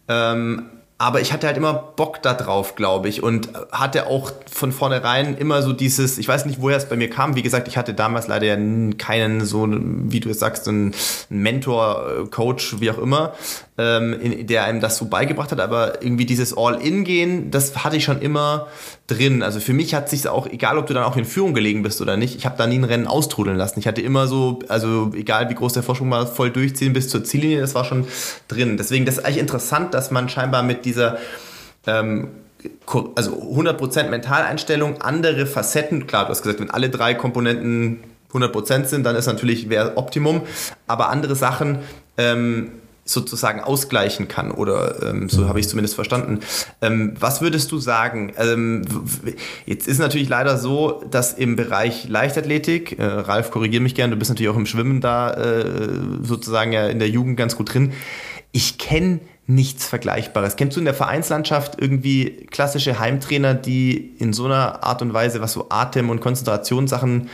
[SPEAKER 2] Ähm, aber ich hatte halt immer Bock da drauf, glaube ich, und hatte auch von vornherein immer so dieses, ich weiß nicht, woher es bei mir kam. Wie gesagt, ich hatte damals leider ja keinen so, wie du es sagst, einen Mentor, Coach, wie auch immer, ähm, in, der einem das so beigebracht hat. Aber irgendwie dieses All-In-Gehen, das hatte ich schon immer drin. Also für mich hat sich auch, egal ob du dann auch in Führung gelegen bist oder nicht, ich habe da nie ein Rennen austrudeln lassen. Ich hatte immer so, also egal wie groß der Vorsprung war, voll durchziehen bis zur Ziellinie, das war schon drin. Deswegen, das ist eigentlich interessant, dass man scheinbar mit dieser ähm, also 100% Mentaleinstellung, andere Facetten, klar, du hast gesagt, wenn alle drei Komponenten 100% sind, dann ist natürlich wäre Optimum, aber andere Sachen ähm, sozusagen ausgleichen kann oder ähm, so mhm. habe ich es zumindest verstanden. Ähm, was würdest du sagen? Ähm, jetzt ist natürlich leider so, dass im Bereich Leichtathletik, äh, Ralf, korrigiere mich gerne, du bist natürlich auch im Schwimmen da äh, sozusagen ja in der Jugend ganz gut drin. Ich kenne nichts Vergleichbares. Kennst du in der Vereinslandschaft irgendwie klassische Heimtrainer, die in so einer Art und Weise, was so Atem- und Konzentrationssachen,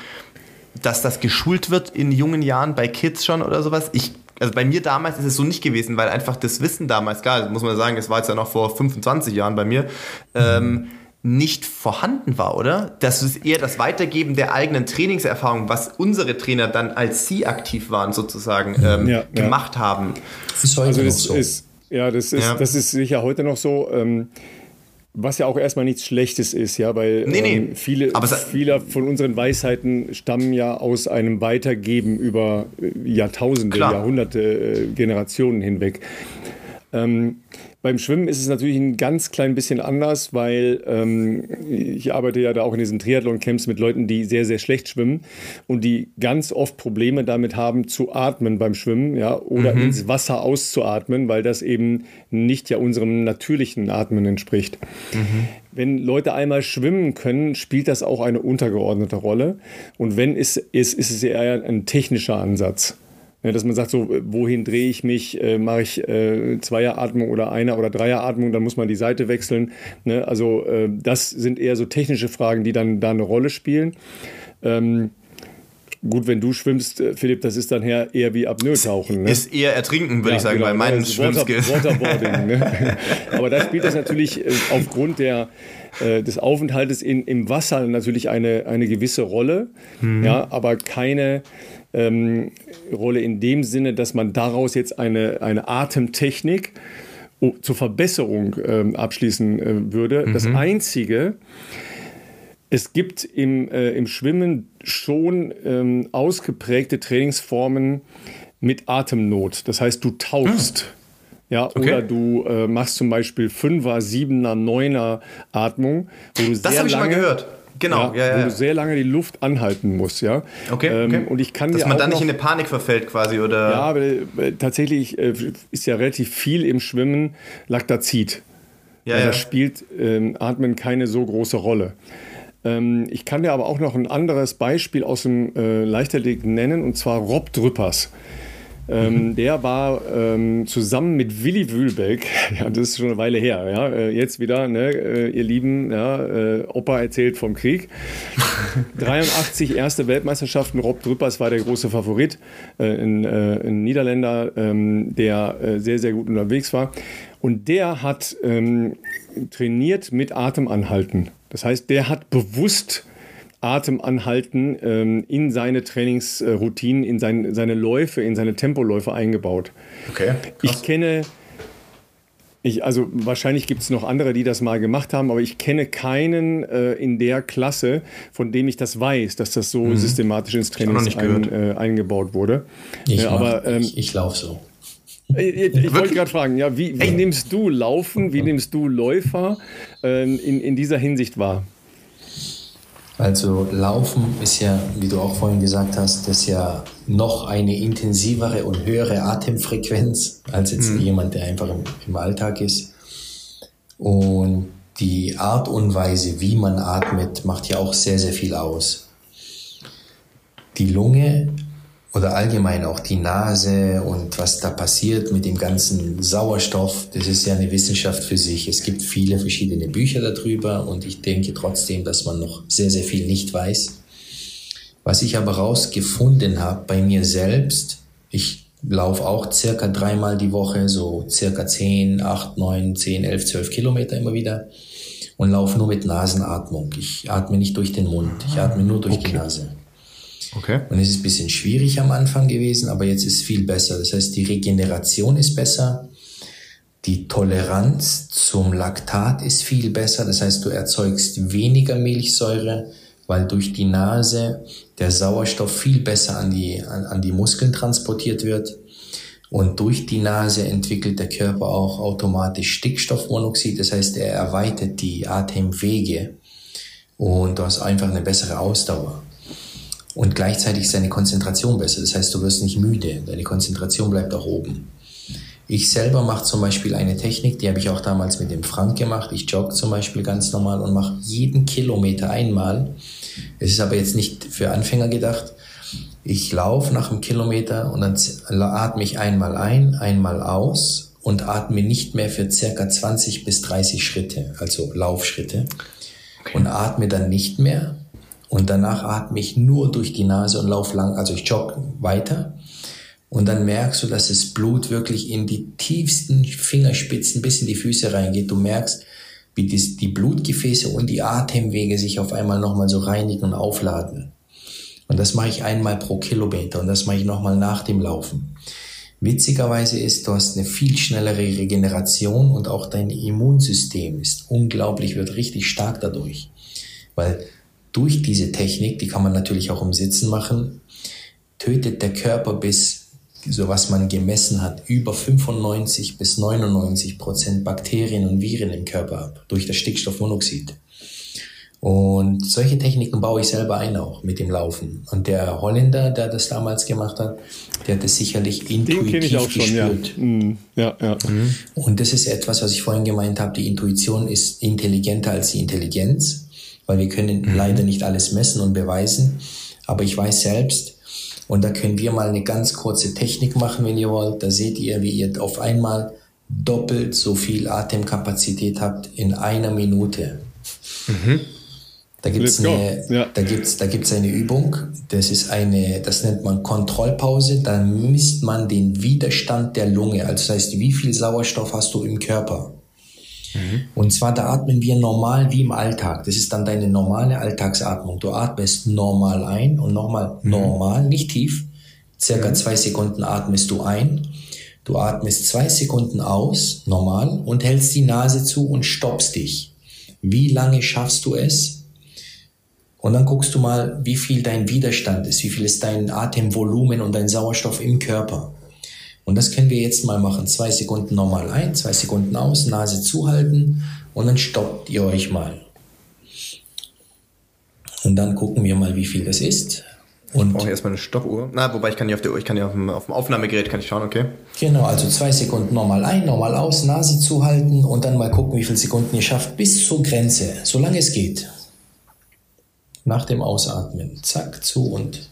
[SPEAKER 2] dass das geschult wird in jungen Jahren bei Kids schon oder sowas? Ich also bei mir damals ist es so nicht gewesen, weil einfach das Wissen damals, klar, muss man sagen, es war jetzt ja noch vor 25 Jahren bei mir, ähm, nicht vorhanden war, oder? Das ist eher das Weitergeben der eigenen Trainingserfahrung, was unsere Trainer dann, als sie aktiv waren, sozusagen ähm, ja, gemacht ja. haben.
[SPEAKER 1] also das so. ist, ja, das ist, ja. das ist sicher heute noch so. Ähm, was ja auch erstmal nichts Schlechtes ist, ja, weil nee, nee. Ähm, viele, viele von unseren Weisheiten stammen ja aus einem Weitergeben über äh, Jahrtausende, Klar. Jahrhunderte, äh, Generationen hinweg. Ähm, beim Schwimmen ist es natürlich ein ganz klein bisschen anders, weil ähm, ich arbeite ja da auch in diesen Triathlon-Camps mit Leuten, die sehr, sehr schlecht schwimmen und die ganz oft Probleme damit haben, zu atmen beim Schwimmen, ja, oder mhm. ins Wasser auszuatmen, weil das eben nicht ja unserem natürlichen Atmen entspricht. Mhm. Wenn Leute einmal schwimmen können, spielt das auch eine untergeordnete Rolle. Und wenn es ist, ist es eher ein technischer Ansatz. Ne, dass man sagt, so, wohin drehe ich mich? Äh, Mache ich äh, Zweieratmung oder Einer- oder Dreieratmung? Dann muss man die Seite wechseln. Ne? Also, äh, das sind eher so technische Fragen, die dann da eine Rolle spielen. Ähm, gut, wenn du schwimmst, äh, Philipp, das ist dann eher, eher wie Apnoe-Tauchen.
[SPEAKER 2] Ne? Ist eher Ertrinken, würde ja, ich sagen, genau, bei meinen Schwimmskills. Water, Waterboarding.
[SPEAKER 1] ne? Aber da spielt das natürlich äh, aufgrund der, äh, des Aufenthaltes in, im Wasser natürlich eine, eine gewisse Rolle, mhm. ja, aber keine ähm, Rolle in dem Sinne, dass man daraus jetzt eine, eine Atemtechnik zur Verbesserung ähm, abschließen äh, würde. Mhm. Das Einzige, es gibt im, äh, im Schwimmen schon ähm, ausgeprägte Trainingsformen mit Atemnot. Das heißt, du tauchst. Ah. Ja, okay. oder du äh, machst zum Beispiel Fünfer, Siebener, Neuner Atmung.
[SPEAKER 2] Wo du das habe ich schon mal gehört.
[SPEAKER 1] Genau, ja, ja, ja. wo du sehr lange die Luft anhalten musst, ja.
[SPEAKER 2] Okay, ähm, okay.
[SPEAKER 1] Und ich kann
[SPEAKER 2] Dass man dann nicht in eine Panik verfällt quasi, oder?
[SPEAKER 1] Ja, aber äh, tatsächlich äh, ist ja relativ viel im Schwimmen Laktazid. Ja, ja. Da spielt ähm, Atmen keine so große Rolle. Ähm, ich kann dir aber auch noch ein anderes Beispiel aus dem äh, Leichtathletik nennen, und zwar Rob Drüppers. Ähm, mhm. Der war ähm, zusammen mit Willi Wühlbeck, ja, das ist schon eine Weile her, ja, äh, jetzt wieder, ne, äh, ihr Lieben, ja, äh, Opa erzählt vom Krieg. 83 erste Weltmeisterschaften, Rob Drüppers war der große Favorit, äh, ein, äh, ein Niederländer, ähm, der äh, sehr, sehr gut unterwegs war. Und der hat ähm, trainiert mit Atemanhalten. Das heißt, der hat bewusst Atemanhalten ähm, in seine Trainingsroutinen, in sein, seine Läufe, in seine Tempoläufe eingebaut.
[SPEAKER 2] Okay. Krass.
[SPEAKER 1] Ich kenne, ich, also wahrscheinlich gibt es noch andere, die das mal gemacht haben, aber ich kenne keinen äh, in der Klasse, von dem ich das weiß, dass das so mhm. systematisch ins Training ein, äh, eingebaut wurde.
[SPEAKER 4] Ich, äh, aber, ähm, ich, ich laufe so.
[SPEAKER 1] Äh, ich, ich wollte gerade fragen, ja, wie, wie nimmst du Laufen, wie nimmst du Läufer äh, in, in dieser Hinsicht wahr?
[SPEAKER 4] Also Laufen ist ja, wie du auch vorhin gesagt hast, das ist ja noch eine intensivere und höhere Atemfrequenz als jetzt mhm. jemand, der einfach im, im Alltag ist. Und die Art und Weise, wie man atmet, macht ja auch sehr, sehr viel aus. Die Lunge oder allgemein auch die Nase und was da passiert mit dem ganzen Sauerstoff, das ist ja eine Wissenschaft für sich. Es gibt viele verschiedene Bücher darüber und ich denke trotzdem, dass man noch sehr, sehr viel nicht weiß. Was ich aber rausgefunden habe bei mir selbst, ich laufe auch circa dreimal die Woche, so circa 10, 8, 9, 10, 11, 12 Kilometer immer wieder und laufe nur mit Nasenatmung. Ich atme nicht durch den Mund, ich atme nur durch okay. die Nase. Okay. Und es ist ein bisschen schwierig am Anfang gewesen, aber jetzt ist viel besser. Das heißt, die Regeneration ist besser. Die Toleranz zum Laktat ist viel besser. Das heißt, du erzeugst weniger Milchsäure, weil durch die Nase der Sauerstoff viel besser an die, an, an die Muskeln transportiert wird. Und durch die Nase entwickelt der Körper auch automatisch Stickstoffmonoxid. Das heißt, er erweitert die Atemwege und du hast einfach eine bessere Ausdauer und gleichzeitig seine Konzentration besser. Das heißt, du wirst nicht müde, deine Konzentration bleibt auch oben. Ich selber mache zum Beispiel eine Technik, die habe ich auch damals mit dem Frank gemacht. Ich jogge zum Beispiel ganz normal und mache jeden Kilometer einmal. Es ist aber jetzt nicht für Anfänger gedacht. Ich laufe nach einem Kilometer und dann atme ich einmal ein, einmal aus und atme nicht mehr für circa 20 bis 30 Schritte, also Laufschritte. Okay. Und atme dann nicht mehr und danach atme ich nur durch die Nase und laufe lang, also ich jogge weiter. Und dann merkst du, dass das Blut wirklich in die tiefsten Fingerspitzen bis in die Füße reingeht. Du merkst, wie die, Blutgefäße und die Atemwege sich auf einmal nochmal so reinigen und aufladen. Und das mache ich einmal pro Kilometer und das mache ich nochmal nach dem Laufen. Witzigerweise ist, du hast eine viel schnellere Regeneration und auch dein Immunsystem ist unglaublich, wird richtig stark dadurch. Weil durch diese Technik, die kann man natürlich auch im Sitzen machen, tötet der Körper bis, so was man gemessen hat, über 95 bis 99 Prozent Bakterien und Viren im Körper ab, durch das Stickstoffmonoxid. Und solche Techniken baue ich selber ein auch mit dem Laufen. Und der Holländer, der das damals gemacht hat, der hat es sicherlich intuitiv Den auch gespürt.
[SPEAKER 1] Schon, ja. Ja, ja. Mhm.
[SPEAKER 4] Und das ist etwas, was ich vorhin gemeint habe, die Intuition ist intelligenter als die Intelligenz weil wir können mhm. leider nicht alles messen und beweisen. Aber ich weiß selbst, und da können wir mal eine ganz kurze Technik machen, wenn ihr wollt. Da seht ihr, wie ihr auf einmal doppelt so viel Atemkapazität habt in einer Minute. Mhm. Da gibt es eine, ja. da gibt's, da gibt's eine Übung, das ist eine, das nennt man Kontrollpause, da misst man den Widerstand der Lunge, also das heißt, wie viel Sauerstoff hast du im Körper. Mhm. Und zwar, da atmen wir normal wie im Alltag. Das ist dann deine normale Alltagsatmung. Du atmest normal ein und nochmal mhm. normal, nicht tief. Circa mhm. zwei Sekunden atmest du ein. Du atmest zwei Sekunden aus, normal, und hältst die Nase zu und stoppst dich. Wie lange schaffst du es? Und dann guckst du mal, wie viel dein Widerstand ist, wie viel ist dein Atemvolumen und dein Sauerstoff im Körper. Und das können wir jetzt mal machen. Zwei Sekunden normal ein, zwei Sekunden aus, Nase zuhalten und dann stoppt ihr euch mal. Und dann gucken wir mal, wie viel das ist.
[SPEAKER 2] Und ich brauche erstmal eine Stoppuhr. Na, wobei ich kann hier auf der Uhr, ich kann hier auf dem, auf dem Aufnahmegerät kann ich schauen, okay?
[SPEAKER 4] Genau, also zwei Sekunden normal ein, normal aus, Nase zuhalten und dann mal gucken, wie viele Sekunden ihr schafft bis zur Grenze, solange es geht nach dem Ausatmen, zack, zu und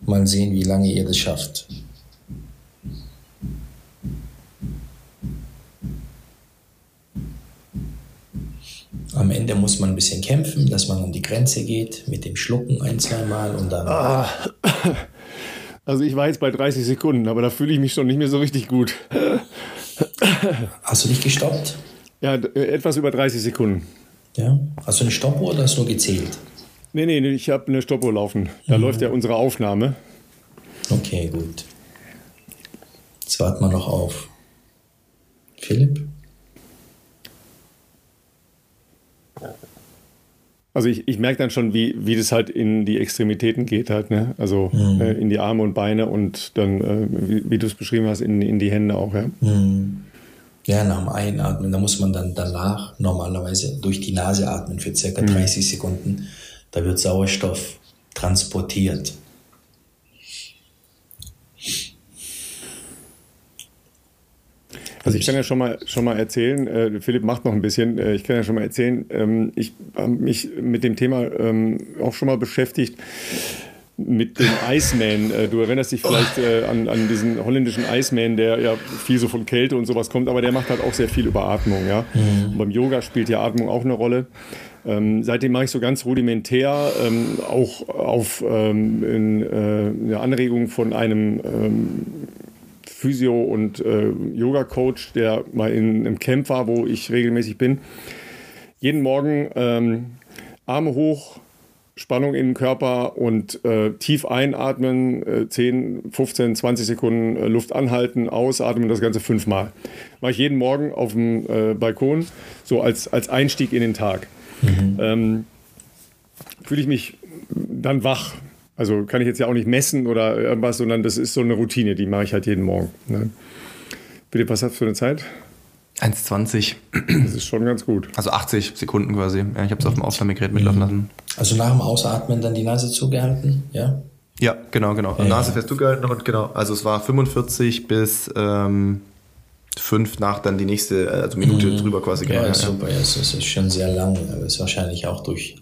[SPEAKER 4] mal sehen, wie lange ihr das schafft. Am Ende muss man ein bisschen kämpfen, dass man an die Grenze geht, mit dem Schlucken ein, zweimal und dann. Ah,
[SPEAKER 1] also ich war jetzt bei 30 Sekunden, aber da fühle ich mich schon nicht mehr so richtig gut.
[SPEAKER 4] Hast du dich gestoppt?
[SPEAKER 1] Ja, etwas über 30 Sekunden.
[SPEAKER 4] Ja. Hast du eine Stoppuhr oder hast du nur gezählt?
[SPEAKER 1] Nee, nee, ich habe eine Stoppuhr laufen. Da mhm. läuft ja unsere Aufnahme.
[SPEAKER 4] Okay, gut. Jetzt warten wir noch auf Philipp.
[SPEAKER 1] Also ich, ich merke dann schon, wie, wie das halt in die Extremitäten geht halt, ne? Also mhm. äh, in die Arme und Beine und dann, äh, wie, wie du es beschrieben hast, in, in die Hände auch, ja. Mhm.
[SPEAKER 4] Ja, nach dem Einatmen, da muss man dann danach normalerweise durch die Nase atmen für circa 30 mhm. Sekunden. Da wird Sauerstoff transportiert.
[SPEAKER 1] Also ich kann ja schon mal, schon mal erzählen, äh, Philipp macht noch ein bisschen, äh, ich kann ja schon mal erzählen, ähm, ich habe mich mit dem Thema ähm, auch schon mal beschäftigt, mit dem Iceman. Äh, du erinnerst dich vielleicht äh, an, an diesen holländischen Iceman, der ja viel so von Kälte und sowas kommt, aber der macht halt auch sehr viel über Atmung. Ja? Mhm. beim Yoga spielt ja Atmung auch eine Rolle. Ähm, seitdem mache ich so ganz rudimentär, ähm, auch auf ähm, in, äh, eine Anregung von einem ähm, Physio- und äh, Yoga-Coach, der mal in einem Camp war, wo ich regelmäßig bin. Jeden Morgen ähm, Arme hoch, Spannung in den Körper und äh, tief einatmen, äh, 10, 15, 20 Sekunden äh, Luft anhalten, ausatmen, das Ganze fünfmal. Mache ich jeden Morgen auf dem äh, Balkon, so als, als Einstieg in den Tag. Mhm. Ähm, Fühle ich mich dann wach. Also kann ich jetzt ja auch nicht messen oder irgendwas, sondern das ist so eine Routine, die mache ich halt jeden Morgen. Ne? Bitte, was hast du für eine Zeit?
[SPEAKER 2] 1,20.
[SPEAKER 1] Das ist schon ganz gut.
[SPEAKER 2] Also 80 Sekunden quasi. Ja, ich habe es auf dem Aufnahmegerät mitlaufen lassen.
[SPEAKER 4] Also nach dem Ausatmen dann die Nase zugehalten, ja?
[SPEAKER 2] Ja, genau, genau. Ja, Nase fest zugehalten und genau. Also es war 45 bis ähm, fünf nach dann die nächste, also Minute mhm. drüber quasi.
[SPEAKER 4] Genau. Ja, super, ja, es ist schon sehr lang, aber es ist wahrscheinlich auch durch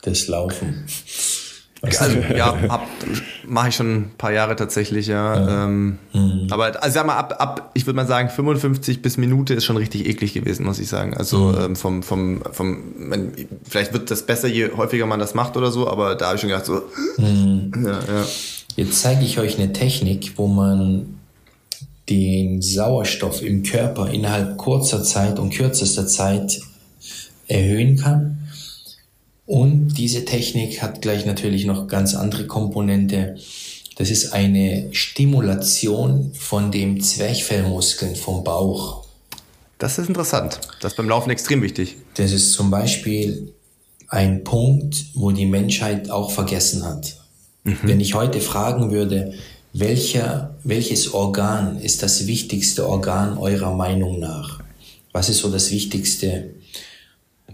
[SPEAKER 4] das Laufen.
[SPEAKER 2] Also, ja, mache ich schon ein paar Jahre tatsächlich, ja. ja. Ähm, mhm. Aber also sag mal, ab, ab ich würde mal sagen, 55 bis Minute ist schon richtig eklig gewesen, muss ich sagen. Also mhm. ähm, vom, vom, vom, man, vielleicht wird das besser, je häufiger man das macht oder so, aber da habe ich schon gedacht, so. Mhm.
[SPEAKER 4] Ja, ja. Jetzt zeige ich euch eine Technik, wo man den Sauerstoff im Körper innerhalb kurzer Zeit und kürzester Zeit erhöhen kann. Und diese Technik hat gleich natürlich noch ganz andere Komponente. Das ist eine Stimulation von dem Zwerchfellmuskeln vom Bauch.
[SPEAKER 2] Das ist interessant. Das ist beim Laufen extrem wichtig.
[SPEAKER 4] Das ist zum Beispiel ein Punkt, wo die Menschheit auch vergessen hat. Mhm. Wenn ich heute fragen würde, welcher, welches Organ ist das wichtigste Organ eurer Meinung nach? Was ist so das Wichtigste?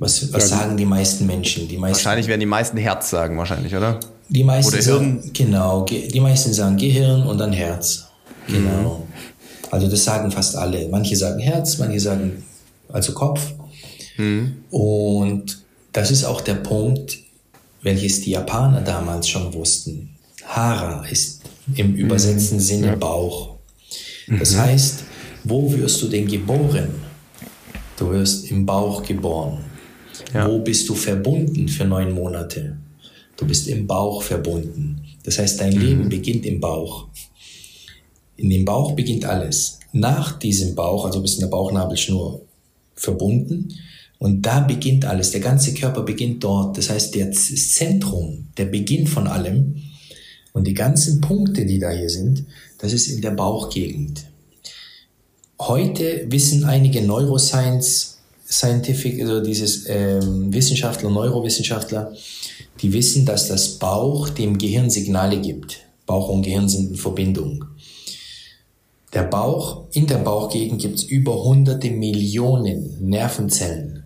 [SPEAKER 4] Was, was sagen die meisten Menschen? Die meisten,
[SPEAKER 2] wahrscheinlich werden die meisten Herz sagen, wahrscheinlich, oder?
[SPEAKER 4] Die meisten oder Hirn. Sagen, genau, die meisten sagen Gehirn und dann Herz. Genau. Mhm. Also das sagen fast alle. Manche sagen Herz, manche sagen also Kopf. Mhm. Und das ist auch der Punkt, welches die Japaner damals schon wussten. Hara ist im übersetzten mhm. Sinne Bauch. Das mhm. heißt, wo wirst du denn geboren? Du wirst im Bauch geboren. Ja. Wo bist du verbunden für neun Monate? Du bist im Bauch verbunden. Das heißt, dein mhm. Leben beginnt im Bauch. In dem Bauch beginnt alles. Nach diesem Bauch, also bist in der Bauchnabelschnur verbunden, und da beginnt alles. Der ganze Körper beginnt dort. Das heißt, das Zentrum, der Beginn von allem und die ganzen Punkte, die da hier sind, das ist in der Bauchgegend. Heute wissen einige Neuroscience, Scientific, also dieses ähm, Wissenschaftler, Neurowissenschaftler, die wissen, dass das Bauch dem Gehirn Signale gibt. Bauch und Gehirn sind in Verbindung. Der Bauch, in der Bauchgegend gibt es über hunderte Millionen Nervenzellen.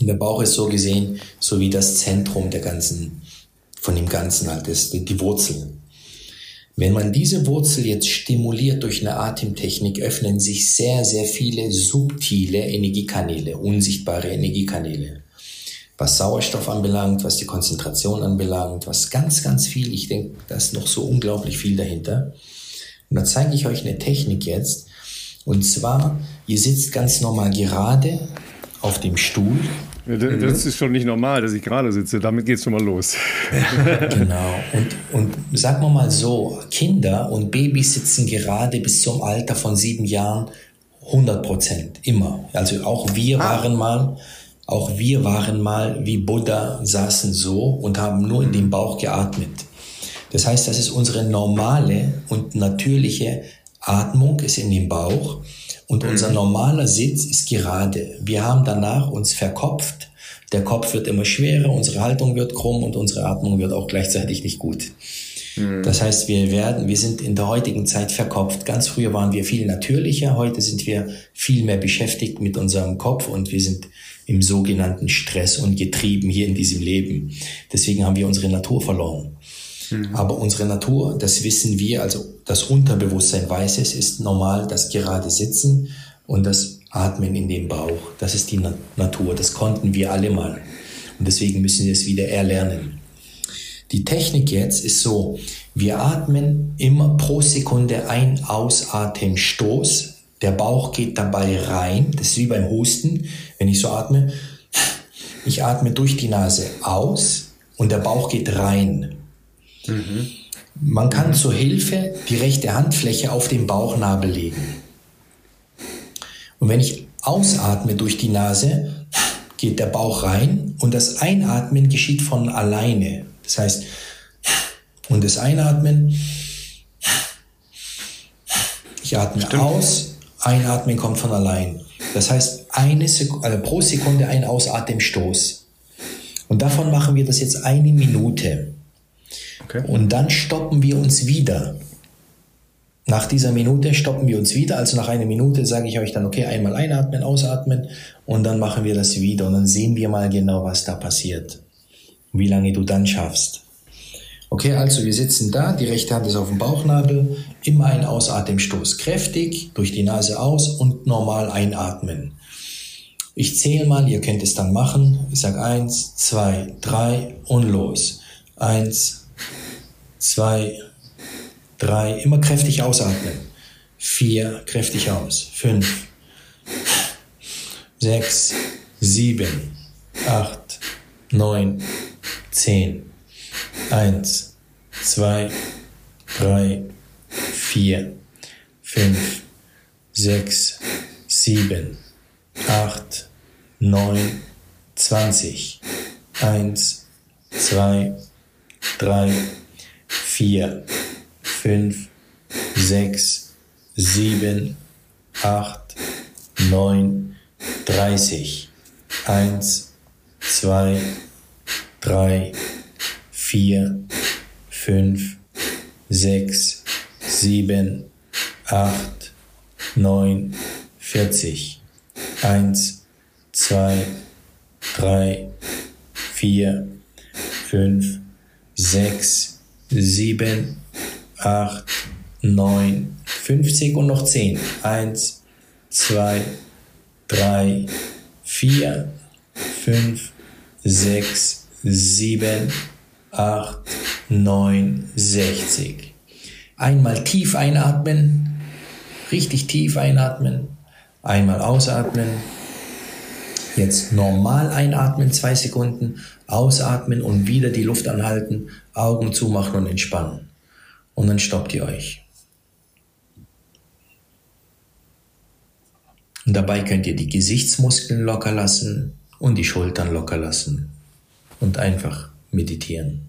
[SPEAKER 4] Und der Bauch ist so gesehen, so wie das Zentrum der ganzen, von dem Ganzen halt ist, die Wurzel. Wenn man diese Wurzel jetzt stimuliert durch eine Atemtechnik, öffnen sich sehr, sehr viele subtile Energiekanäle, unsichtbare Energiekanäle. Was Sauerstoff anbelangt, was die Konzentration anbelangt, was ganz, ganz viel. Ich denke, da ist noch so unglaublich viel dahinter. Und da zeige ich euch eine Technik jetzt. Und zwar, ihr sitzt ganz normal gerade auf dem Stuhl
[SPEAKER 1] das mhm. ist schon nicht normal, dass ich gerade sitze. Damit geht es schon mal los.
[SPEAKER 4] genau. Und, und sagen wir mal so, Kinder und Babys sitzen gerade bis zum Alter von sieben Jahren 100 Prozent. Immer. Also auch wir ah. waren mal, auch wir waren mal wie Buddha, saßen so und haben nur in den Bauch geatmet. Das heißt, das ist unsere normale und natürliche Atmung, ist in den Bauch. Und unser mhm. normaler Sitz ist gerade. Wir haben danach uns verkopft. Der Kopf wird immer schwerer, unsere Haltung wird krumm und unsere Atmung wird auch gleichzeitig nicht gut. Mhm. Das heißt, wir werden, wir sind in der heutigen Zeit verkopft. Ganz früher waren wir viel natürlicher, heute sind wir viel mehr beschäftigt mit unserem Kopf und wir sind im sogenannten Stress und getrieben hier in diesem Leben. Deswegen haben wir unsere Natur verloren. Mhm. Aber unsere Natur, das wissen wir, also das Unterbewusstsein weiß es, ist normal das gerade Sitzen und das Atmen in dem Bauch. Das ist die Na Natur. Das konnten wir alle mal. Und deswegen müssen wir es wieder erlernen. Die Technik jetzt ist so, wir atmen immer pro Sekunde ein Ausatmen-Stoß. Der Bauch geht dabei rein. Das ist wie beim Husten. Wenn ich so atme, ich atme durch die Nase aus und der Bauch geht rein. Mhm. Man kann zur Hilfe die rechte Handfläche auf den Bauchnabel legen. Und wenn ich ausatme durch die Nase, geht der Bauch rein und das Einatmen geschieht von alleine. Das heißt, und das Einatmen, ich atme Stimmt. aus, Einatmen kommt von allein. Das heißt, eine Sekunde, also pro Sekunde ein Ausatemstoß. Und davon machen wir das jetzt eine Minute. Okay. Und dann stoppen wir uns wieder. Nach dieser Minute stoppen wir uns wieder. Also nach einer Minute sage ich euch dann, okay, einmal einatmen, ausatmen und dann machen wir das wieder und dann sehen wir mal genau, was da passiert. Wie lange du dann schaffst. Okay, also wir sitzen da, die rechte Hand ist auf dem Bauchnabel, immer ein Ausatemstoß kräftig, durch die Nase aus und normal einatmen. Ich zähle mal, ihr könnt es dann machen. Ich sage eins, zwei, drei und los. Eins, zwei, drei, immer kräftig ausatmen. Vier, kräftig aus. Fünf, sechs, sieben, acht, neun, zehn. Eins, zwei, drei, vier, fünf, sechs, sieben, acht, neun, zwanzig. Eins, zwei, drei, vier, fünf, sechs, sieben, acht, neun, dreißig. Eins, zwei, drei, vier, fünf, sechs, sieben, acht, neun, vierzig. Eins, zwei, drei, vier, fünf, sechs, sieben, acht, neun, fünfzig und noch zehn. Eins, zwei, drei, vier, fünf, sechs, sieben, acht, neun, sechzig. Einmal tief einatmen, richtig tief einatmen, einmal ausatmen, Jetzt normal einatmen, zwei Sekunden, ausatmen und wieder die Luft anhalten, Augen zumachen und entspannen. Und dann stoppt ihr euch. Und dabei könnt ihr die Gesichtsmuskeln locker lassen und die Schultern locker lassen und einfach meditieren.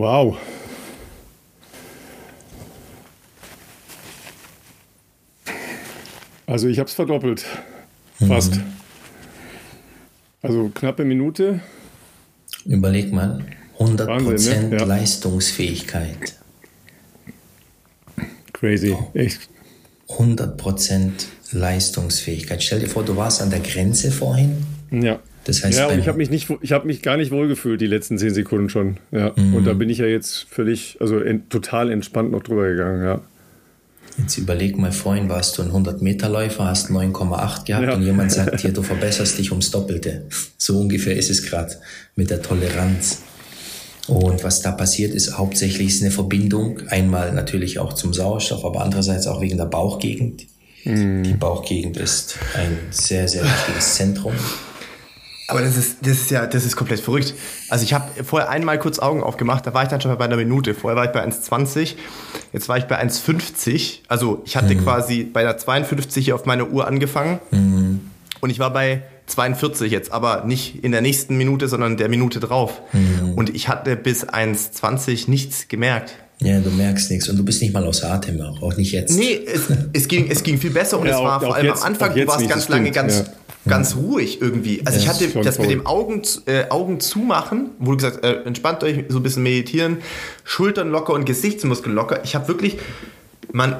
[SPEAKER 1] Wow. Also ich habe es verdoppelt. Fast. Mhm. Also knappe Minute.
[SPEAKER 4] Überleg mal, 100% Wahnsinn, ne? ja. Leistungsfähigkeit.
[SPEAKER 1] Crazy, echt.
[SPEAKER 4] 100% Leistungsfähigkeit. Stell dir vor, du warst an der Grenze vorhin.
[SPEAKER 1] Ja. Das heißt, ja, und ich habe mich nicht, ich habe mich gar nicht wohlgefühlt die letzten zehn Sekunden schon. Ja. Mhm. Und da bin ich ja jetzt völlig, also in, total entspannt noch drüber gegangen. Ja.
[SPEAKER 4] Jetzt überleg mal, vorhin warst du ein 100-Meter-Läufer, hast 9,8 gehabt ja. und jemand sagt dir, du verbesserst dich ums Doppelte. So ungefähr ist es gerade mit der Toleranz. Und was da passiert ist, hauptsächlich ist eine Verbindung, einmal natürlich auch zum Sauerstoff, aber andererseits auch wegen der Bauchgegend. Mhm. Die Bauchgegend ist ein sehr, sehr wichtiges Zentrum.
[SPEAKER 2] Aber das ist, das ist ja, das ist komplett verrückt. Also ich habe vorher einmal kurz Augen aufgemacht, da war ich dann schon bei einer Minute. Vorher war ich bei 1,20, jetzt war ich bei 1,50. Also ich hatte mhm. quasi bei der 52 auf meiner Uhr angefangen mhm. und ich war bei 42 jetzt, aber nicht in der nächsten Minute, sondern der Minute drauf. Mhm. Und ich hatte bis 1,20 nichts gemerkt.
[SPEAKER 4] Ja, du merkst nichts und du bist nicht mal aus Atem, auch nicht jetzt.
[SPEAKER 2] Nee, es, es, ging, es ging viel besser und ja, es war auch, vor allem jetzt, am Anfang, du warst ganz lange ganz, ja ganz ruhig irgendwie. Also ja, ich hatte das, mit dem Augen, äh, Augen zumachen, wo du gesagt äh, entspannt euch, so ein bisschen meditieren, Schultern locker und Gesichtsmuskeln locker. Ich habe wirklich, man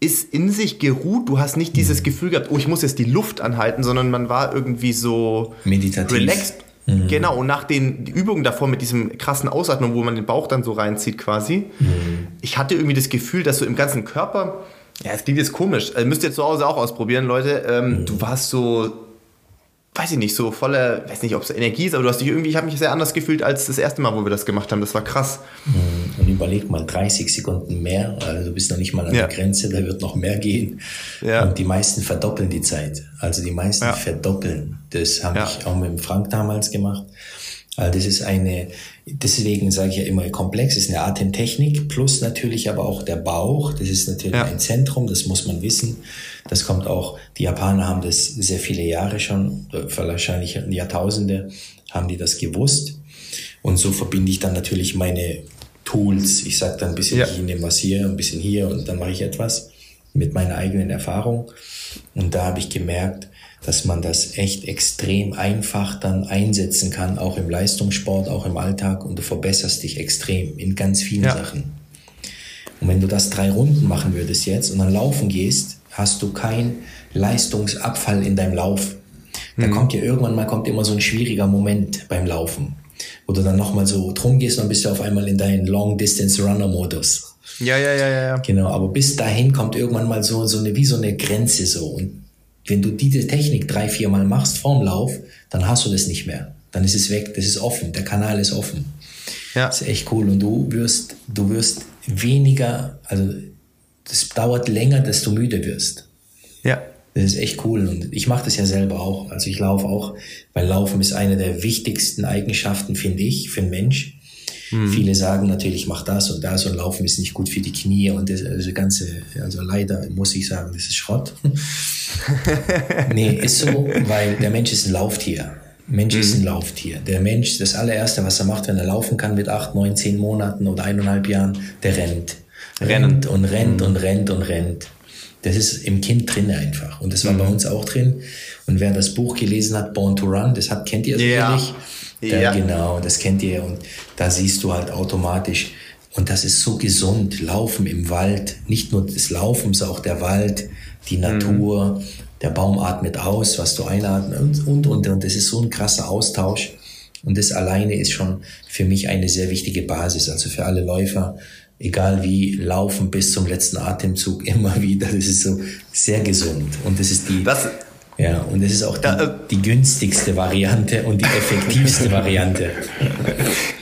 [SPEAKER 2] ist in sich geruht, du hast nicht dieses mhm. Gefühl gehabt, oh, ich muss jetzt die Luft anhalten, sondern man war irgendwie so
[SPEAKER 4] meditativ.
[SPEAKER 2] relaxed. Mhm. Genau, und nach den Übungen davor mit diesem krassen Ausatmen, wo man den Bauch dann so reinzieht quasi, mhm. ich hatte irgendwie das Gefühl, dass so im ganzen Körper, ja, es klingt jetzt komisch, also müsst ihr zu Hause auch ausprobieren, Leute, ähm, mhm. du warst so weiß ich nicht, so voller, weiß nicht, ob es Energie ist, aber du hast dich irgendwie, ich habe mich sehr anders gefühlt als das erste Mal, wo wir das gemacht haben. Das war krass.
[SPEAKER 4] Mhm. Und überleg mal, 30 Sekunden mehr, also du bist noch nicht mal an ja. der Grenze, da wird noch mehr gehen. Ja. Und die meisten verdoppeln die Zeit. Also die meisten ja. verdoppeln. Das habe ich auch mit dem Frank damals gemacht. Also das ist eine, deswegen sage ich ja immer komplex, ist eine Atemtechnik plus natürlich aber auch der Bauch. Das ist natürlich ein Zentrum, das muss man wissen. Das kommt auch, die Japaner haben das sehr viele Jahre schon, wahrscheinlich Jahrtausende haben die das gewusst. Und so verbinde ich dann natürlich meine Tools. Ich sage dann ein bisschen, ja. ich nehme was hier, ein bisschen hier und dann mache ich etwas mit meiner eigenen Erfahrung. Und da habe ich gemerkt, dass man das echt extrem einfach dann einsetzen kann, auch im Leistungssport, auch im Alltag und du verbesserst dich extrem in ganz vielen ja. Sachen. Und wenn du das drei Runden machen würdest jetzt und dann laufen gehst, hast du keinen Leistungsabfall in deinem Lauf. Da mhm. kommt ja irgendwann mal kommt immer so ein schwieriger Moment beim Laufen, wo du dann nochmal so drum gehst und dann bist du auf einmal in deinen Long Distance Runner Modus.
[SPEAKER 2] Ja, ja, ja, ja.
[SPEAKER 4] Genau, aber bis dahin kommt irgendwann mal so, so eine, wie so eine Grenze so. Und wenn du diese Technik drei, vier Mal machst vorm Lauf, dann hast du das nicht mehr. Dann ist es weg, das ist offen, der Kanal ist offen. Ja. Das ist echt cool. Und du wirst, du wirst weniger, also das dauert länger, dass du müde wirst.
[SPEAKER 2] Ja.
[SPEAKER 4] Das ist echt cool und ich mache das ja selber auch. Also ich laufe auch, weil Laufen ist eine der wichtigsten Eigenschaften, finde ich, für einen Mensch. Mhm. Viele sagen natürlich, mach das und das und Laufen ist nicht gut für die Knie und das also ganze, also leider muss ich sagen, das ist Schrott. nee, ist so, weil der Mensch ist ein Lauftier. Mensch mhm. ist ein Lauftier. Der Mensch, das allererste, was er macht, wenn er laufen kann mit acht, neun, zehn Monaten oder eineinhalb Jahren, der rennt rennt und rennt mhm. und rennt und rennt. Das ist im Kind drin einfach. Und das war mhm. bei uns auch drin. Und wer das Buch gelesen hat, Born to Run, das hat, kennt ihr sicherlich. Ja. ja. Genau, das kennt ihr. Und da siehst du halt automatisch, und das ist so gesund, Laufen im Wald, nicht nur des Laufens, auch der Wald, die Natur, mhm. der Baum atmet aus, was du einatmest und, und, und. Und das ist so ein krasser Austausch. Und das alleine ist schon für mich eine sehr wichtige Basis. Also für alle Läufer, egal wie, laufen bis zum letzten Atemzug immer wieder. Das ist so sehr gesund. Und das ist die. Das ja, und es ist auch die, äh, die, günstigste Variante und die effektivste Variante.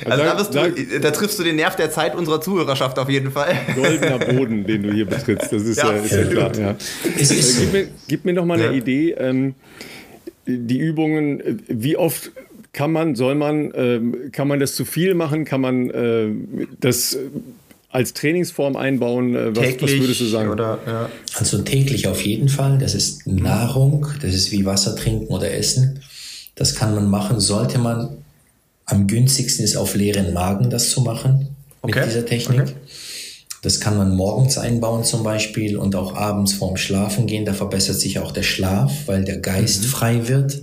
[SPEAKER 2] Also da, du, da, triffst du den Nerv der Zeit unserer Zuhörerschaft auf jeden Fall.
[SPEAKER 1] Goldener Boden, den du hier betrittst, das ist ja, ja, ist ja klar. Ja. Ist gib, mir, gib mir noch mal eine Idee. Ähm, die Übungen, wie oft kann man, soll man, ähm, kann man das zu viel machen? Kann man äh, das als Trainingsform einbauen?
[SPEAKER 4] Äh, was, täglich was würdest du sagen? Oder, ja. Also täglich auf jeden Fall. Das ist Nahrung, das ist wie Wasser trinken oder essen. Das kann man machen, sollte man. Am günstigsten ist auf leeren Magen das zu machen okay. mit dieser Technik. Okay. Das kann man morgens einbauen zum Beispiel und auch abends vorm Schlafen gehen. Da verbessert sich auch der Schlaf, weil der Geist mhm. frei wird.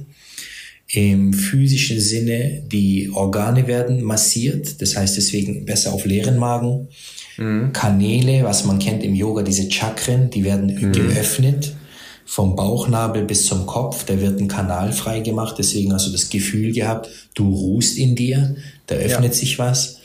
[SPEAKER 4] Im physischen Sinne, die Organe werden massiert. Das heißt deswegen besser auf leeren Magen. Mhm. Kanäle, was man kennt im Yoga, diese Chakren, die werden mhm. geöffnet vom Bauchnabel bis zum Kopf, da wird ein Kanal frei gemacht, deswegen hast du das Gefühl gehabt, du ruhst in dir, da öffnet ja. sich was.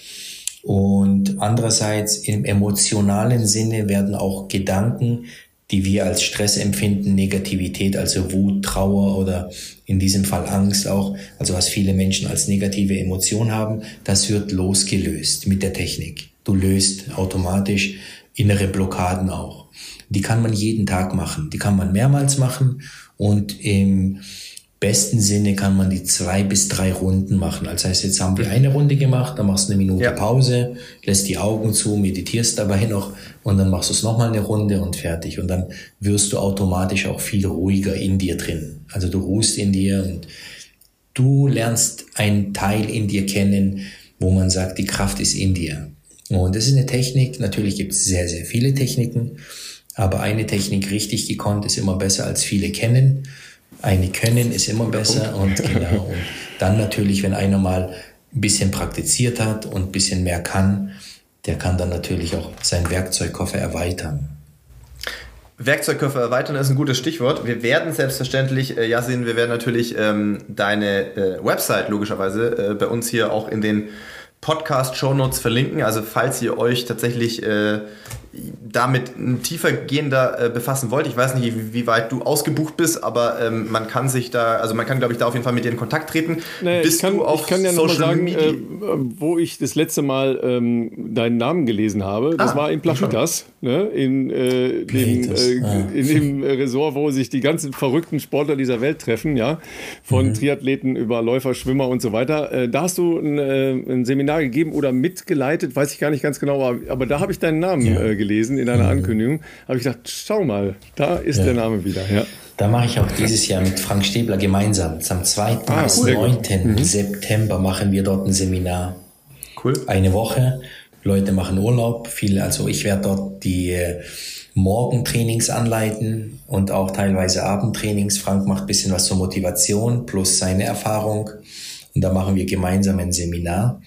[SPEAKER 4] Und andererseits im emotionalen Sinne werden auch Gedanken, die wir als Stress empfinden, Negativität, also Wut, Trauer oder in diesem Fall Angst auch, also was viele Menschen als negative Emotion haben, das wird losgelöst mit der Technik. Du löst automatisch innere Blockaden auch. Die kann man jeden Tag machen. Die kann man mehrmals machen und im besten Sinne kann man die zwei bis drei Runden machen. Das heißt, jetzt haben wir eine Runde gemacht, dann machst du eine Minute ja. Pause, lässt die Augen zu, meditierst dabei noch und dann machst du es nochmal eine Runde und fertig. Und dann wirst du automatisch auch viel ruhiger in dir drin. Also du ruhst in dir und du lernst einen Teil in dir kennen, wo man sagt, die Kraft ist in dir. Und das ist eine Technik. Natürlich gibt es sehr, sehr viele Techniken. Aber eine Technik richtig gekonnt ist immer besser als viele kennen. Eine können ist immer besser. Und genau. Und dann natürlich, wenn einer mal ein bisschen praktiziert hat und ein bisschen mehr kann, der kann dann natürlich auch seinen Werkzeugkoffer erweitern.
[SPEAKER 2] Werkzeugkoffer erweitern ist ein gutes Stichwort. Wir werden selbstverständlich, äh, Yasin, wir werden natürlich ähm, deine äh, Website logischerweise äh, bei uns hier auch in den Podcast-Show Notes verlinken. Also falls ihr euch tatsächlich äh, damit tiefergehender äh, befassen wollt. Ich weiß nicht, wie, wie, weit du ausgebucht bist, aber ähm, man kann sich da, also man kann, glaube ich, da auf jeden Fall mit dir in Kontakt treten.
[SPEAKER 1] Naja, bist ich kann, du auf ich kann ja Social sagen, Media? Äh, wo ich das letzte Mal ähm, deinen Namen gelesen habe. Das ah, war in Plachitas, ne? in, äh, dem, äh, ah. in dem Resort, wo sich die ganzen verrückten Sportler dieser Welt treffen, ja, von mhm. Triathleten über Läufer, Schwimmer und so weiter. Äh, da hast du ein, äh, ein, Seminar gegeben oder mitgeleitet, weiß ich gar nicht ganz genau, aber, aber da habe ich deinen Namen ja. gelesen gelesen in einer mhm. Ankündigung. Habe ich gedacht, schau mal, da ist ja. der Name wieder. Ja.
[SPEAKER 4] Da mache ich auch dieses Jahr mit Frank Stäbler gemeinsam. Am 2. Ah, bis cool. 9. Mhm. September machen wir dort ein Seminar. Cool. Eine Woche. Leute machen Urlaub. Viele, also ich werde dort die äh, Morgentrainings anleiten und auch teilweise Abendtrainings. Frank macht bisschen was zur Motivation plus seine Erfahrung. Und da machen wir gemeinsam ein Seminar.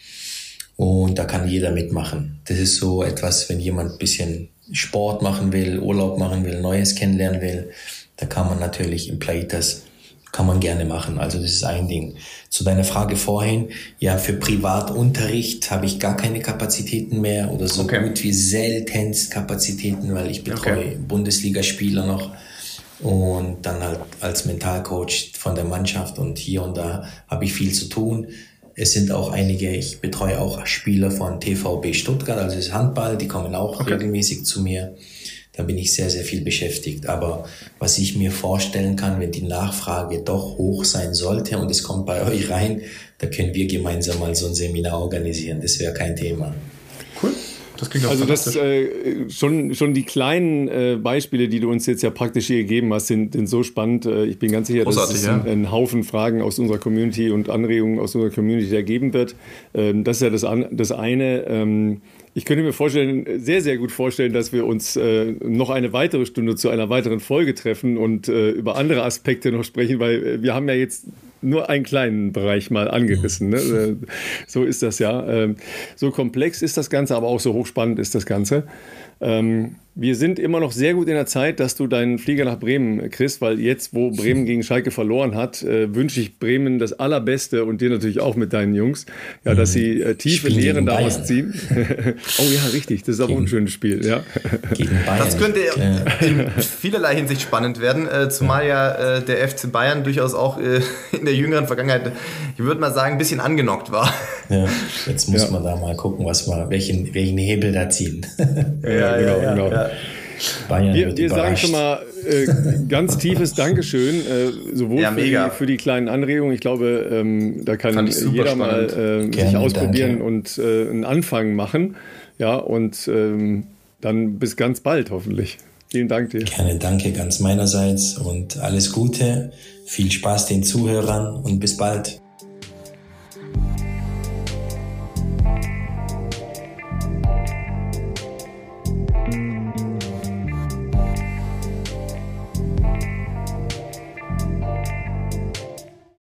[SPEAKER 4] Und da kann jeder mitmachen. Das ist so etwas, wenn jemand ein bisschen Sport machen will, Urlaub machen will, Neues kennenlernen will, da kann man natürlich im Playtest kann man gerne machen. Also das ist ein Ding. Zu deiner Frage vorhin, ja, für Privatunterricht habe ich gar keine Kapazitäten mehr oder so okay. gut wie seltenst Kapazitäten, weil ich betreue okay. Bundesligaspieler noch und dann halt als Mentalcoach von der Mannschaft und hier und da habe ich viel zu tun. Es sind auch einige, ich betreue auch Spieler von TVB Stuttgart, also das Handball, die kommen auch okay. regelmäßig zu mir. Da bin ich sehr, sehr viel beschäftigt. Aber was ich mir vorstellen kann, wenn die Nachfrage doch hoch sein sollte und es kommt bei euch rein, da können wir gemeinsam mal so ein Seminar organisieren. Das wäre kein Thema.
[SPEAKER 2] Cool.
[SPEAKER 1] Das klingt auch also das äh, schon, schon die kleinen äh, Beispiele, die du uns jetzt ja praktisch hier gegeben hast, sind, sind so spannend. Äh, ich bin ganz sicher, Großartig, dass es ja. einen, Haufen Fragen aus unserer Community und Anregungen aus unserer Community ergeben wird. Ähm, das ist ja das, das eine. Ähm, ich könnte mir vorstellen, sehr, sehr gut vorstellen, dass wir uns äh, noch eine weitere Stunde zu einer weiteren Folge treffen und äh, über andere Aspekte noch sprechen, weil äh, wir haben ja jetzt nur einen kleinen Bereich mal angerissen. Ne? Äh, so ist das ja. Ähm, so komplex ist das Ganze, aber auch so hochspannend ist das Ganze. Wir sind immer noch sehr gut in der Zeit, dass du deinen Flieger nach Bremen kriegst, weil jetzt, wo Bremen gegen Schalke verloren hat, äh, wünsche ich Bremen das Allerbeste und dir natürlich auch mit deinen Jungs, ja, dass sie äh, tiefe Lehren daraus ziehen. oh ja, richtig, das ist auch ein schönes Spiel, ja.
[SPEAKER 2] Das könnte in vielerlei Hinsicht spannend werden, äh, zumal ja äh, der FC Bayern durchaus auch äh, in der jüngeren Vergangenheit, ich würde mal sagen, ein bisschen angenockt war.
[SPEAKER 4] Ja, jetzt muss ja. man da mal gucken, was man, welchen, welchen Hebel da ziehen.
[SPEAKER 1] ja, genau, ja, genau. Bayern wir, wir sagen schon mal äh, ganz tiefes Dankeschön, äh, sowohl ja, für, die, für, die, kleinen Anregungen. Ich glaube, ähm, da kann jeder spannend. mal äh, Gerne, sich ausprobieren danke. und äh, einen Anfang machen. Ja, und ähm, dann bis ganz bald hoffentlich. Vielen Dank dir.
[SPEAKER 4] Gerne, danke ganz meinerseits und alles Gute. Viel Spaß den Zuhörern und bis bald.